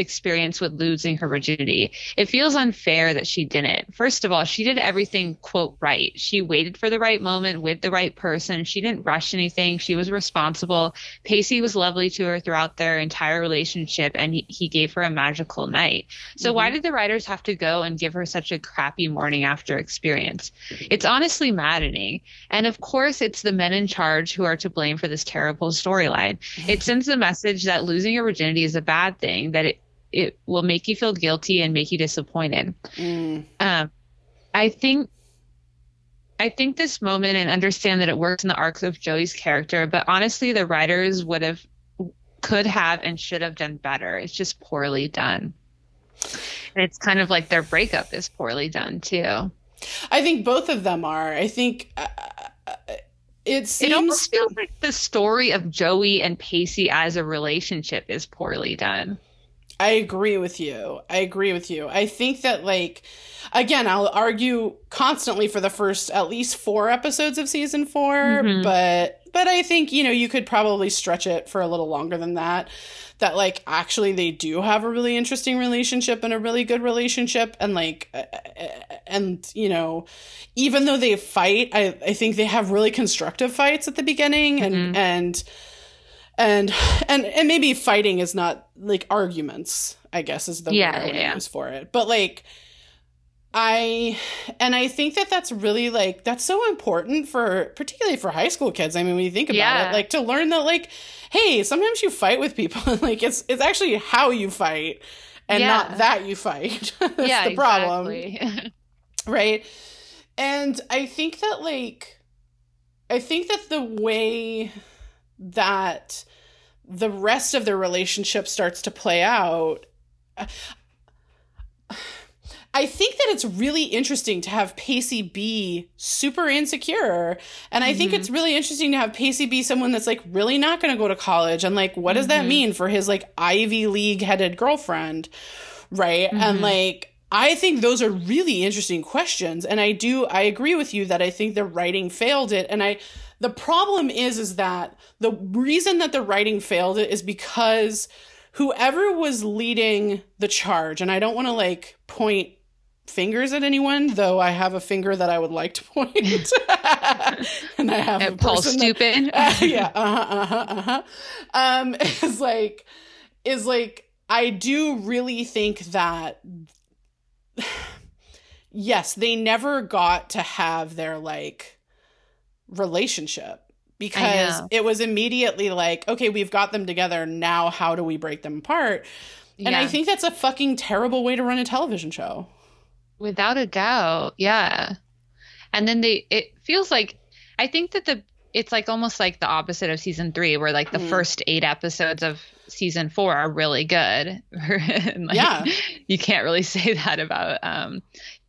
experience with losing her virginity. It feels unfair that she didn't. First of all, she did everything, quote, right. She waited for the right moment with the right person. She didn't rush anything. She was responsible. Pacey was lovely to her throughout their entire relationship, and he, he gave her a magical night. So, mm-hmm. why did the writers have to go and give her such a crappy morning after experience? It's honestly maddening. And of course, it's the men in charge who are to blame for this terrible storyline. It sends the message that losing your virginity is a bad thing, that it it will make you feel guilty and make you disappointed. Mm. Um, I think I think this moment and understand that it works in the arcs of Joey's character, but honestly, the writers would have, could have, and should have done better. It's just poorly done. And it's kind of like their breakup is poorly done too. I think both of them are. I think uh, uh it seems. It almost feels like the story of Joey and Pacey as a relationship is poorly done. I agree with you. I agree with you. I think that like again, I'll argue constantly for the first at least 4 episodes of season 4, mm-hmm. but but I think, you know, you could probably stretch it for a little longer than that. That, like, actually they do have a really interesting relationship and a really good relationship. And, like, and, you know, even though they fight, I, I think they have really constructive fights at the beginning mm-hmm. and, and and and and maybe fighting is not like arguments i guess is the yeah, word yeah. use for it but like I and I think that that's really like that's so important for particularly for high school kids. I mean, when you think about yeah. it, like to learn that like, hey, sometimes you fight with people, and like it's it's actually how you fight and yeah. not that you fight. that's yeah, the problem, exactly. right? And I think that like, I think that the way that the rest of their relationship starts to play out I think that it's really interesting to have Pacey be super insecure. And I mm-hmm. think it's really interesting to have Pacey be someone that's like really not going to go to college. And like, what does mm-hmm. that mean for his like Ivy League headed girlfriend? Right. Mm-hmm. And like, I think those are really interesting questions. And I do, I agree with you that I think the writing failed it. And I, the problem is, is that the reason that the writing failed is because whoever was leading the charge, and I don't want to like point fingers at anyone, though I have a finger that I would like to point. and I have and Paul Stupin. That, uh, yeah, uh-huh, uh-huh, uh-huh. Um, is like is like I do really think that yes, they never got to have their like relationship because it was immediately like, okay, we've got them together. Now, how do we break them apart? And yeah. I think that's a fucking terrible way to run a television show. Without a doubt. Yeah. And then they, it feels like, I think that the, it's like almost like the opposite of season three, where like the mm. first eight episodes of season four are really good. like, yeah. You can't really say that about, um,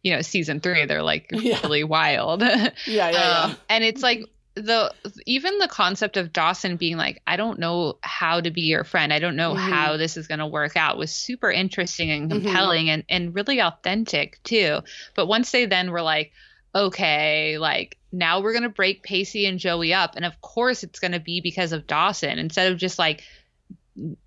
you know, season three. They're like yeah. really wild. Yeah. Yeah. yeah. Um, and it's like, the even the concept of Dawson being like, I don't know how to be your friend. I don't know mm-hmm. how this is going to work out was super interesting and mm-hmm. compelling mm-hmm. and, and really authentic too. But once they then were like, okay, like now we're going to break Pacey and Joey up. And of course it's going to be because of Dawson instead of just like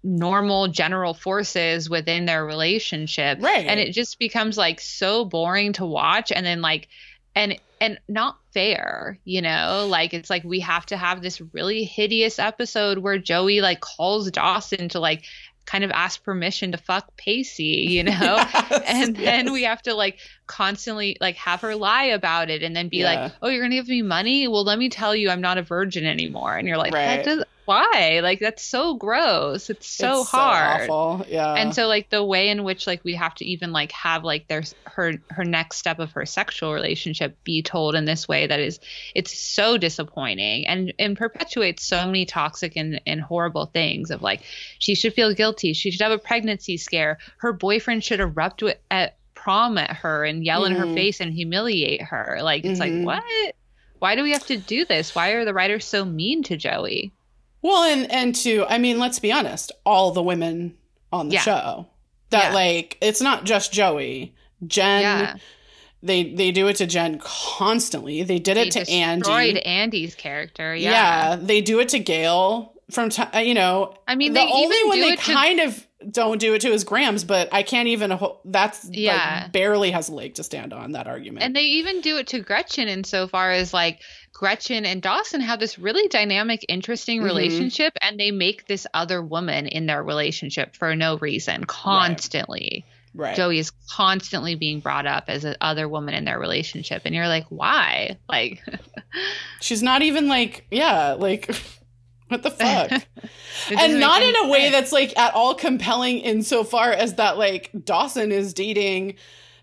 normal general forces within their relationship. Right. And it just becomes like so boring to watch. And then like, and and not fair, you know? Like it's like we have to have this really hideous episode where Joey like calls Dawson to like kind of ask permission to fuck Pacey, you know? yes, and yes. then we have to like constantly like have her lie about it and then be yeah. like, "Oh, you're to give me money? Well, let me tell you I'm not a virgin anymore." And you're like, right. "That does why? Like that's so gross. It's so it's hard. So yeah. And so like the way in which like we have to even like have like there's her her next step of her sexual relationship be told in this way that is it's so disappointing and and perpetuates so many toxic and, and horrible things of like she should feel guilty. She should have a pregnancy scare. Her boyfriend should erupt at prom at her and yell mm-hmm. in her mm-hmm. face and humiliate her. Like it's mm-hmm. like what? Why do we have to do this? Why are the writers so mean to Joey? Well, and and to I mean, let's be honest, all the women on the yeah. show that yeah. like it's not just Joey, Jen. Yeah. They they do it to Jen constantly. They did it to Andie. Destroyed Andie's character. Yeah. They do it to Gale from time. Uh, you know, I mean, the only one they kind to- of don't do it to his Grams, but I can't even. That's yeah, like, barely has a leg to stand on that argument. And they even do it to Gretchen insofar as like Gretchen and Dawson have this really dynamic, interesting mm-hmm. relationship, and they make this other woman in their relationship for no reason constantly. Right. right. Joey is constantly being brought up as an other woman in their relationship, and you're like, why? Like, she's not even like, yeah, like. What the fuck? and not in a way that's like at all compelling insofar as that like Dawson is dating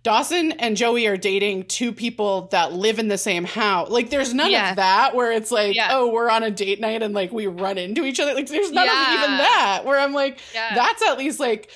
Dawson and Joey are dating two people that live in the same house. Like, there's none yeah. of that where it's like, yeah. oh, we're on a date night and like we run into each other. Like, there's none yeah. of even that where I'm like, that's at least like,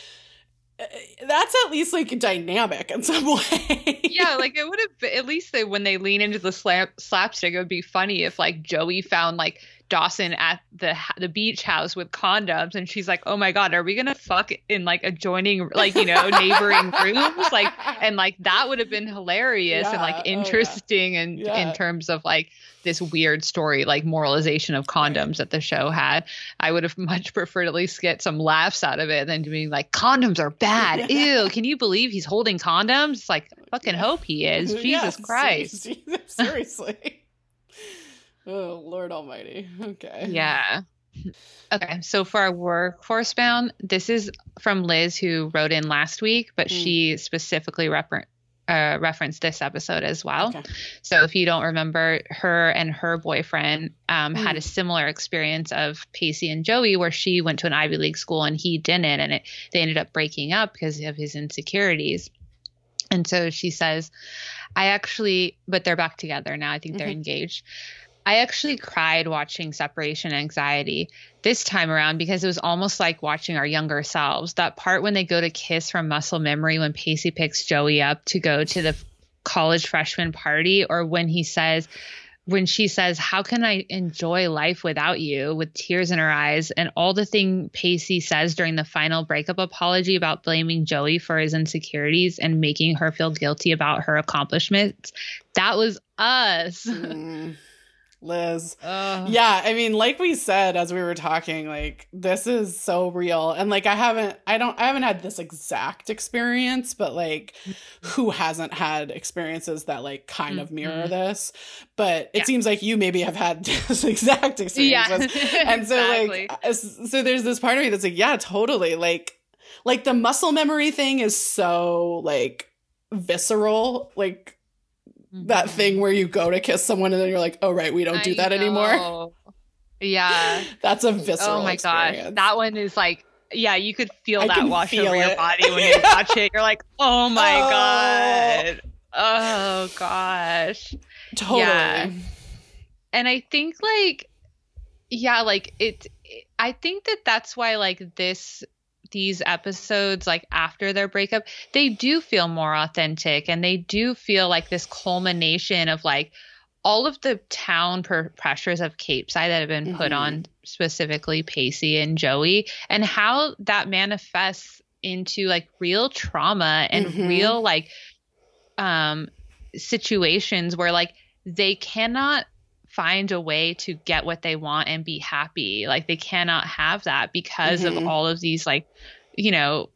eh, that's at least like dynamic in some way. yeah, like it would have at least they when they lean into the slap, slapstick, it would be funny if like Joey found like Dawson at the the beach house with condoms, and she's like, "Oh my god, are we gonna fuck in like adjoining, like you know, neighboring rooms?" Like, and like that would have been hilarious yeah. and like oh, interesting, oh, and yeah. in terms of like this weird story, like moralization of condoms that the show had. I would have much preferred at least get some laughs out of it than being like, "Condoms are bad." Ew, can you believe he's holding condoms? It's like fucking hope he is. Jesus Christ. Seriously. Oh, Lord Almighty. Okay. Yeah. Okay, so for our workforce bound, this is from Liz who wrote in last week, but mm. she specifically refer- uh, referenced this episode as well. Okay. So if you don't remember, her and her boyfriend um, mm. had a similar experience of Pacey and Joey, where she went to an Ivy League school and he didn't, and it, they ended up breaking up because of his insecurities. And so she says, I actually, but they're back together now. I think they're mm-hmm. engaged. I actually cried watching Separation Anxiety this time around because it was almost like watching our younger selves. That part when they go to kiss from muscle memory when Pacey picks Joey up to go to the college freshman party, or when he says, when she says, How can I enjoy life without you? with tears in her eyes, and all the thing Pacey says during the final breakup apology about blaming Joey for his insecurities and making her feel guilty about her accomplishments. That was us. Mm. Liz. Uh, yeah, I mean, like we said as we were talking, like this is so real. And like I haven't I don't I haven't had this exact experience, but like who hasn't had experiences that like kind mm-hmm. of mirror mm-hmm. this? But it yeah. seems like you maybe have had this exact experience. Yeah. and so exactly. like so there's this part of me that's like, yeah, totally. Like like the muscle memory thing is so like visceral. Like Mm-hmm. that thing where you go to kiss someone and then you're like, oh right, we don't do that anymore. Yeah, that's a visceral. Oh my experience. gosh, that one is like, yeah, you could feel I that wash feel over it. your body when you watch it. You're like, oh my oh. god, oh gosh, totally. Yeah. And I think like, yeah, like it. I think that that's why like this these episodes like after their breakup they do feel more authentic and they do feel like this culmination of like all of the town per- pressures of Capeside that have been mm-hmm. put on specifically Pacey and Joey and how that manifests into like real trauma and mm-hmm. real like um situations where like they cannot find a way to get what they want and be happy. Like they cannot have that because mm-hmm. of all of these like, you know,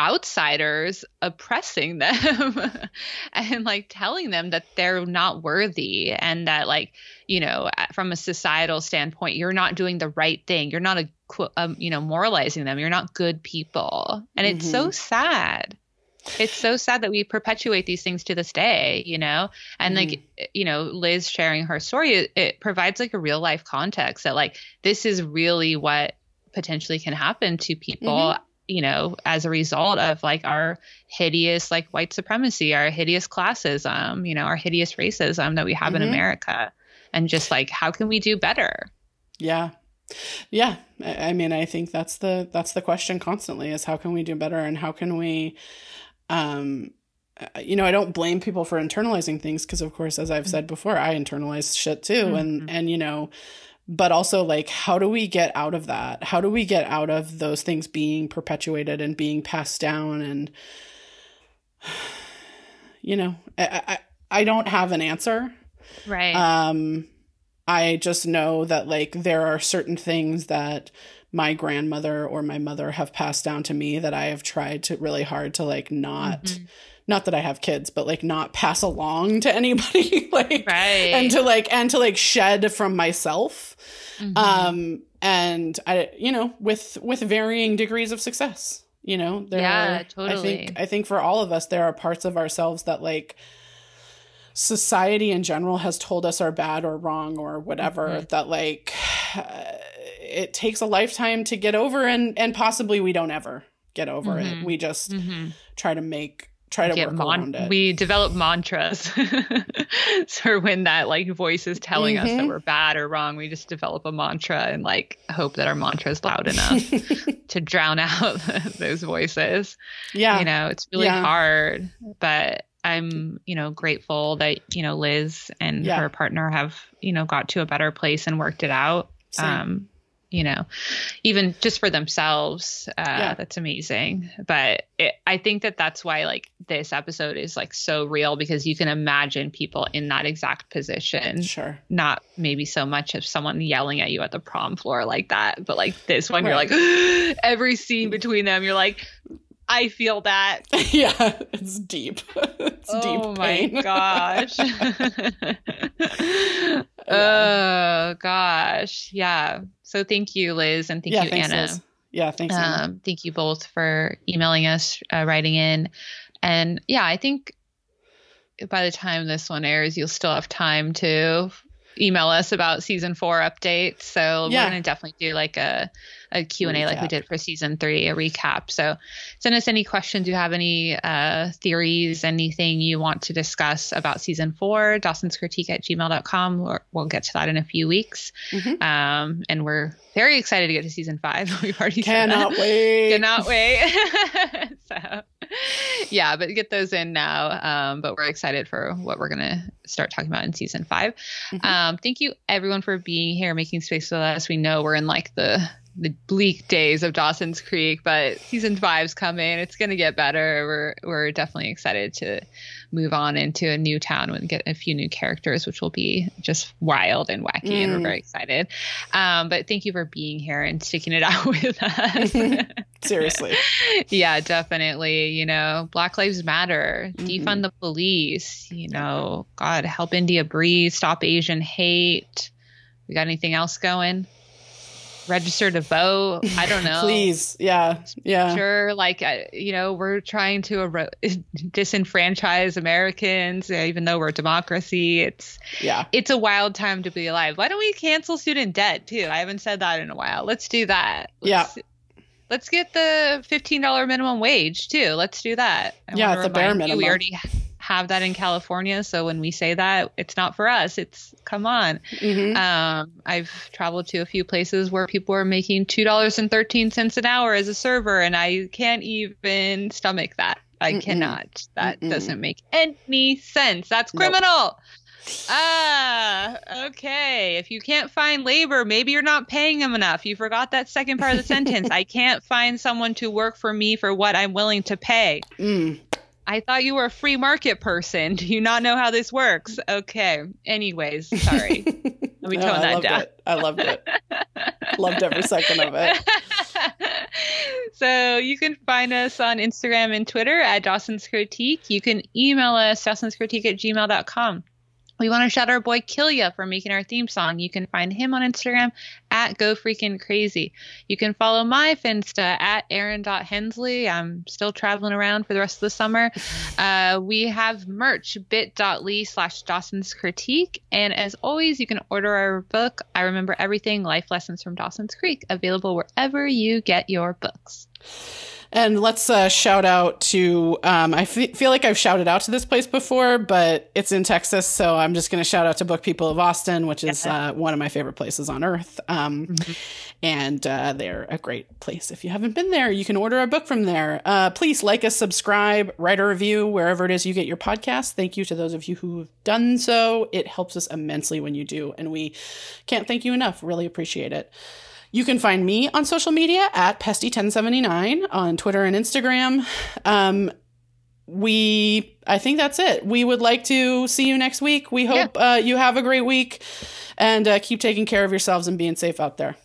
outsiders oppressing them and like telling them that they're not worthy and that like you know from a societal standpoint you're not doing the right thing you're not a um, you know moralizing them you're not good people and mm-hmm. it's so mm-hmm. sad it's so sad that we perpetuate these things to this day, you know? And mm. like, you know, Liz sharing her story, it, it, provides like a real life context that like this is really what potentially can happen to people. Mm-hmm. You know, as a result of like our hideous like white supremacy, our hideous classism, you know, our hideous racism that we have mm-hmm. in America, and just like how can we do better? Yeah, yeah. I mean, I think that's the that's the question constantly is how can we do better and how can we um, you know, I don't blame people for internalizing things because, of course, as I've said before, I internalize shit too, mm-hmm. and and you know, but also like, how do we get out of that? How do we get out of those things being perpetuated and being passed down? And you know, I I, I don't have an answer, right? Um, I just know that like there are certain things that my grandmother or my mother have passed down to me that I have tried to really hard to like not mm-hmm. not that I have kids, but like not pass along to anybody like right. and to like and to like shed from myself. Mm-hmm. Um and I you know with with varying degrees of success. You know, there yeah, are, totally. I think I think for all of us there are parts of ourselves that like society in general has told us are bad or wrong or whatever mm-hmm. that like uh, it takes a lifetime to get over and and possibly we don't ever get over mm-hmm. it we just mm-hmm. try to make try to work mon- around it we develop mantras so when that like voice is telling mm-hmm. us that mm-hmm. we're bad or wrong we just develop a mantra and like hope that our mantra is loud enough to drown out those voices yeah you know it's really yeah. hard but I'm, you know, grateful that, you know, Liz and yeah. her partner have, you know, got to a better place and worked it out. um, you know, even just for themselves, uh, yeah. that's amazing. But it, I think that that's why like this episode is like so real because you can imagine people in that exact position. Sure. Not maybe so much of someone yelling at you at the prom floor like that, but like this one, right. you're like every scene between them, you're like, I feel that. yeah, it's deep. it's oh deep. Oh my gosh. Oh gosh. Yeah. So thank you, Liz, and thank yeah, you, thanks, Anna. Liz. Yeah, thanks. Um, thank you both for emailing us, uh, writing in, and yeah, I think by the time this one airs, you'll still have time to email us about season four updates. So yeah. we're gonna definitely do like a a Q&A recap. like we did for season three, a recap. So send us any questions you have, any uh, theories, anything you want to discuss about season four, Dawson's critique at gmail.com. Or we'll get to that in a few weeks. Mm-hmm. Um, and we're very excited to get to season five. We've already cannot wait. Cannot wait. so yeah, but get those in now. Um, but we're excited for what we're gonna start talking about in season 5 mm-hmm. Um, thank you everyone for being here, making space with us. We know we're in like the the bleak days of Dawson's Creek, but season five's coming. It's gonna get better. We're we're definitely excited to move on into a new town and get a few new characters, which will be just wild and wacky, mm. and we're mm. very excited. Um, but thank you for being here and sticking it out with us. Seriously. yeah, definitely. You know, Black Lives Matter, mm-hmm. defund the police, you know, God, help India breathe, stop Asian hate. We got anything else going? Register to vote. I don't know. Please. Yeah. Yeah. Sure. Like, uh, you know, we're trying to ero- disenfranchise Americans, uh, even though we're a democracy. It's, yeah, it's a wild time to be alive. Why don't we cancel student debt too? I haven't said that in a while. Let's do that. Let's, yeah. Let's get the $15 minimum wage too. Let's do that. I yeah, the bare minimum. we already have that in California. So when we say that, it's not for us. It's come on. Mm-hmm. Um, I've traveled to a few places where people are making two dollars and thirteen cents an hour as a server, and I can't even stomach that. I Mm-mm. cannot. That Mm-mm. doesn't make any sense. That's criminal. Nope. Ah, okay. If you can't find labor, maybe you're not paying them enough. You forgot that second part of the sentence. I can't find someone to work for me for what I'm willing to pay. Mm. I thought you were a free market person. Do you not know how this works? Okay. Anyways, sorry. Let me tone that down. It. I loved it. loved every second of it. so you can find us on Instagram and Twitter at Dawson's Critique. You can email us, Dawson's Critique at gmail.com. We want to shout our boy Killia for making our theme song. You can find him on Instagram at Go Freaking Crazy. You can follow my Finsta at Erin.Hensley. I'm still traveling around for the rest of the summer. Uh, we have merch bit.ly slash Dawson's Critique. And as always, you can order our book, I Remember Everything Life Lessons from Dawson's Creek, available wherever you get your books. And let's uh, shout out to, um, I f- feel like I've shouted out to this place before, but it's in Texas. So I'm just going to shout out to Book People of Austin, which is uh, one of my favorite places on earth. Um, mm-hmm. And uh, they're a great place. If you haven't been there, you can order a book from there. Uh, please like us, subscribe, write a review wherever it is you get your podcast. Thank you to those of you who've done so. It helps us immensely when you do. And we can't thank you enough. Really appreciate it. You can find me on social media at Pesty1079 on Twitter and Instagram. Um, we, I think that's it. We would like to see you next week. We hope yeah. uh, you have a great week and uh, keep taking care of yourselves and being safe out there.